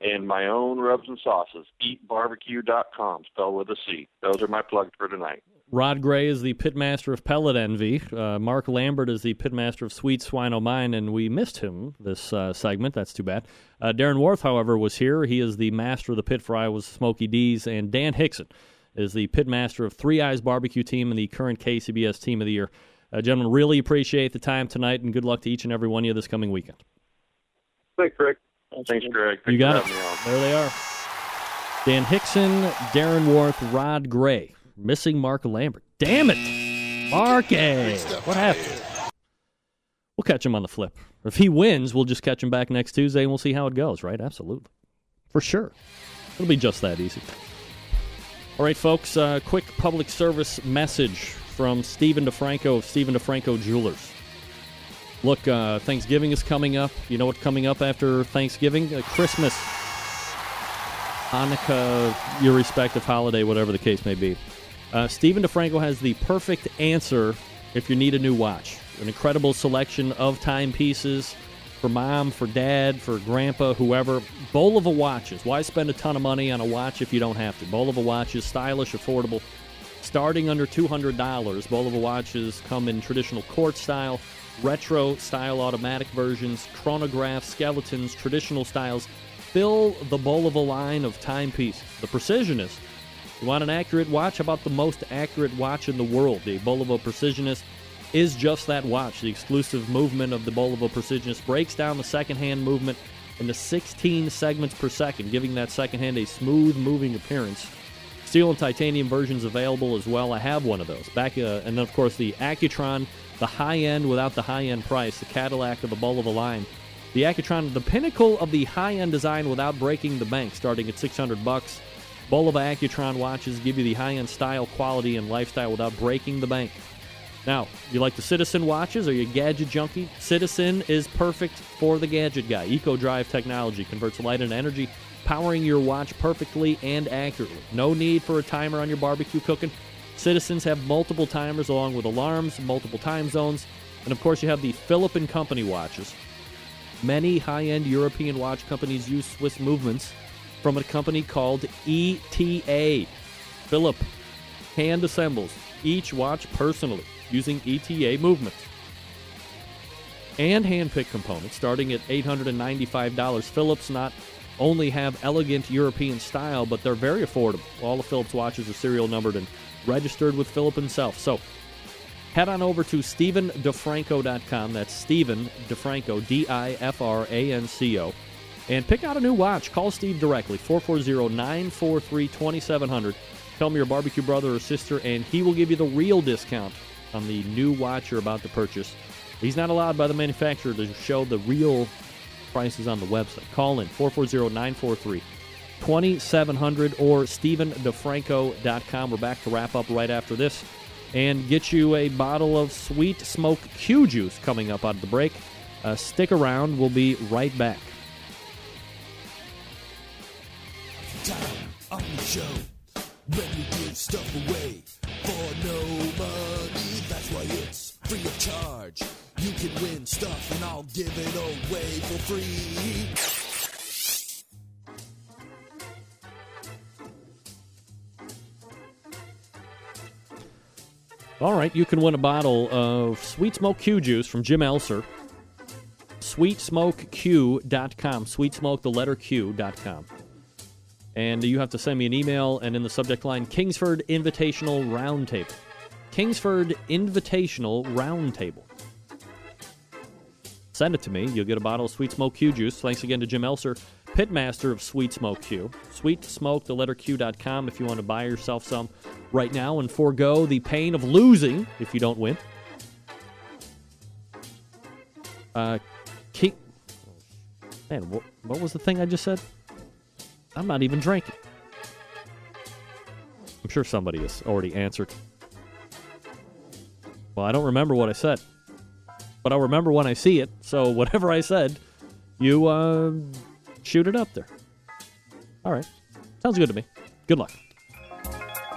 And my own rubs and sauces, eatbarbecue.com, spelled with a C. Those are my plugs for tonight. Rod Gray is the pitmaster of Pellet Envy. Uh, Mark Lambert is the pitmaster of Sweet Swine O' Mine, and we missed him this uh, segment. That's too bad. Uh, Darren Warth, however, was here. He is the master of the pit for Iowa's Smoky D's, and Dan Hixson is the pitmaster of Three Eyes Barbecue Team and the current KCBS Team of the Year. Uh, gentlemen, really appreciate the time tonight, and good luck to each and every one of you this coming weekend. Thanks, Greg. Thanks, Greg. you got for it. having me on. There they are. Dan Hixson, Darren Warth, Rod Gray. Missing Mark Lambert. Damn it. Mark A. What happened? We'll catch him on the flip. If he wins, we'll just catch him back next Tuesday and we'll see how it goes, right? Absolutely. For sure. It'll be just that easy. All right, folks, uh, quick public service message from Stephen DiFranco of Stephen DiFranco Jewelers. Look, uh, Thanksgiving is coming up. You know what's coming up after Thanksgiving? Uh, Christmas, Hanukkah, your respective holiday, whatever the case may be. Uh, Stephen DiFranco has the perfect answer if you need a new watch. An incredible selection of timepieces for mom, for dad, for grandpa, whoever. Bulova watches. Why spend a ton of money on a watch if you don't have to? Bulova watches, stylish, affordable, starting under $200. Bulova watches come in traditional court style, retro style automatic versions, chronograph, skeletons, traditional styles. Fill the Bulova line of timepieces. The Precisionist. You want an accurate watch? How about the most accurate watch in the world? The Bulova Precisionist is just that watch. The exclusive movement of the Bulova Precisionist breaks down the second hand movement into 16 segments per second, giving that second hand a smooth moving appearance. Steel and titanium versions available as well. I have one of those. Back, uh, and then of course the Accutron, the high end without the high end price, the Cadillac of the Bulova line. The Accutron, the pinnacle of the high end design without breaking the bank, starting at 600 bucks. Bulova Accutron watches give you the high end style, quality, and lifestyle without breaking the bank. Now, you like the Citizen watches? Are you gadget junkie? Citizen is perfect for the gadget guy. Eco Drive technology converts light into energy, powering your watch perfectly and accurately. No need for a timer on your barbecue cooking. Citizens have multiple timers along with alarms, multiple time zones, and of course you have the Philip and Company watches. Many high-end European watch companies use Swiss movements from a company called ETA. Philip hand assembles each watch personally using ETA movements. And hand-picked components starting at $895. Philips not only have elegant European style, but they're very affordable. All the Philips watches are serial numbered and registered with Philip himself. So head on over to StephenDiFranco.com. That's Stephen DiFranco, D I F R A N C O. And pick out a new watch. Call Steve directly, 440 943 2700. Tell you're a barbecue brother or sister, and he will give you the real discount on the new watch you're about to purchase. He's not allowed by the manufacturer to show the real prices on the website. Call in 440 943 2700 or StephenDiFranco.com. We're back to wrap up right after this and get you a bottle of Sweet Smoke Q Juice coming up out of the break. Uh, stick around. We'll be right back. free of charge. You can win stuff and I'll give it away for free. All right, you can win a bottle of Sweet Smoke Q Juice from Jim Elser. SweetSmokeQ.com. Sweet Smoke, the letter Q.com. And you have to send me an email, and in the subject line, Kingsford Invitational Roundtable. Kingsford Invitational Roundtable. Send it to me. You'll get a bottle of Sweet Smoke Q juice. Thanks again to Jim Elser, pitmaster of Sweet Smoke Q. Sweet Smoke, the letter Q.com if you want to buy yourself some right now and forego the pain of losing if you don't win. Uh, King. Man, what, what was the thing I just said? I'm not even drinking. I'm sure somebody has already answered. Well, I don't remember what I said, but I'll remember when I see it. So whatever I said, you uh, shoot it up there. All right, sounds good to me. Good luck.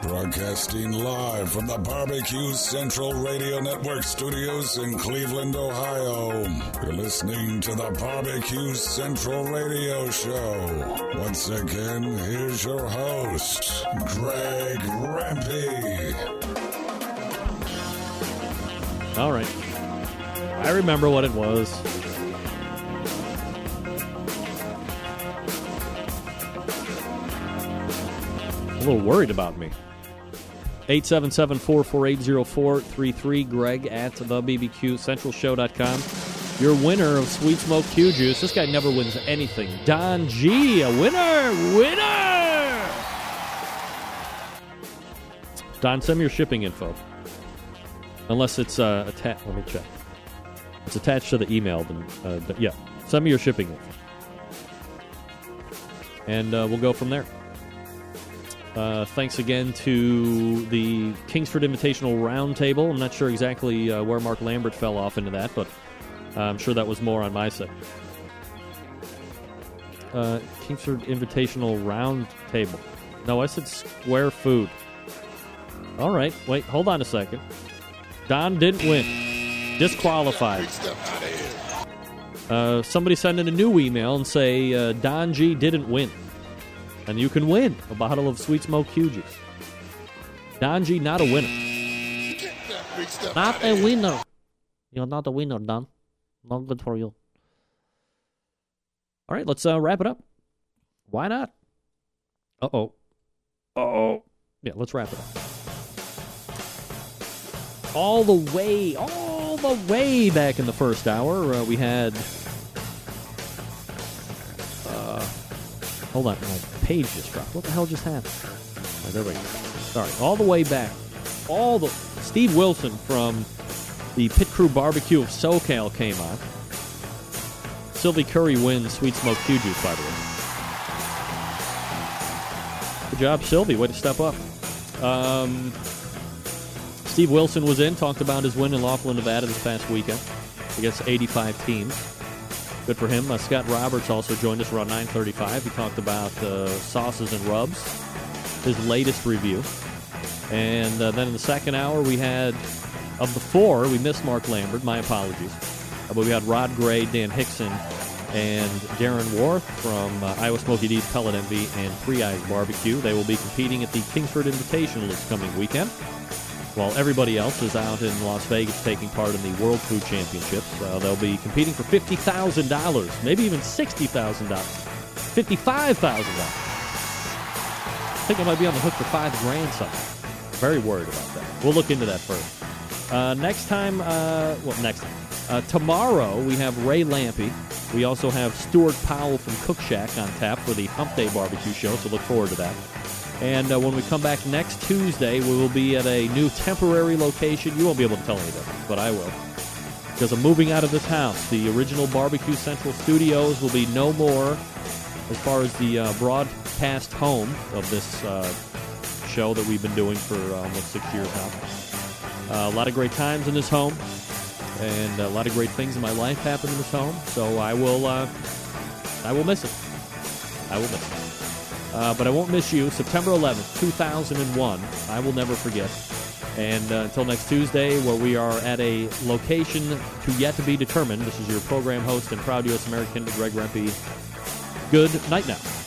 Broadcasting live from the Barbecue Central Radio Network studios in Cleveland, Ohio. You're listening to the Barbecue Central Radio Show. Once again, here's your host, Greg Rempe. All right. I remember what it was. A little worried about me. 877 448 0433. Greg at the BBQCentralShow.com. Your winner of Sweet Smoke Q Juice. This guy never wins anything. Don G, a winner! Winner! Don, send me your shipping info. Unless it's uh, attached. Let me check. It's attached to the email. Then, uh, yeah, send me your shipping info. And uh, we'll go from there. Uh, thanks again to the Kingsford Invitational Roundtable. I'm not sure exactly uh, where Mark Lambert fell off into that, but uh, I'm sure that was more on my side. Uh, Kingsford Invitational Roundtable. No, I said Square Food. All right, wait, hold on a second. Don didn't win. Disqualified. Uh, somebody send in a new email and say uh, Don G didn't win. And you can win a bottle of Sweet Smoke Q juice. Don not a winner. Not a winner. You're not a winner, Don. Not good for you. All right, let's uh, wrap it up. Why not? Uh oh. Uh oh. Yeah, let's wrap it up. All the way, all the way back in the first hour, uh, we had. Hold on, my page just dropped. What the hell just happened? Oh, there we go. Sorry, all the way back, all the Steve Wilson from the Pit Crew Barbecue of SoCal came on. Sylvie Curry wins Sweet Smoke Q Juice, by the way. Good job, Sylvie. Way to step up. Um, Steve Wilson was in, talked about his win in Laughlin, Nevada this past weekend against 85 teams. Good for him. Uh, Scott Roberts also joined us around 9:35. He talked about uh, sauces and rubs, his latest review. And uh, then in the second hour, we had of the four, we missed Mark Lambert. My apologies, Uh, but we had Rod Gray, Dan Hixson, and Darren Warth from uh, Iowa Smoky D's Pellet Envy and Three Eyes Barbecue. They will be competing at the Kingsford Invitational this coming weekend while everybody else is out in Las Vegas taking part in the World Food Championships. Uh, they'll be competing for fifty thousand dollars, maybe even sixty thousand dollars, fifty-five thousand dollars. I think I might be on the hook for five grand something. Very worried about that. We'll look into that further. Uh, next time, uh, well, next time. Uh, tomorrow we have Ray Lampe. We also have Stuart Powell from Cookshack on tap for the Hump Day Barbecue Show, so look forward to that. And uh, when we come back next Tuesday, we will be at a new temporary location. You won't be able to tell any difference, but I will. Because I'm moving out of this house. The original Barbecue Central studios will be no more as far as the uh, broadcast home of this uh, show that we've been doing for almost six years now. Uh, a lot of great times in this home, and a lot of great things in my life happened in this home. So I will, uh, I will miss it. I will miss it. Uh, but I won't miss you. September 11th, 2001. I will never forget. And uh, until next Tuesday, where we are at a location to yet to be determined, this is your program host and proud U.S. American, Greg Rempe. Good night now.